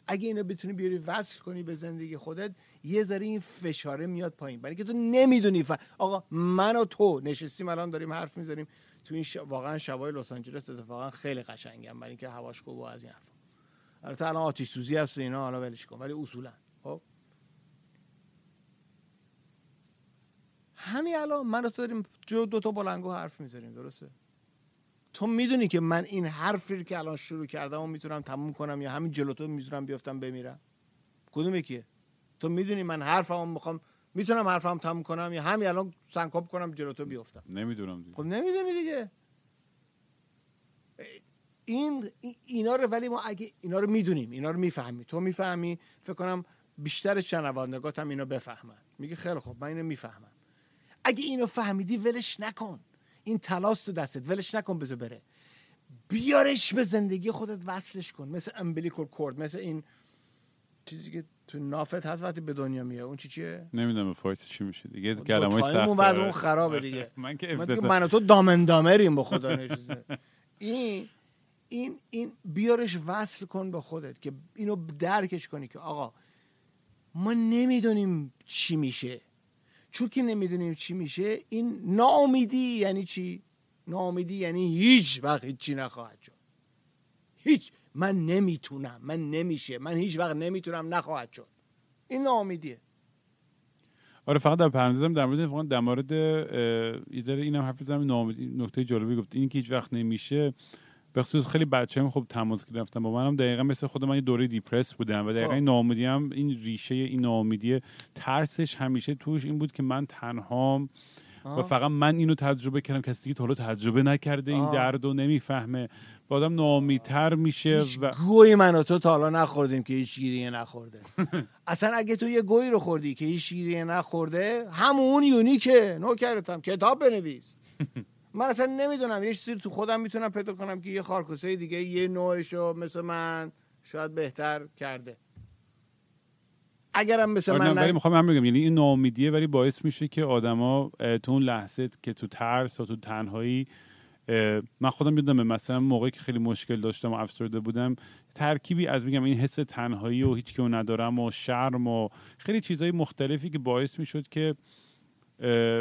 اگه اینو بتونی بیاری وصل کنی به زندگی خودت یه ذره این فشاره میاد پایین. برای که تو نمی‌دونی ف... آقا من و تو نشستیم الان داریم حرف می‌زنیم. تو این ش... واقعا شبای لس آنجلس اتفاقا خیلی قشنگم برای اینکه هواش و از این حرفا. البته الان آتش سوزی هست اینا حالا ولش کن ولی اصولا خب؟ همین الان من تو داریم جو دو تا بلنگو حرف می‌زنیم درسته؟ تو می‌دونی که من این حرفی رو که الان شروع کردم و می‌تونم تموم کنم یا همین جلو تو می‌تونم بیفتم بمیرم؟ کدوم یکیه؟ تو می‌دونی من حرفمو می‌خوام می‌تونم حرفم تموم کنم یا همین الان سنکوب کنم جلو تو بیفتم؟ نمی‌دونم دیگه. خب نمی‌دونی دیگه. این ای- اینا رو ولی ما اگه اینا رو می‌دونیم اینا رو می‌فهمی. تو می‌فهمی فکر کنم بیشتر شنوندگات هم اینو بفهمن. میگه خیلی خب من اینو می‌فهمم. اگه اینو فهمیدی ولش نکن. این تلاس تو دستت. ولش نکن بذار بره. بیارش به زندگی خودت وصلش کن. مثل امبلیکال کورد مثل این چیزی که تو نافت هست وقتی به دنیا میاد اون چی چیه؟ نمی‌دونم به فارسی چی میشه دیگه. تایم سخت اون وضع اون خرابه دیگه. من که من, افتضاح من و تو دامن دامریم با خدا این این این بیارش وصل کن به خودت که اینو درکش کنی که آقا ما نمی‌دونیم چی میشه. چون که نمی‌دونیم چی میشه این ناامیدی یعنی چی؟ ناامیدی یعنی هیچ وقت هیچی نخواهد شد. هیچ. من نمی‌تونم. من نمیشه. من هیچ وقت نمی‌تونم نخواهد شد. این ناامیدیه. آره فقط در پرانتزم در مورد فقط در مورد یه اینم حرف بزنم. نکته جالبی گفت این که هیچ وقت نمیشه. به خصوص خیلی بچه هم خب تماس گرفتن با منم. دقیقا مثل خود من یه دوره دیپرس بودم و دقیقا خب. این ناامیدی هم این ریشه این ناامیدی ترسش همیشه توش این بود که من تنهام و. فقط من اینو تجربه کردم. کسی دیگه تا حالا تجربه نکرده این. درد رو نمی‌فهمه. و آدم ناامیدتر میشه و گوی من و تو تا حالا نخوردیم که هیچ گیریه نخورده. اصلا اگه تو یه گوی رو خوردی که هیچ گیریه نخورده همون یونیکه. نوکرتم. کتاب بنویس. من اصلا نمی‌دونم یه چیزی تو خودم می‌تونم پیدا کنم که یه خارکوسه دیگه یه نوعشو مثل من شاید بهتر کرده. اگرم مثل آره من ولی می‌خوام هم بگم یعنی این ناامیدیه ولی باعث میشه که آدما تو اون لحظه که تو ترس و تو تنهایی من خودم یادمه مثلا موقعی که خیلی مشکل داشتم و افسرده بودم ترکیبی از میگم این حس تنهایی و هیچ که ندارم و شرم و خیلی چیزهای مختلفی که باعث می‌شد که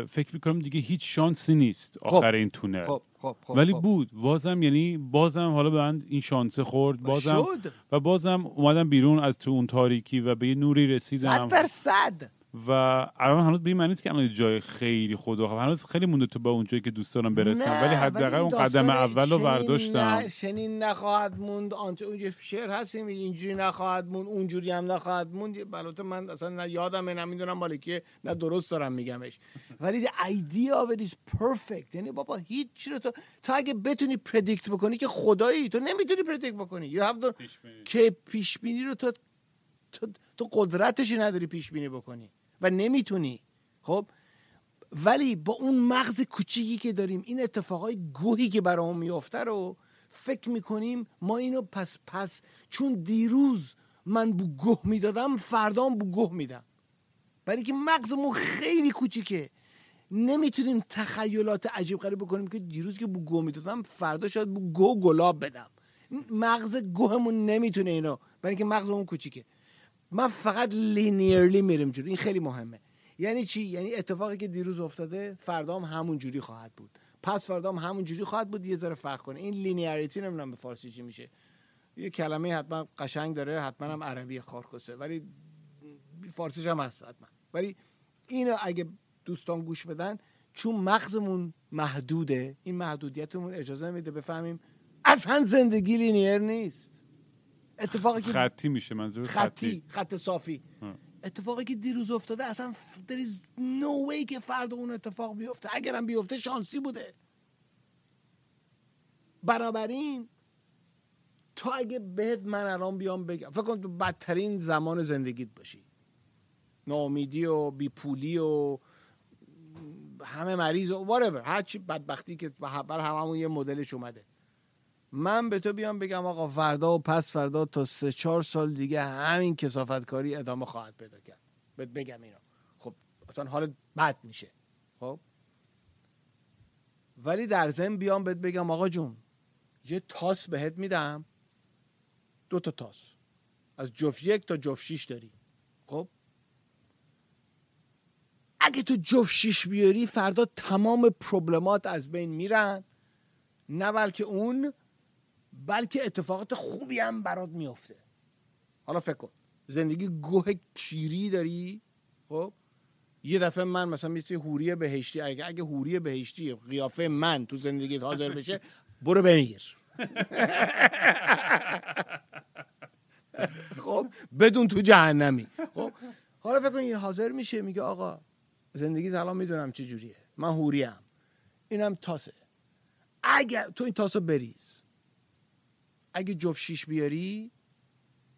فکر می‌کنم دیگه هیچ شانسی نیست آخر این تونل خب خب خب ولی خب. بود. بازم یعنی بازم حالا به من این شانسه خورد. بازم شد. و بازم اومدم بیرون از تو اون تاریکی و به یه نوری رسیدم. صد و الان هنوز به این معنی نیست که الان جای خیلی خدا هنوز خیلی مونده تو به اون جایی که دوست دارم برسم ولی حداقل اون قدم اول رو برداشتم نه- چنین نخواهد موند. آنچه اون یه شعر هست اینجوری نخواهد موند اونجوری هم نخواهد موند. البته من اصلا نه یادمه نه می‌دونم مالکیه نه درست دارم میگمش. ولی the idea of it is perfect. یعنی بابا هیچ رو تو تو اگه بتونی پردیکت بکنی که خدایی تو نمی‌تونی پردیکت بکنی. You have to که پیش بینی رو تو تو, تو قدرتشی نداری پیش بینی بکنی. و نمی‌تونی. خب؟ ولی با اون مغز کوچیکی که داریم این اتفاقای گوهی که برامون میفته رو فکر می‌کنیم ما اینو پس پس چون دیروز من بو گوه می‌دادم فردام بو گوه میدم. برای که مغزمون خیلی کوچیکه. نمی‌تونیم تخیلات عجیب غریب بکنیم که دیروز که بو گوه می‌دادم فردا شاید بو گوه گلاب بدم. مغز گوهمون نمی‌تونه اینو برای که مغزمون کوچیکه. من فقط لینیرلی میرم جلو. این خیلی مهمه. یعنی چی؟ یعنی اتفاقی که دیروز افتاده فردا هم همون جوری خواهد بود. پس فردا هم همون جوری خواهد بود یه ذره فرق کنه. این لینیاریتی نمی‌دونم به فارسی چی میشه. یه کلمه حتما قشنگ داره حتما هم عربی خارکسه ولی فارسیش هم هست حتما. ولی اینو اگه دوستان گوش بدن چون مغزمون محدوده این محدودیتمون اجازه میده بفهمیم اصلا زندگی لینیر نیست. اتفاقی که خطی میشه منظور خطی خط صافی. اتفاقی که دیروز افتاده اصلا is no way که فردا اون اتفاق بیفته. اگرم بیفته شانسی بوده. بنابراین تو اگه بهت من الان بیام بگم فکر کن تو بدترین زمان زندگیت باشی. ناامیدی و بیپولی و همه مریض و whatever هر چی بدبختی که بر هممون یه مدلش اومده. من به تو بیام بگم آقا فردا و پس فردا تا سه چهار سال دیگه همین کسافت کاری ادامه خواهد پیدا کرد. بهت بگم اینو. خب اصلا حالت بد میشه. خب؟ ولی در ضمن بیام بهت بگم آقا جون یه تاس بهت میدم. دو تا تاس. از جفت یک تا جفت شیش داری. خب؟ اگه تو جفت شیش بیاری فردا تمام پروبلمات از بین میرن. نه بلکه اون بلکه اتفاقات خوبی هم برات میفته حالا فکر کن. زندگی گوه کیری داری؟ خب؟ یه دفعه من مثلا مثل هوری بهشتی اگه اگه هوری بهشتی قیافه من تو زندگیت حاضر بشه برو بمیر خب؟ بدون تو جهنمی. خب؟ حالا فکر کن یه حاضر میشه میگه آقا زندگیت الان می‌دونم چه جوریه. من هوریم اینم تاسه. اگر تو این تاسو بریز. اگه جفت شیش بیاری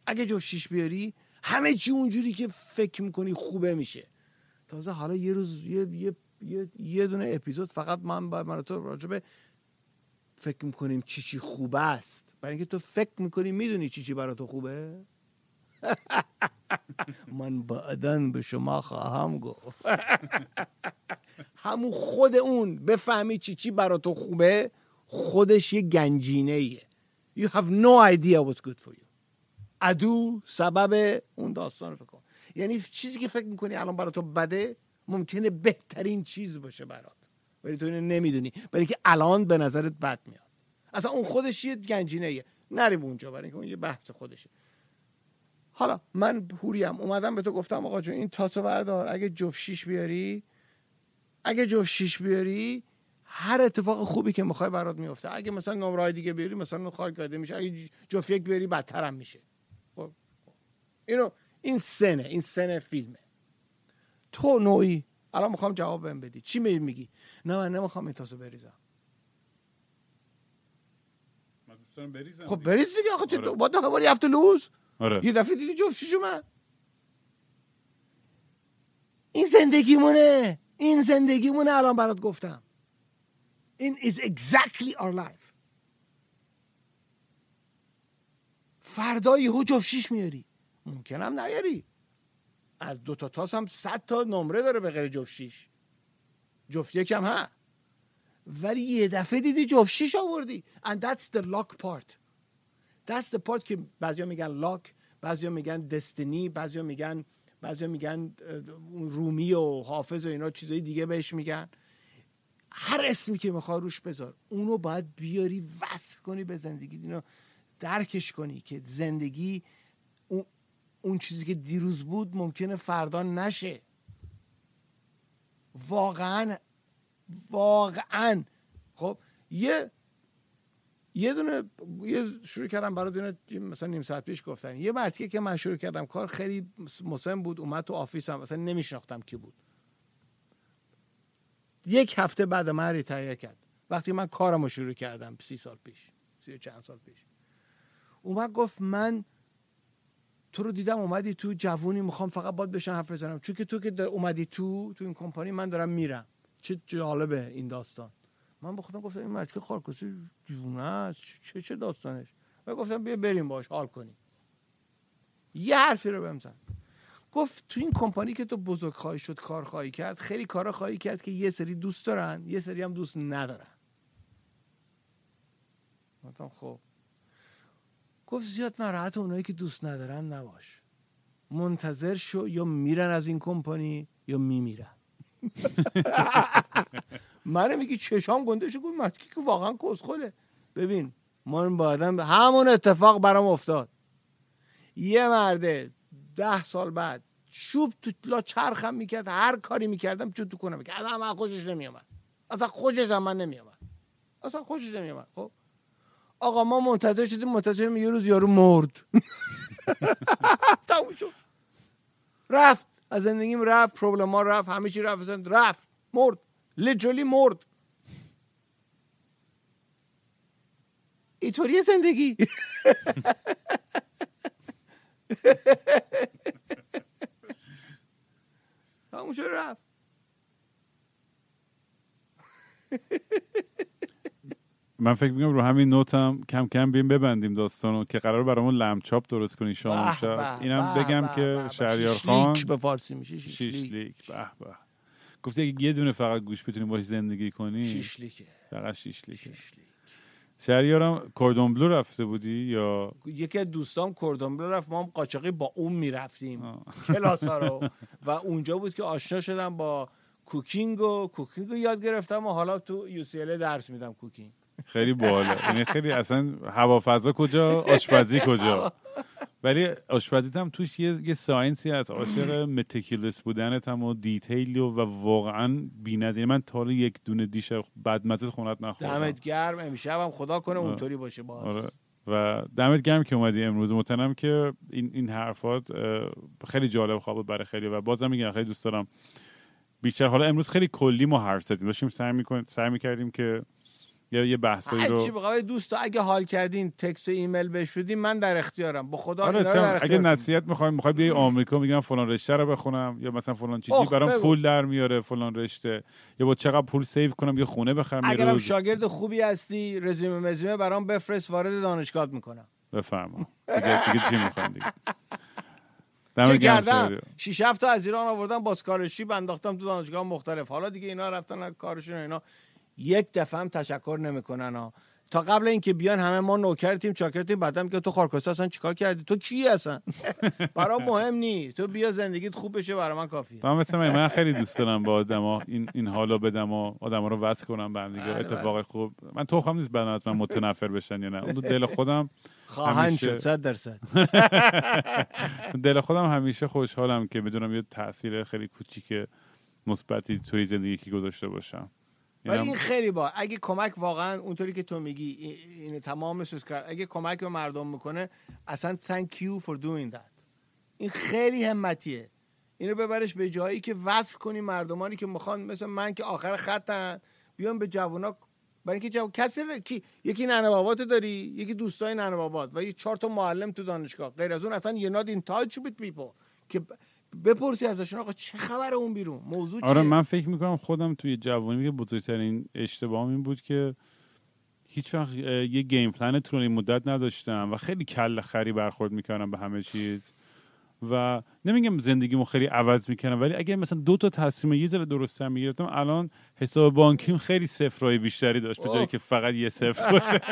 اگه جفت شیش بیاری همه چی اونجوری که فکر می‌کنی خوبه میشه. تازه حالا یه روز یه, یه, یه, یه دونه اپیزود فقط من با من تو راجبه فکر می‌کنیم چی چی خوبه است. برای اینکه تو فکر می‌کنی می‌دونی چی چی برای تو خوبه. من بعدا به شما خواهم گفت. همون خود اون بفهمی چی چی برا تو خوبه خودش یه گنجینه ایه you have no idea what's good for you. ادو سبب اون داستان رو کن. یعنی چیزی که فکر می‌کنی الان برای تو بده ممکنه بهترین چیز باشه برات. ولی تو اینو نمی‌دونی. برای که الان به نظرت بد میاد. اصلا اون خودش یه گنجینه ایه نریم اونجا برای اینکه اون یه بحث خودشه. حالا من هوریم اومدم به تو گفتم آقا جون این تاسو بردار. اگه جفت شیش بیاری اگه جفت شیش بیاری هر اتفاق خوبی که می‌خوای برات میفته اگه مثلا نمره دیگه بیاری مثلا خاک داده میشه اگه جفت یک بیاری بدتر هم میشه. خب؟ اینو این سنه. این سنه فیلمه. تو نوعی الان می‌خوام جواب بهم بدی. چی می میگی؟ نه من نمی‌خوام این تاسو بریزم. خب بریز دیگه آخه. آره. تو با ولی هفته لوز. آره. یه دفعه دیدی جفت شیش اومد این زندگیمونه. این زندگیمونه الان برات گفتم. این is exactly our life. فردا یهو جفت شیش میاری. ممکنم نیاری. از دو تا تاس هم صد تا نمره داره به غیر جفت شیش جفت یکم ها؟ ولی یه دفعه دیدی جفت شیش آوردی. And that's the luck part. That's the part که بعضیا میگن لاک بعضیا میگن دستنی بعضیا میگن بعضیا میگن رومی و حافظ و اینا چیزای دیگه بهش میگن. هر اسمی که می‌خوای روش بذار اونو باید بیاری وصل کنی به زندگی. اینو درکش کنی که زندگی اون, اون چیزی که دیروز بود ممکنه فردا نشه. واقعا واقعا. خب یه یه دونه یه شروع کردم برای دونه مثلا نیم ساعت پیش گفتن. یه مرتیکه که من شروع کردم کار خیلی مسن بود اومد تو office م مثلا نمیشناختم کی بود. یک هفته بعد من retire کرد. وقتی من کارم رو شروع کردم سی سال پیش سی چند سال پیش. اومد گفت من تو رو دیدم اومدی تو جوونی می‌خوام فقط باد بشن حرف بزنم. چون که تو که در- اومدی تو تو این کمپانی من دارم میرم. چه جالبه این داستان. من به خودم گفتم این مرد که خارکوسی دیوونه چه چه داستانش؟ و گفتم بیا بریم باش حال کنیم. یه حرفی رو بهم زد. گفت تو این کمپانی که تو بزرگ خواهی شد کار خواهی کرد خیلی کارا خواهی کرد که یه سری دوست دارن یه سری هم دوست ندارن. گفتم خب. گفت زیاد ناراحت اونایی که دوست ندارن نباش. منتظر شو یا میرن از این کمپانی یا میمیرن. من میگی چشام گنده شو گفت مرد که واقعا کسخله. ببین من با آدم همون اتفاق برام افتاد. یه مرده ده سال بعد شوب تو لا چرخم می‌کرد هر کاری می‌کردم چون تو کنم می‌کرد. اصلا من خوشش نمیامد اصلا خوشش هم من نمیامد اصلا خوشش نمیامد خب؟ آقا ما منتظر شدیم منتظر یه روز یارو مرد. رفت. از زندگیم رفت پروبلم رفت همه چی رفت. رفت. مرد. لیترالی مرد. اینطوری زندگی. تموم شد رفت. من فکر می‌کنم رو همین نوتم کم کم بیم ببندیم داستانو که قرار برامون لمچاپ درست کنی شام شب. اینم بگم که. شهریار شیشلیک خان به فارسی میشه شیشلیک شیشلیک به به. گفتی اگه یه دونه فقط گوش بتونی باش زندگی کنی شیشلیکه فقط شیشلیکه شیشلیک شهریارم کوردون بلو رفته بودی یا؟ یکی از دوستام کردون بلو رفت ما هم قاچاقی با اون می‌رفتیم. کلاس ها رو. و اونجا بود که آشنا شدم با cooking و cooking رو یاد گرفتم و حالا تو یو درس میدم کوکینگ. خیلی بالا یعنی خیلی اصلا هوافضا کجا آشپزی کجا؟ ولی آشپزیت هم توش یه, یه science ی هست. عاشق meticulous بودنت هم و detail ی و, و واقعا بی‌نظیر. من تا یک دونه dish بدمزه خونت نخوردم. دمت گرم. امشب هم خدا کنه اونطوری باشه با آره. و دمت گرم که اومدی امروز. متنم که این این حرفات خیلی جالب خواب بود برای خیلی. و بازم میگم خیلی دوست دارم. بیشتر حالا امروز خیلی کلی ما حرف زدیم. داشتیم سعی میکن سعی می‌کردیم که یه یه بحثایی چی رو بخوای دوست اگه حال کردین text و ایمیل بهش بدین من در اختیارم. با خدا آره در اگه. نصیحت می‌خوای می‌خوای بیای آمریکا میگم فلان رشته رو بخونم یا مثلا فلان چیزی برام بگو. پول در میاره فلان رشته یا با چقدر پول save کنم یا خونه بخرم یه اگرم روز شاگرد خوبی هستی رزومه مزومه برام بفرست وارد دانشگاه می‌کنم. بفرما. دیگه دیگه چی می‌خواین دیگه؟ گرم کردم. شیش هفت تا از ایران آوردم با scholarship انداختم تو دانشگاه مختلف. حالا دیگه اینا رفتن کارشون اینا. یک دفعه هم تشکر نمی‌کنن ها. تا قبل اینکه بیان همه ما نوکرتیم چاکرتیم بعدم که تو خارکسده اصلا چیکار کردی؟ تو کی هستن برام مهم نی تو بیا زندگیت خوب بشه برای من کافیه. من مثل من, من خیلی دوست دارم با آدما این این حالو بدم و آدما رو وصل کنم به هم دیگه. بله، اتفاق خوب. من توخم نیست بعد از من متنفر بشن یا نه. اون دل خودم خواهند شد صد درصد. دل خودم همیشه خوشحالم که بدونم یه تاثیر خیلی کوچیک مثبتی توی زندگی که گذاشته باشم. ولی این خیلی با اگه کمک واقعا اونطوری که تو میگی ای- این تمام سوسکر اگه کمک به مردم می‌کنه اصلا thank you for doing that. این خیلی همتیه. اینو ببرش به جایی که وصل کنی مردمانی که می‌خوان مثل من که آخر خطن بیان به جوونا. برای اینکه جوان کسی رو- کی یکی ننه بابات داری یکی دوستای ننه بابات و یه چهار تا معلم تو دانشگاه. غیر از اون اصلا یه not in touch with people. که بپرسی ازشون آقا چه خبر اون بیرون؟ موضوع چیه؟ آره من فکر می‌کنم خودم توی جوانی که بزرگترین اشتباهم این بود که هیچ وقت یه گیم پلن طولانی مدت نداشتم و خیلی کل خری برخورد می‌کردم به همه چیز. و نمیگم زندگیمو خیلی عوض می‌کنم ولی اگه مثلا دو تا تصمیم یه ذره درست می‌گرفتم الان حساب بانکیم خیلی صفرهای بیشتری داشت به جایی. که فقط یه صفر باشه.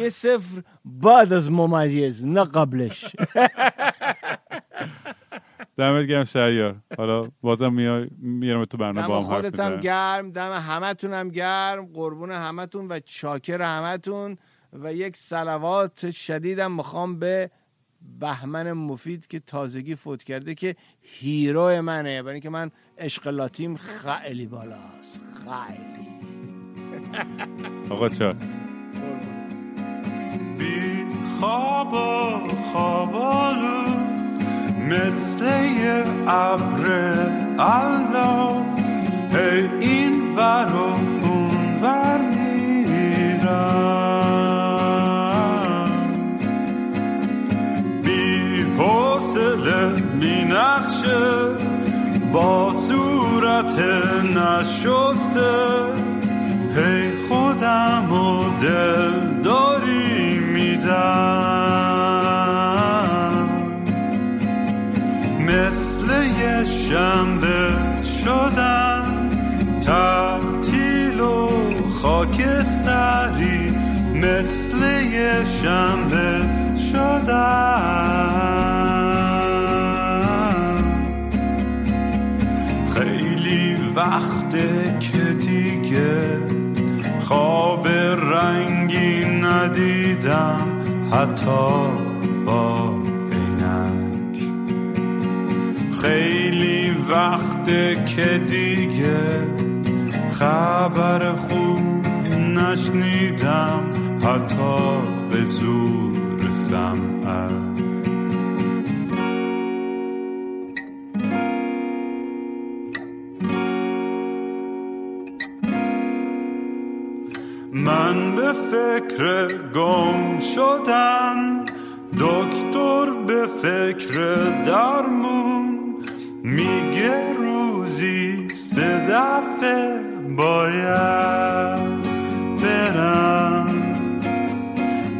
یه صفر بعد از ممیز نه قبلش. دمت گرم شهریار حالا بازم میای میارم تو برنامه با دم هم حرف خودت هم گرم دم همتون هم گرم قربون همتون و چاکر همتون و یک سلوات شدیدم می‌خوام به بهمن مفید که تازگی فوت کرده که هیرو منه. برای اینکه من عشق لاتیم خیلی بالاست. خیلی. آقا چاس بی خواب و خوابالو مثل یه ابر الاف هی این ور و اون ور میرم. بی حوصله می نقشه با صورت نشسته. هی خودم و دل داری میدم. شنبه شدم تعطیل و خاکستری مثل یه شنبه شدم خیلی وقته که دیگه خواب رنگی ندیدم حتی با خیلی وقته که دیگه خبر خوب نشنیدم حتی به زور سمعک من به فکر گم شدن دکتر به فکر درمون میگه روزی سه دفعه باید برم.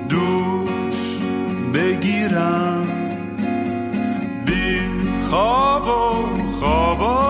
دوش بگیرم. بی خواب و خواب